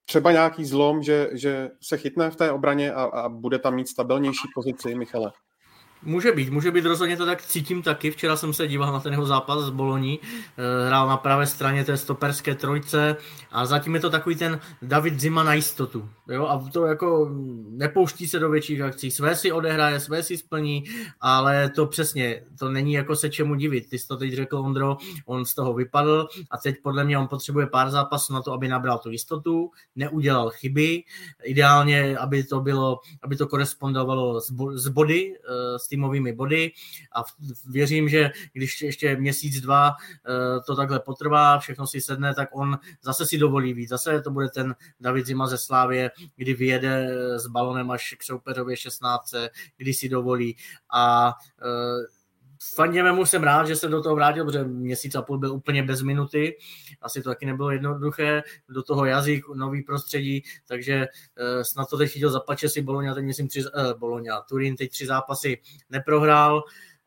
třeba nějaký zlom, že, že se chytne v té obraně a, a bude tam mít stabilnější pozici, Michale? Může být, může být, rozhodně to tak cítím taky. Včera jsem se díval na ten jeho zápas z Boloní, eh, hrál na pravé straně té stoperské trojce a zatím je to takový ten David Zima na jistotu. Jo? A to jako nepouští se do větších akcí. Své si odehraje, své si splní, ale to přesně, to není jako se čemu divit. Ty jsi to teď řekl, Ondro, on z toho vypadl a teď podle mě on potřebuje pár zápasů na to, aby nabral tu jistotu, neudělal chyby, ideálně, aby to bylo, aby to korespondovalo s body, eh, s týmovými body a věřím, že když ještě měsíc, dva eh, to takhle potrvá, všechno si sedne, tak on zase si dovolí víc. Zase to bude ten David Zima ze Slávě, kdy vyjede s balonem až k soupeřově 16, kdy si dovolí a eh, Fandíme mu jsem rád, že se do toho vrátil, protože měsíc a půl byl úplně bez minuty. Asi to taky nebylo jednoduché. Do toho jazyk, nový prostředí, takže uh, snad to teď chytil zapače si Boloňa, teď myslím tři, uh, Boloňa, Turín teď tři zápasy neprohrál.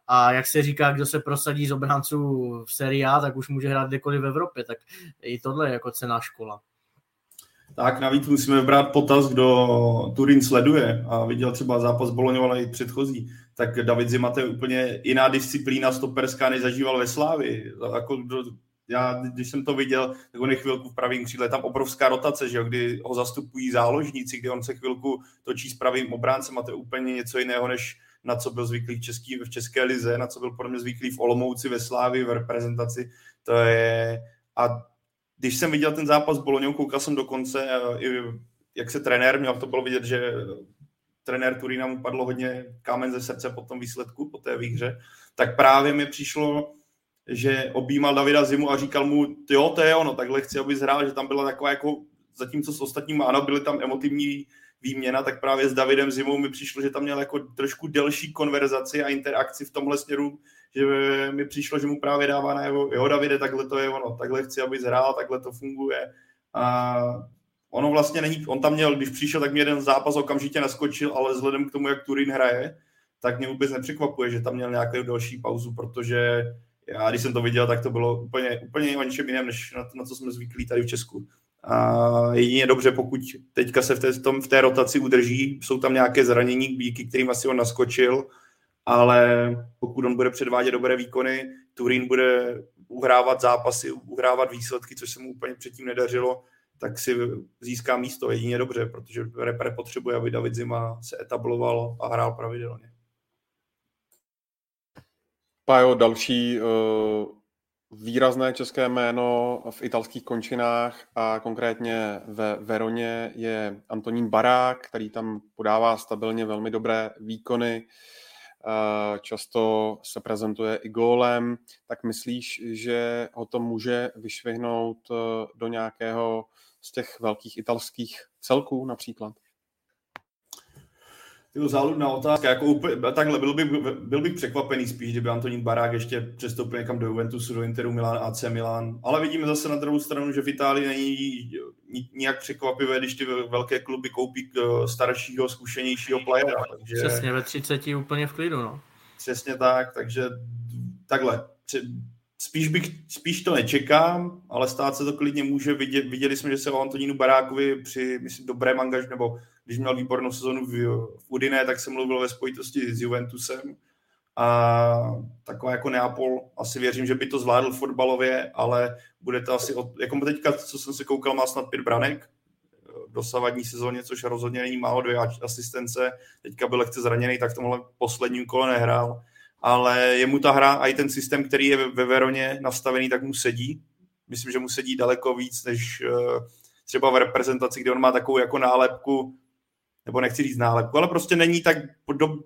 A jak se říká, kdo se prosadí z obránců v Serie A, tak už může hrát kdekoliv v Evropě. Tak i tohle je jako cená škola. Tak navíc musíme brát potaz, kdo Turín sleduje a viděl třeba zápas Boloňova, i předchozí tak David Zima to je úplně jiná disciplína stoperská, než zažíval ve Slávi. Jako, já, když jsem to viděl, tak on je chvilku v pravém křídle, tam obrovská rotace, že jo, kdy ho zastupují záložníci, kdy on se chvilku točí s pravým obráncem a to je úplně něco jiného, než na co byl zvyklý v, český, v České lize, na co byl podle mě zvyklý v Olomouci, ve Slávi, v reprezentaci. To je... A když jsem viděl ten zápas s Boloňou, koukal jsem dokonce, i jak se trenér měl, to bylo vidět, že trenér Turína mu padlo hodně kámen ze srdce po tom výsledku, po té výhře, tak právě mi přišlo, že objímal Davida Zimu a říkal mu, jo, to je ono, takhle chci, aby zhrál, že tam byla taková jako, zatímco s ostatními, ano, byly tam emotivní výměna, tak právě s Davidem Zimou mi přišlo, že tam měl jako trošku delší konverzaci a interakci v tomhle směru, že mi přišlo, že mu právě dává na jeho, jo Davide, takhle to je ono, takhle chci, aby zhrál, takhle to funguje. A ono vlastně není, on tam měl, když přišel, tak mě jeden zápas okamžitě naskočil, ale vzhledem k tomu, jak Turín hraje, tak mě vůbec nepřekvapuje, že tam měl nějakou další pauzu, protože já, když jsem to viděl, tak to bylo úplně, úplně o ničem jiném, než na, na co jsme zvyklí tady v Česku. A jedině dobře, pokud teďka se v té, v, tom, v té rotaci udrží, jsou tam nějaké zranění, díky kterým asi on naskočil, ale pokud on bude předvádět dobré výkony, Turín bude uhrávat zápasy, uhrávat výsledky, což se mu úplně předtím nedařilo, tak si získá místo jedině dobře, protože repre potřebuje, aby David Zima se etabloval a hrál pravidelně. Pajo, další uh, výrazné české jméno v italských končinách a konkrétně ve Veroně je Antonín Barák, který tam podává stabilně velmi dobré výkony. Uh, často se prezentuje i gólem. Tak myslíš, že ho to může vyšvihnout uh, do nějakého z těch velkých italských celků například? Tyho záludná otázka, jako úplně, takhle, byl bych, byl bych překvapený spíš, kdyby Antonín Barák ještě přestoupil někam do Juventusu, do Interu Milan, AC Milan, ale vidíme zase na druhou stranu, že v Itálii není nijak překvapivé, když ty velké kluby koupí eh, staršího, zkušenějšího playera. Takže... Přesně, ve 30 úplně v klidu, no. Přesně tak, takže takhle, spíš, bych, spíš to nečekám, ale stát se to klidně může. Vidět, viděli jsme, že se o Antonínu Barákovi při, myslím, dobrém angaž, nebo když měl výbornou sezonu v, v Udiné, tak se mluvil ve spojitosti s Juventusem. A taková jako Neapol, asi věřím, že by to zvládl fotbalově, ale bude to asi, od, jako teďka, co jsem se koukal, má snad pět branek dosavadní sezóně, což rozhodně není málo, dvě asistence. Teďka byl lehce zraněný, tak v tomhle posledním kole nehrál ale je mu ta hra a i ten systém, který je ve Veroně nastavený, tak mu sedí. Myslím, že mu sedí daleko víc, než eh, třeba v reprezentaci, kde on má takovou jako nálepku, nebo nechci říct nálepku, ale prostě není tak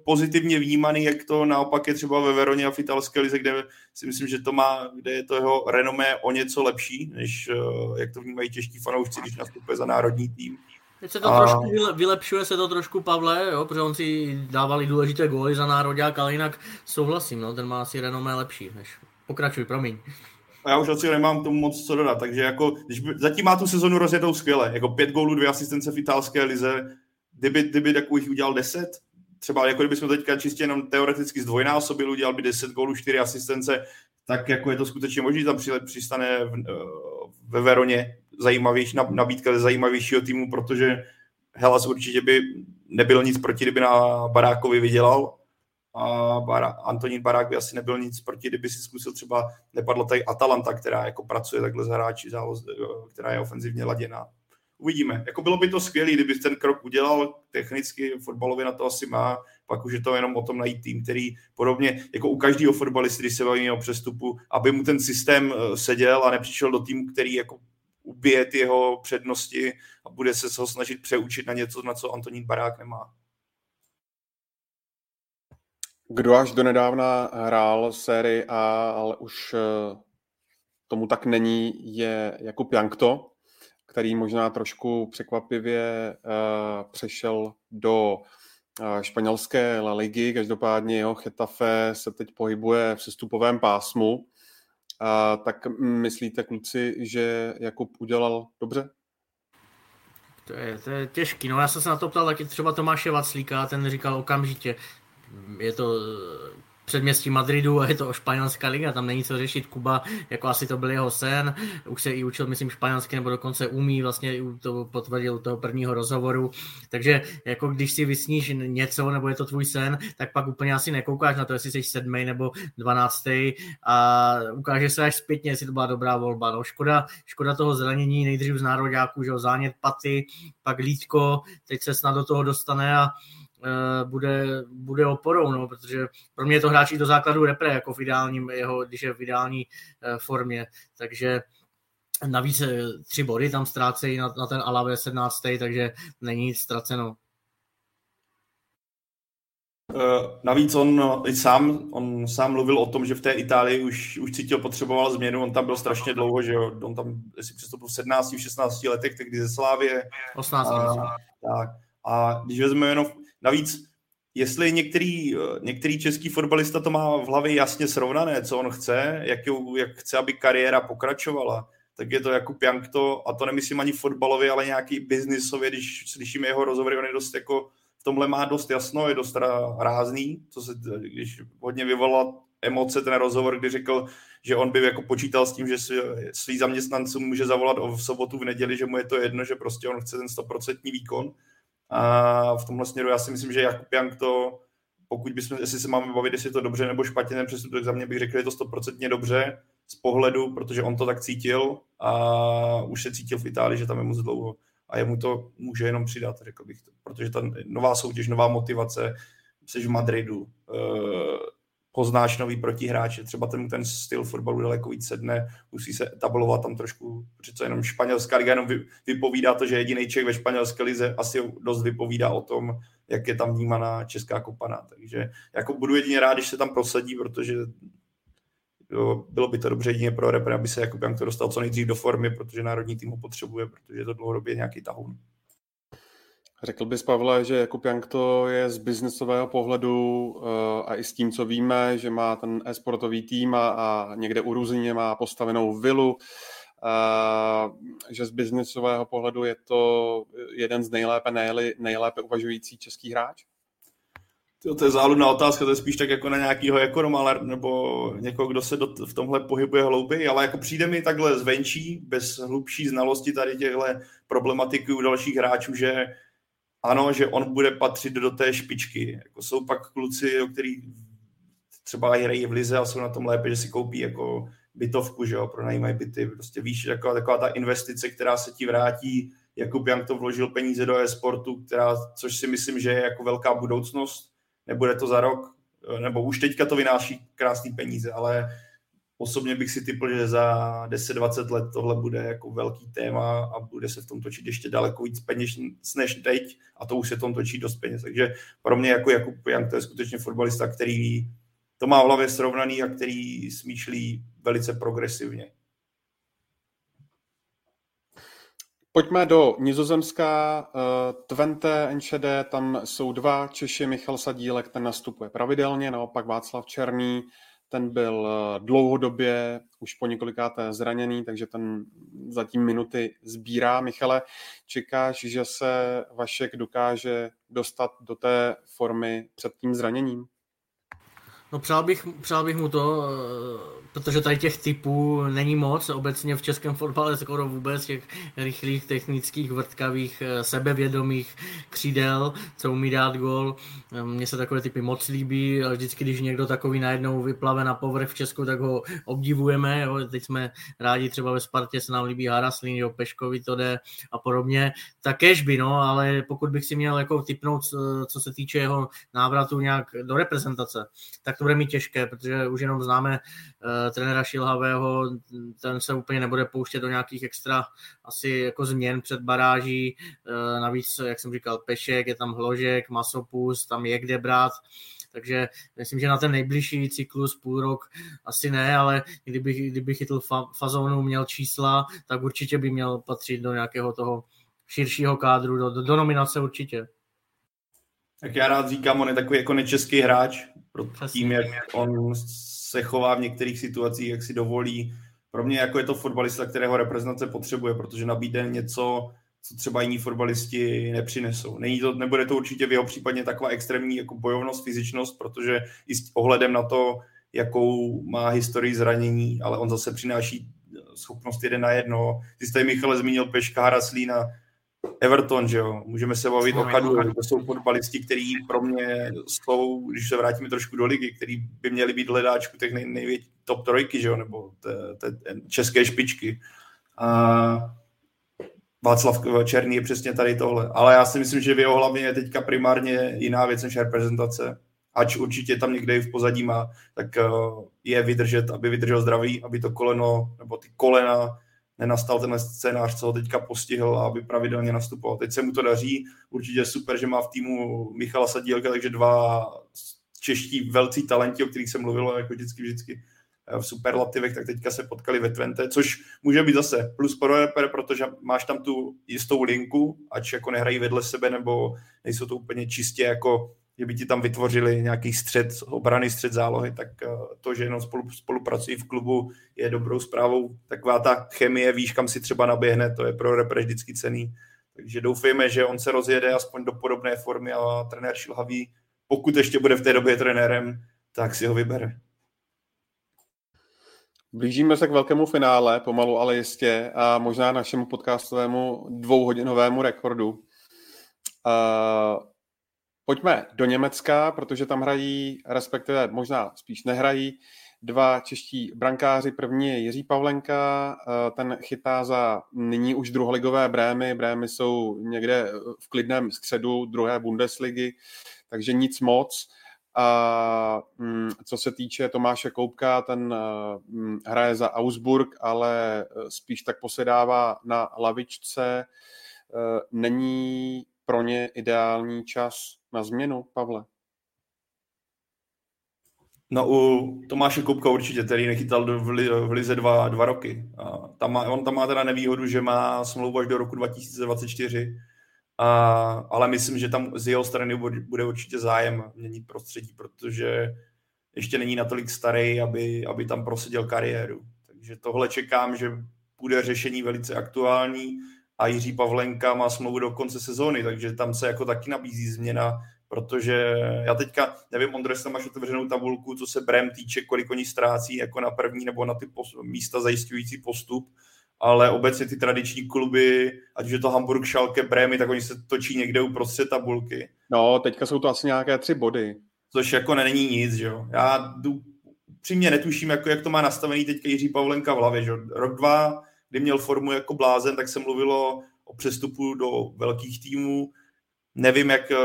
pozitivně vnímaný, jak to naopak je třeba ve Veroně a v italské lize, kde si myslím, že to má, kde je to jeho renomé o něco lepší, než eh, jak to vnímají těžký fanoušci, když nastupuje za národní tým. Teď se to a... trošku vylepšuje se to trošku Pavle, jo, protože on si dávali důležité góly za národák, ale jinak souhlasím, no, ten má asi renomé lepší, než pokračuj, promiň. A já už asi nemám tomu moc co dodat, takže jako, když by, zatím má tu sezonu rozjetou skvěle, jako pět gólů, dvě asistence v italské lize, kdyby, kdyby takových udělal deset, třeba jako kdybychom teďka čistě jenom teoreticky zdvojnásobili, udělal by 10 gólů, 4 asistence, tak jako je to skutečně možné, tam přistane v, eh, ve Veroně zajímavější, nabídka ze zajímavějšího týmu, protože Hellas určitě by nebyl nic proti, kdyby na Barákovi vydělal a Bará, Antonín Barák by asi nebyl nic proti, kdyby si zkusil třeba, nepadlo tady Atalanta, která jako pracuje takhle s hráči, která je ofenzivně laděná. Uvidíme. Jako bylo by to skvělé, kdyby ten krok udělal, technicky fotbalově na to asi má, pak už je to jenom o tom najít tým, který podobně jako u každého fotbalisty, když se baví o přestupu, aby mu ten systém eh, seděl a nepřišel do týmu, který jako ubije ty jeho přednosti a bude se ho snažit přeučit na něco, na co Antonín Barák nemá. Kdo až do nedávna hrál sérii A, ale už eh, tomu tak není, je Jakub Jankto, který možná trošku překvapivě uh, přešel do uh, španělské La Ligy. Každopádně jeho Chetafe se teď pohybuje v sestupovém pásmu. A tak myslíte, kluci, že Jakub udělal dobře? To je, to je těžký. No já jsem se na to ptal taky třeba Tomáše Vaclíka, ten říkal okamžitě, je to předměstí Madridu a je to španělská liga, tam není co řešit. Kuba, jako asi to byl jeho sen, už se i učil, myslím, španělsky, nebo dokonce umí, vlastně to potvrdil u toho prvního rozhovoru. Takže jako když si vysníš něco, nebo je to tvůj sen, tak pak úplně asi nekoukáš na to, jestli jsi sedmý nebo dvanáctý a ukáže se až zpětně, jestli to byla dobrá volba. No, škoda, škoda toho zranění, nejdřív z nároďáků, že zánět paty, pak lítko, teď se snad do toho dostane a bude, bude oporou, no, protože pro mě je to hráč do základu repre, jako v ideálním jeho, když je v ideální eh, formě, takže navíc eh, tři body tam ztrácejí na, na ten Alave 17. takže není nic ztraceno. navíc on i sám, on sám mluvil o tom, že v té Itálii už, už cítil, potřeboval změnu, on tam byl strašně dlouho, že jo, on tam, jestli přestoupil v 17, 16 letech, tak kdy ze Slávě. 18. A, tak. A když vezmeme jenom Navíc, jestli některý, některý český fotbalista to má v hlavě jasně srovnané, co on chce, jak, jak chce, aby kariéra pokračovala, tak je to jako Piankto, a to nemyslím ani fotbalově, ale nějaký biznisově, když slyšíme jeho rozhovory, on je dost jako, v tomhle má dost jasno, je dost rázný, co se, když hodně vyvolal emoce ten rozhovor, kdy řekl, že on by jako počítal s tím, že svý zaměstnancům může zavolat v sobotu, v neděli, že mu je to jedno, že prostě on chce ten stoprocentní výkon a v tomhle směru já si myslím, že Jakub Jank to, pokud bychom, jestli se máme bavit, jestli je to dobře nebo špatně ten přestup, tak za mě bych řekl, že je to stoprocentně dobře z pohledu, protože on to tak cítil a už se cítil v Itálii, že tam je moc dlouho. A jemu to může jenom přidat, řekl bych to, protože ta nová soutěž, nová motivace, jsi v Madridu, eh, poznáš nový protihráče, třeba ten, ten styl fotbalu daleko víc sedne, musí se etablovat tam trošku, co jenom španělská liga jenom vypovídá to, že jediný Čech ve španělské lize asi dost vypovídá o tom, jak je tam vnímaná česká kopana. Takže jako budu jedině rád, když se tam prosadí, protože jo, bylo by to dobře jedině pro repre, aby se jako to dostal co nejdřív do formy, protože národní tým ho potřebuje, protože je to dlouhodobě nějaký tahoun. Řekl bys, Pavle, že Jakub Jank to je z biznesového pohledu uh, a i s tím, co víme, že má ten e-sportový tým a, a někde u Ruzině má postavenou vilu, uh, že z biznesového pohledu je to jeden z nejlépe, nejli, nejlépe uvažující český hráč? To, to je záludná otázka, to je spíš tak jako na nějakého ekonoma nebo někoho, kdo se do, v tomhle pohybuje hlouběji, ale jako přijde mi takhle zvenčí, bez hlubší znalosti tady těchto u dalších hráčů, že ano, že on bude patřit do té špičky. Jako jsou pak kluci, o který třeba hrají v lize a jsou na tom lépe, že si koupí jako bytovku, že jo, pronajímají byty. Prostě víš, taková, taková ta investice, která se ti vrátí, Jakub Jank to vložil peníze do e-sportu, která, což si myslím, že je jako velká budoucnost. Nebude to za rok, nebo už teďka to vynáší krásné peníze, ale Osobně bych si typl, že za 10-20 let tohle bude jako velký téma a bude se v tom točit ještě daleko víc peněz než teď a to už se tom točí dost peněz. Takže pro mě jako Jakub Jan to je skutečně fotbalista, který to má v hlavě srovnaný a který smýšlí velice progresivně. Pojďme do Nizozemska. Eh, Twente Enschede, tam jsou dva Češi, Michal Sadílek, ten nastupuje pravidelně, naopak Václav Černý, ten byl eh, dlouhodobě už po několikáté zraněný, takže ten zatím minuty sbírá. Michale, čekáš, že se Vašek dokáže dostat do té formy před tím zraněním? No přál bych, přál bych mu to, eh, protože tady těch typů není moc, obecně v českém fotbale skoro vůbec, těch rychlých, technických, vrtkavých, eh, sebevědomých křídel, co umí dát gol. Eh, mně se takové typy moc líbí, ale vždycky, když někdo takový najednou vyplave na povrch v Česku, tak ho obdivujeme. Jo. Teď jsme rádi, třeba ve Spartě se nám líbí Haraslín, jo, Peškovi to jde a podobně. Tak by, no, ale pokud bych si měl jako typnout, co se týče jeho návratu nějak do reprezentace, tak to bude mít těžké, protože už jenom známe trenéra Šilhavého, ten se úplně nebude pouštět do nějakých extra asi jako změn před baráží, uh, navíc, jak jsem říkal, Pešek, je tam Hložek, Masopus, tam je kde brát, takže myslím, že na ten nejbližší cyklus půl rok asi ne, ale kdyby, kdyby chytl fa- fazonu, měl čísla, tak určitě by měl patřit do nějakého toho širšího kádru, do, do, do nominace určitě. Tak já rád říkám, on je takový jako nečeský hráč, pro tím, jak on se chová v některých situacích, jak si dovolí. Pro mě jako je to fotbalista, kterého reprezentace potřebuje, protože nabídne něco, co třeba jiní fotbalisti nepřinesou. Není to, nebude to určitě v jeho případě taková extrémní jako bojovnost, fyzičnost, protože i s ohledem na to, jakou má historii zranění, ale on zase přináší schopnost jeden na jedno. Ty jste Michale zmínil Peška, Haraslína, Everton, že jo, můžeme se bavit o Kadu, to jsou fotbalisti, který pro mě jsou, když se vrátíme trošku do ligy, který by měli být hledáčku těch nej, největší top trojky, že jo, nebo té, té české špičky. A Václav Černý je přesně tady tohle. Ale já si myslím, že v jeho hlavě je teďka primárně jiná věc než reprezentace. Ač určitě tam někde v pozadí má, tak eh, je vydržet, aby vydržel zdraví, aby to koleno, nebo ty kolena nenastal ten scénář, co ho teďka postihl, aby pravidelně nastupoval. Teď se mu to daří, určitě super, že má v týmu Michala Sadílka, takže dva čeští velcí talenti, o kterých jsem mluvil jako vždycky, vždycky v superlativech, tak teďka se potkali ve Twente, což může být zase plus pro reper, protože máš tam tu jistou linku, ať jako nehrají vedle sebe, nebo nejsou to úplně čistě jako že by ti tam vytvořili nějaký střed, obrany střed zálohy, tak eh, to, že jenom spolu, spolupracují v klubu, je dobrou zprávou. Taková ta chemie, víš, kam si třeba naběhne, to je pro repre vždycky cený. Takže doufejme, že on se rozjede aspoň do podobné formy a trenér Šilhavý, pokud ještě bude v té době trenérem, tak si ho vybere. Blížíme se k velkému finále, pomalu ale jistě, a možná našemu podcastovému dvouhodinovému rekordu. Uh, pojďme do Německa, protože tam hrají, respektive možná spíš nehrají, dva čeští brankáři. První je Jiří Pavlenka, ten chytá za nyní už druholigové Brémy. Brémy jsou někde v klidném středu druhé Bundesligy, takže nic moc. A mm, co se týče Tomáše Koupka, ten mm, hraje za Augsburg, ale spíš tak posedává na lavičce. Není pro ně ideální čas na změnu, Pavle? No u Tomáše Koupka určitě, který nechytal v Lize dva, dva roky. A tam má, on tam má teda nevýhodu, že má smlouvu až do roku 2024, a, ale myslím, že tam z jeho strany bude určitě zájem měnit prostředí, protože ještě není natolik starý, aby, aby tam proseděl kariéru. Takže tohle čekám, že bude řešení velice aktuální a Jiří Pavlenka má smlouvu do konce sezóny, takže tam se jako taky nabízí změna, protože já teďka, nevím, Ondrej, tam máš otevřenou tabulku, co se Brem týče, kolik oni ztrácí jako na první nebo na ty místa zajišťující postup, ale obecně ty tradiční kluby, ať je to Hamburg, Schalke, Bremy, tak oni se točí někde uprostřed tabulky. No, teďka jsou to asi nějaké tři body. Což jako není nic, že jo. Já jdu, přímě netuším, jako, jak to má nastavený teďka Jiří Pavlenka v hlavě, že jo. Rok, dva, kdy měl formu jako blázen, tak se mluvilo o přestupu do velkých týmů. Nevím, jak, eh,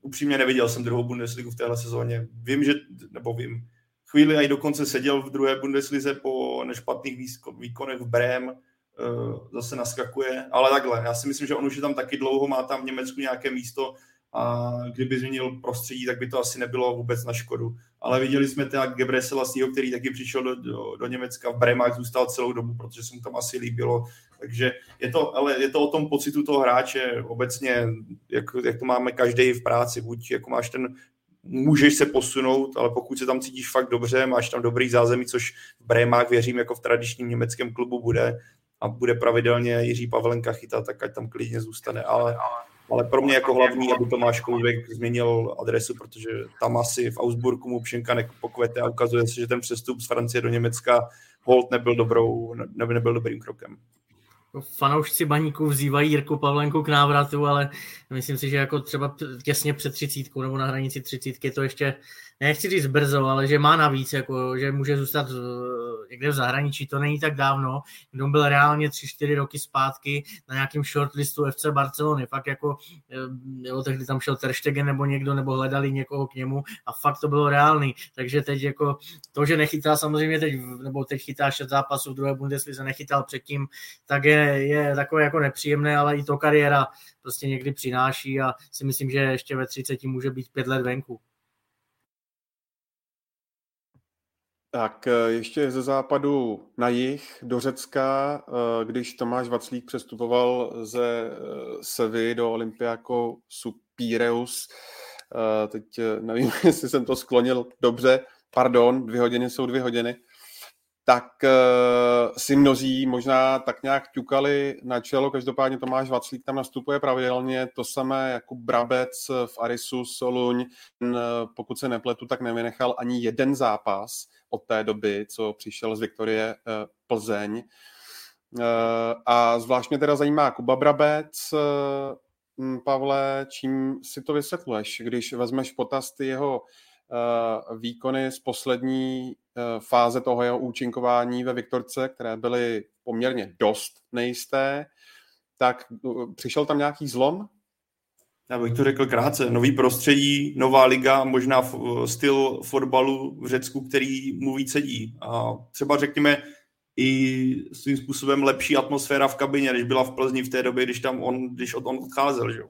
upřímně neviděl jsem druhou Bundesligu v téhle sezóně. Vím, že, nebo vím, chvíli i dokonce seděl v druhé Bundeslize po nešpatných výkonech v Brém, eh, zase naskakuje, ale takhle, já si myslím, že on už je tam taky dlouho, má tam v Německu nějaké místo a kdyby změnil prostředí, tak by to asi nebylo vůbec na škodu. Ale viděli jsme teda Gebre Selassieho, který taky přišel do, do, do Německa, v Bremách zůstal celou dobu, protože se mu tam asi líbilo. Takže je to, ale je to o tom pocitu toho hráče obecně, jak, jak to máme každý v práci. Buď jako máš ten můžeš se posunout, ale pokud se tam cítíš fakt dobře, máš tam dobrý zázemí, což v Brémách věřím, jako v tradičním německém klubu bude a bude pravidelně Jiří Pavlenka chytat, tak ať tam klidně zůstane. Ale ale pro mě jako hlavní, aby Tomáš Koubek změnil adresu, protože tam asi v Augsburgu mu Pšenka nepokvete a ukazuje se, že ten přestup z Francie do Německa hold nebyl, dobrou, ne, nebyl dobrým krokem. Fanoušci baníků vzývají Jirku Pavlenku k návratu, ale myslím si, že jako třeba těsně před třicítkou nebo na hranici třicítky to ještě nechci říct brzo, ale že má navíc, jako, že může zůstat někde v zahraničí, to není tak dávno, kdy on byl reálně 3-4 roky zpátky na nějakém shortlistu FC Barcelony, fakt jako, eh, jo, tehdy tam šel Terstegen nebo někdo, nebo hledali někoho k němu a fakt to bylo reálný, takže teď jako to, že nechytá samozřejmě teď, nebo teď chytá 6 zápasů v druhé Bundeslize, nechytal předtím, tak je, je takové jako nepříjemné, ale i to kariéra prostě někdy přináší a si myslím, že ještě ve 30 může být pět let venku. Tak eh, ještě ze západu na jih do Řecka, eh, když Tomáš Vaclík přestupoval ze eh, Sevy do Olympiako Supireus, teď nevím, jestli jsem to sklonil dobře, pardon, dvě hodiny jsou dvě hodiny, tak si mnozí možná tak nějak ťukali na čelo, každopádně Tomáš Vaclík tam nastupuje pravidelně, to samé jako Brabec v Arisu, Soluň, pokud se nepletu, tak nevynechal ani jeden zápas od té doby, co přišel z Viktorie uh, Plzeň. Uh, a zvlášť mě teda zajímá Kuba Brabec, uh, Pavle, čím si to vysvětluješ, když vezmeš potaz ty jeho výkony z poslední fáze toho jeho účinkování ve Viktorce, které byly poměrně dost nejisté, tak přišel tam nějaký zlom? Já bych to řekl krátce. Nový prostředí, nová liga, možná styl fotbalu v Řecku, který mu víc sedí. A třeba řekněme i svým způsobem lepší atmosféra v kabině, než byla v Plzni v té době, když tam on, když od on odcházel. Že?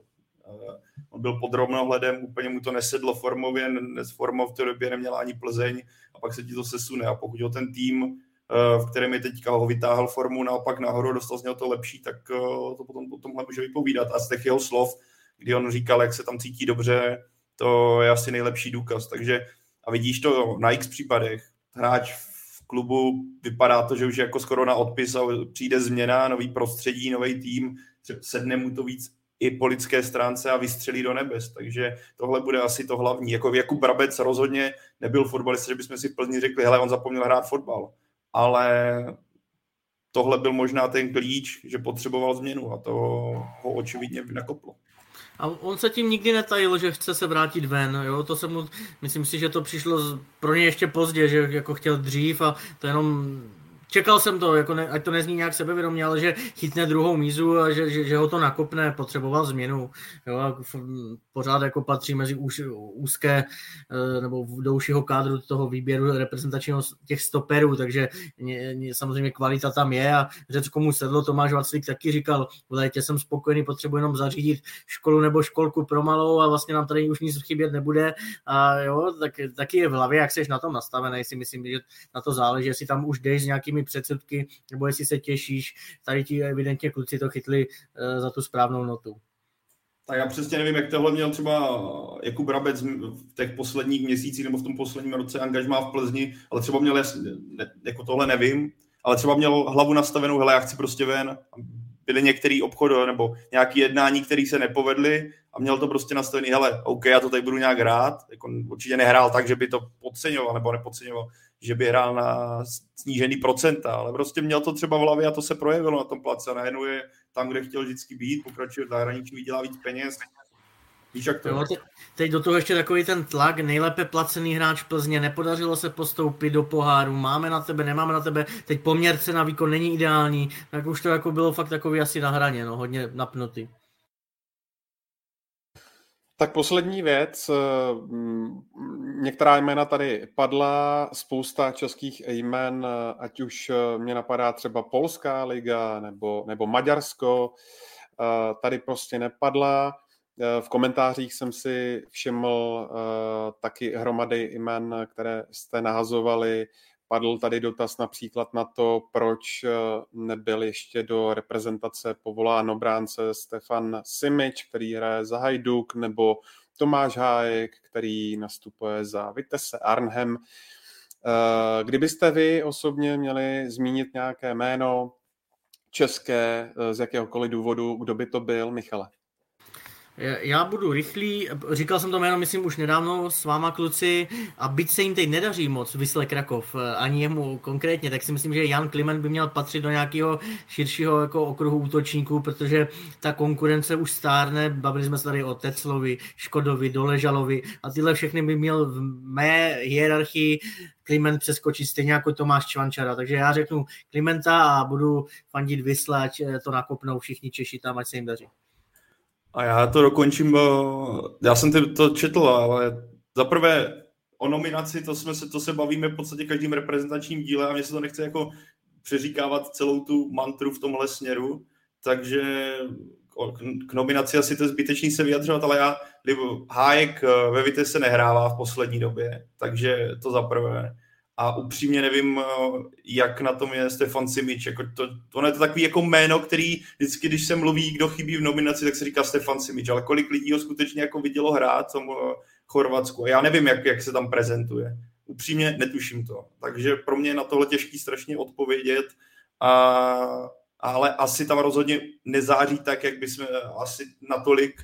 On byl pod rovnohledem, úplně mu to nesedlo formově, forma v té době neměla ani Plzeň a pak se ti to sesune. A pokud ho ten tým, eh, v kterém je teďka ho vytáhl formu naopak nahoru, dostal z něho to lepší, tak eh, to potom o tomhle může vypovídat. A z těch jeho slov, kdy on říkal, jak se tam cítí dobře, to je asi nejlepší důkaz. Takže a vidíš to na x případech. Hráč v klubu vypadá to, že už je jako skoro na odpis a přijde změna, nový prostředí, nový tým, sedne mu to víc i po lidské stránce a vystřelí do nebes. Takže tohle bude asi to hlavní. Jako Jakub Brabec rozhodně nebyl fotbalista, že bychom si v Plzni řekli, hele, on zapomněl hrát fotbal. Ale tohle byl možná ten klíč, že potřeboval změnu a to ho očividně nakoplo. A on se tím nikdy netajil, že chce se vrátit ven, jo, to se mu, myslím si, že to přišlo pro ně ještě pozdě, že jako chtěl dřív a to jenom čekal jsem to, jako ne, ať to nezní nějak sebevědomě, ale že chytne druhou mízu a že, že, že ho to nakopne, potřeboval změnu. Jo, a pořád jako patří mezi úž, úzké eh, nebo do užšího kádru toho výběru reprezentačního těch stoperů, takže ně, ně, samozřejmě kvalita tam je a Řecko mu sedlo, Tomáš Vaclík taky říkal, v létě jsem spokojený, potřebuji jenom zařídit školu nebo školku pro malou a vlastně nám tady už nic chybět nebude a jo, tak, taky je v hlavě, jak jsi na tom nastavený, si myslím, že na to záleží, jestli tam už jdeš s nějakými předsudky, nebo jestli se těšíš, tady ti evidentně kluci to chytli uh, za tu správnou notu. Tak já přesně nevím, jak tohle měl třeba Jakub Brabec v těch posledních měsících nebo v tom posledním roce angažmá v Plzni, ale třeba měl, jako tohle nevím, ale třeba měl hlavu nastavenou, hele, já chci prostě ven. Byly některé obchody nebo nějaké jednání, které se nepovedly a měl to prostě nastavený, hele, OK, já to tady budu nějak hrát, jako určitě nehrál tak, že by to podceňoval nebo nepodceňoval, že by hrál na snížený procenta, ale prostě měl to třeba v hlavě a to se projevilo na tom place. Najednou je tam, kde chtěl vždycky být, pokračuje v zahraničí, vydělá víc peněz. Víš, jak to jo, te, teď do toho ještě takový ten tlak, nejlépe placený hráč Plzně, nepodařilo se postoupit do poháru, máme na tebe, nemáme na tebe, teď poměrce na výkon není ideální, tak už to jako bylo fakt takový asi na hraně, no, hodně napnutý. Tak poslední věc, eh, některá jména tady padla, spousta českých jmen, eh, ať už eh, mě napadá třeba Polská liga nebo, nebo Maďarsko, tady prostě nepadla. V komentářích jsem si všiml taky hromady jmen, které jste nahazovali Padl tady dotaz například na to, proč eh, nebyl ještě do reprezentace povolán obránce Stefan Simič, který hraje za Hajduk, nebo Tomáš Hájek, který nastupuje za Vitesse Arnhem. Eh, kdybyste vy osobně měli zmínit nějaké jméno české eh, z jakéhokoliv důvodu, kdo by to byl, Michale? Já budu rychlý, říkal jsem to jméno, myslím, už nedávno s váma kluci. A byť se jim teď nedaří moc Vysle Krakov, ani jemu konkrétně, tak si myslím, že Jan Kliment by měl patřit do nějakého širšího jako okruhu útočníků, protože ta konkurence už stárne, bavili jsme se tady o Teclovi, Škodovi, Doležalovi a tyhle všechny by měl v mé hierarchii Kliment přeskočit stejně jako Tomáš Čvančara, takže já řeknu Klimenta a budu fandit Vysle, ať to nakopnou všichni Češi tam, ať se jim daří. A já to dokončím, já jsem to četl, ale zaprvé o nominaci, to, jsme se, to se bavíme v podstatě každým reprezentačním díle a mě se to nechce jako přeříkávat celou tu mantru v tomhle směru, takže k nominaci asi to je zbytečný se vyjadřovat, ale já, Hájek eh, ve Vite se nehrává v poslední době, takže to zaprvé a upřímně nevím, eh, jak na tom je Stefan Simič. Jako to, to je to takový jako jméno, který vždycky, když se mluví, kdo chybí v nominaci, tak se říká Stefan Simič, ale kolik lidí ho skutečně jako vidělo hrát v tom eh, Chorvatsku. Já nevím, jak, jak se tam prezentuje. upřímně netuším to. Takže pro mě je na tohle těžký strašně odpovědět, a, ale asi tam rozhodně nezáří tak, jak bychom asi natolik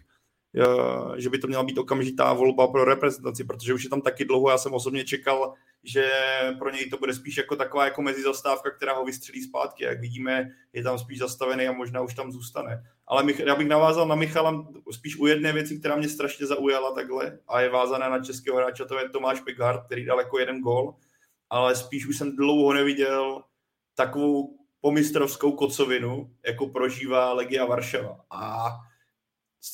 že by to měla být okamžitá volba pro reprezentaci, protože už je tam taky dlouho, já jsem osobně čekal, že pro něj to bude spíš jako taková jako mezizastávka, která ho vystřelí zpátky. Jak vidíme, je tam spíš zastavený a možná už tam zůstane. Ale já bych navázal na Michala spíš u jedné věci, která mě strašně zaujala takhle a je vázaná na českého hráče, to je Tomáš Pegard, který dal jako jeden gol, ale spíš už jsem dlouho neviděl takovou pomistrovskou kocovinu, jako prožívá Legia Varšava. A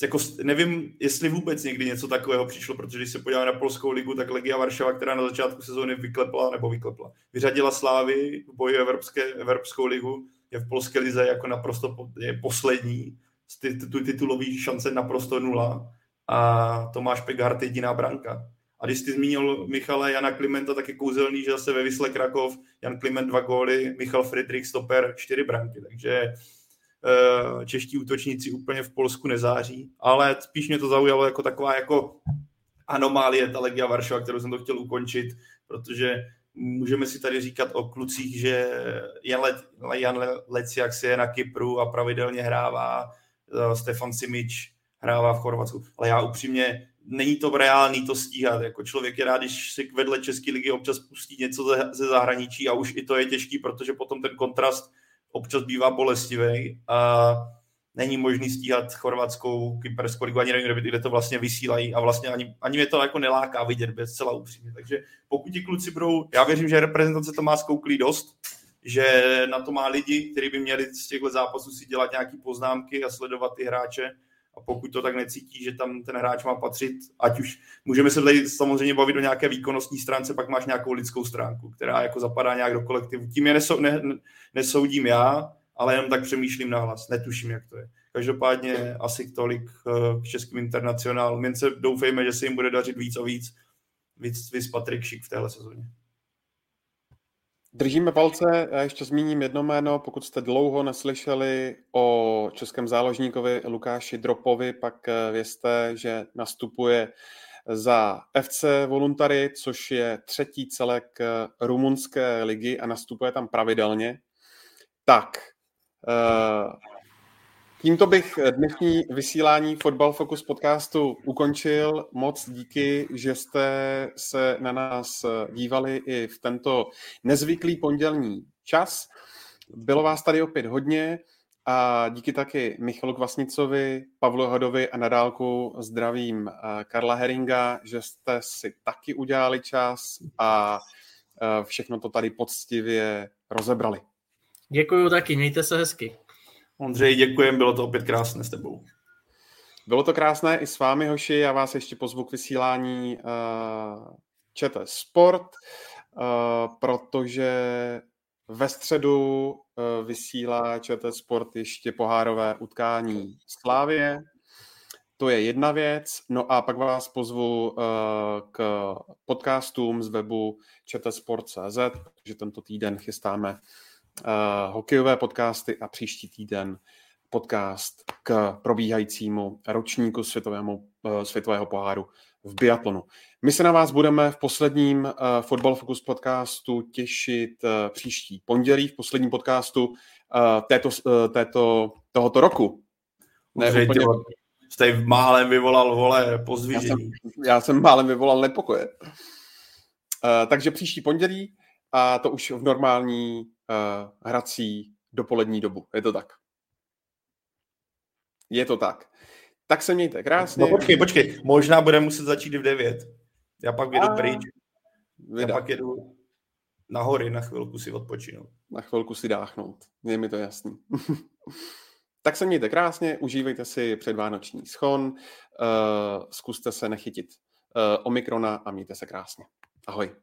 jako nevím, jestli vůbec někdy něco takového přišlo, protože když se podíváme na Polskou ligu, tak Legia Varšava, která na začátku sezóny vyklepla, nebo vyklepla, vyřadila Slávy v boji Evropské, Evropskou ligu, je v polské lize jako naprosto je poslední, ty titulový šance naprosto nula a Tomáš Pegart jediná branka. A když jsi zmínil Michala Jana Klimenta, tak je kouzelný, že zase ve Vysle Krakov Jan Kliment dva góly, Michal Friedrich Stoper čtyři branky, takže čeští útočníci úplně v Polsku nezáří, ale spíš mě to zaujalo jako taková jako anomálie, ta Legia Varšava, kterou jsem to chtěl ukončit, protože můžeme si tady říkat o klucích, že Jan, Le, Jan Leciak si je na Kypru a pravidelně hrává, eh, Stefan Simič hrává v Chorvatsku, ale já upřímně není to reálný to stíhat. Jako člověk je rád, když si vedle České ligy občas pustí něco ze, ze zahraničí a už i to je těžký, protože potom ten kontrast občas bývá bolestivý a není možný stíhat chorvatskou, kyperskou ligu, ani nevím, kde to vlastně vysílají a vlastně ani, ani mě to jako neláká vidět bez celá upřímně. Takže pokud ti kluci budou, já věřím, že reprezentace to má skouklý dost, že na to má lidi, kteří by měli z těchto zápasů si dělat nějaké poznámky a sledovat ty hráče, a pokud to tak necítí, že tam ten hráč má patřit, ať už můžeme se tady samozřejmě bavit o nějaké výkonnostní stránce, pak máš nějakou lidskou stránku, která jako zapadá nějak do kolektivu. Tím je nesou, ne, nesoudím já, ale jenom tak přemýšlím nahlas, netuším, jak to je. Každopádně asi tolik eh, k českým internacionálům. Jen se doufejme, že se jim bude dařit víc a víc. Víc, víc Patrik Šik v téhle sezóně. Držíme palce, já ještě zmíním jedno jméno, pokud jste dlouho neslyšeli o českém záložníkovi Lukáši Dropovi, pak eh, vězte, že nastupuje za FC Voluntary, což je třetí celek eh, rumunské ligy a nastupuje tam pravidelně. Tak, eh, Tímto bych dnešní vysílání Football Focus podcastu ukončil. Moc díky, že jste se na nás dívali i v tento nezvyklý pondělní čas. Bylo vás tady opět hodně a díky taky Michalu Kvasnicovi, Pavlu Hodovi a nadálku zdravím eh, Karla Heringa, že jste si taky udělali čas a eh, všechno to tady poctivě rozebrali. Děkuju taky, mějte se hezky. Ondřej, děkujem, bylo to opět krásné s tebou. Bylo to krásné i s vámi, hoši. Já vás ještě pozvu k vysílání uh, ČT Sport, uh, protože ve středu uh, vysílá ČT Sport ještě pohárové utkání Slávě. To je jedna věc. No a pak vás pozvu uh, k podcastům z webu čtsport.cz, protože tento týden chystáme uh, hokejové podcasty a příští týden podcast k probíhajícímu ročníku světovému, uh, světového poháru v biatlonu. My se na vás budeme v posledním uh, Football Focus podcastu těšit uh, příští pondělí, v posledním podcastu uh, této, uh, této, tohoto roku. Ne, úplně... Jste málem vyvolal, vole, pozdvižení. Já jsem, já jsem málem vyvolal nepokoje. Uh, takže příští pondělí a to už v normální hrací dopolední dobu. Je to tak. Je to tak. Tak se mějte krásně. No počkej, počkej. Možná bude muset začít v 9. Já pak jedu pryč. Já pak jedu na hory na chvilku si odpočinout. Na chvilku si dáchnout. Je mi to jasný. tak se mějte krásně, užívejte si předvánoční schon, uh, zkuste se nechytit uh, Omikrona a mějte se krásně. Ahoj.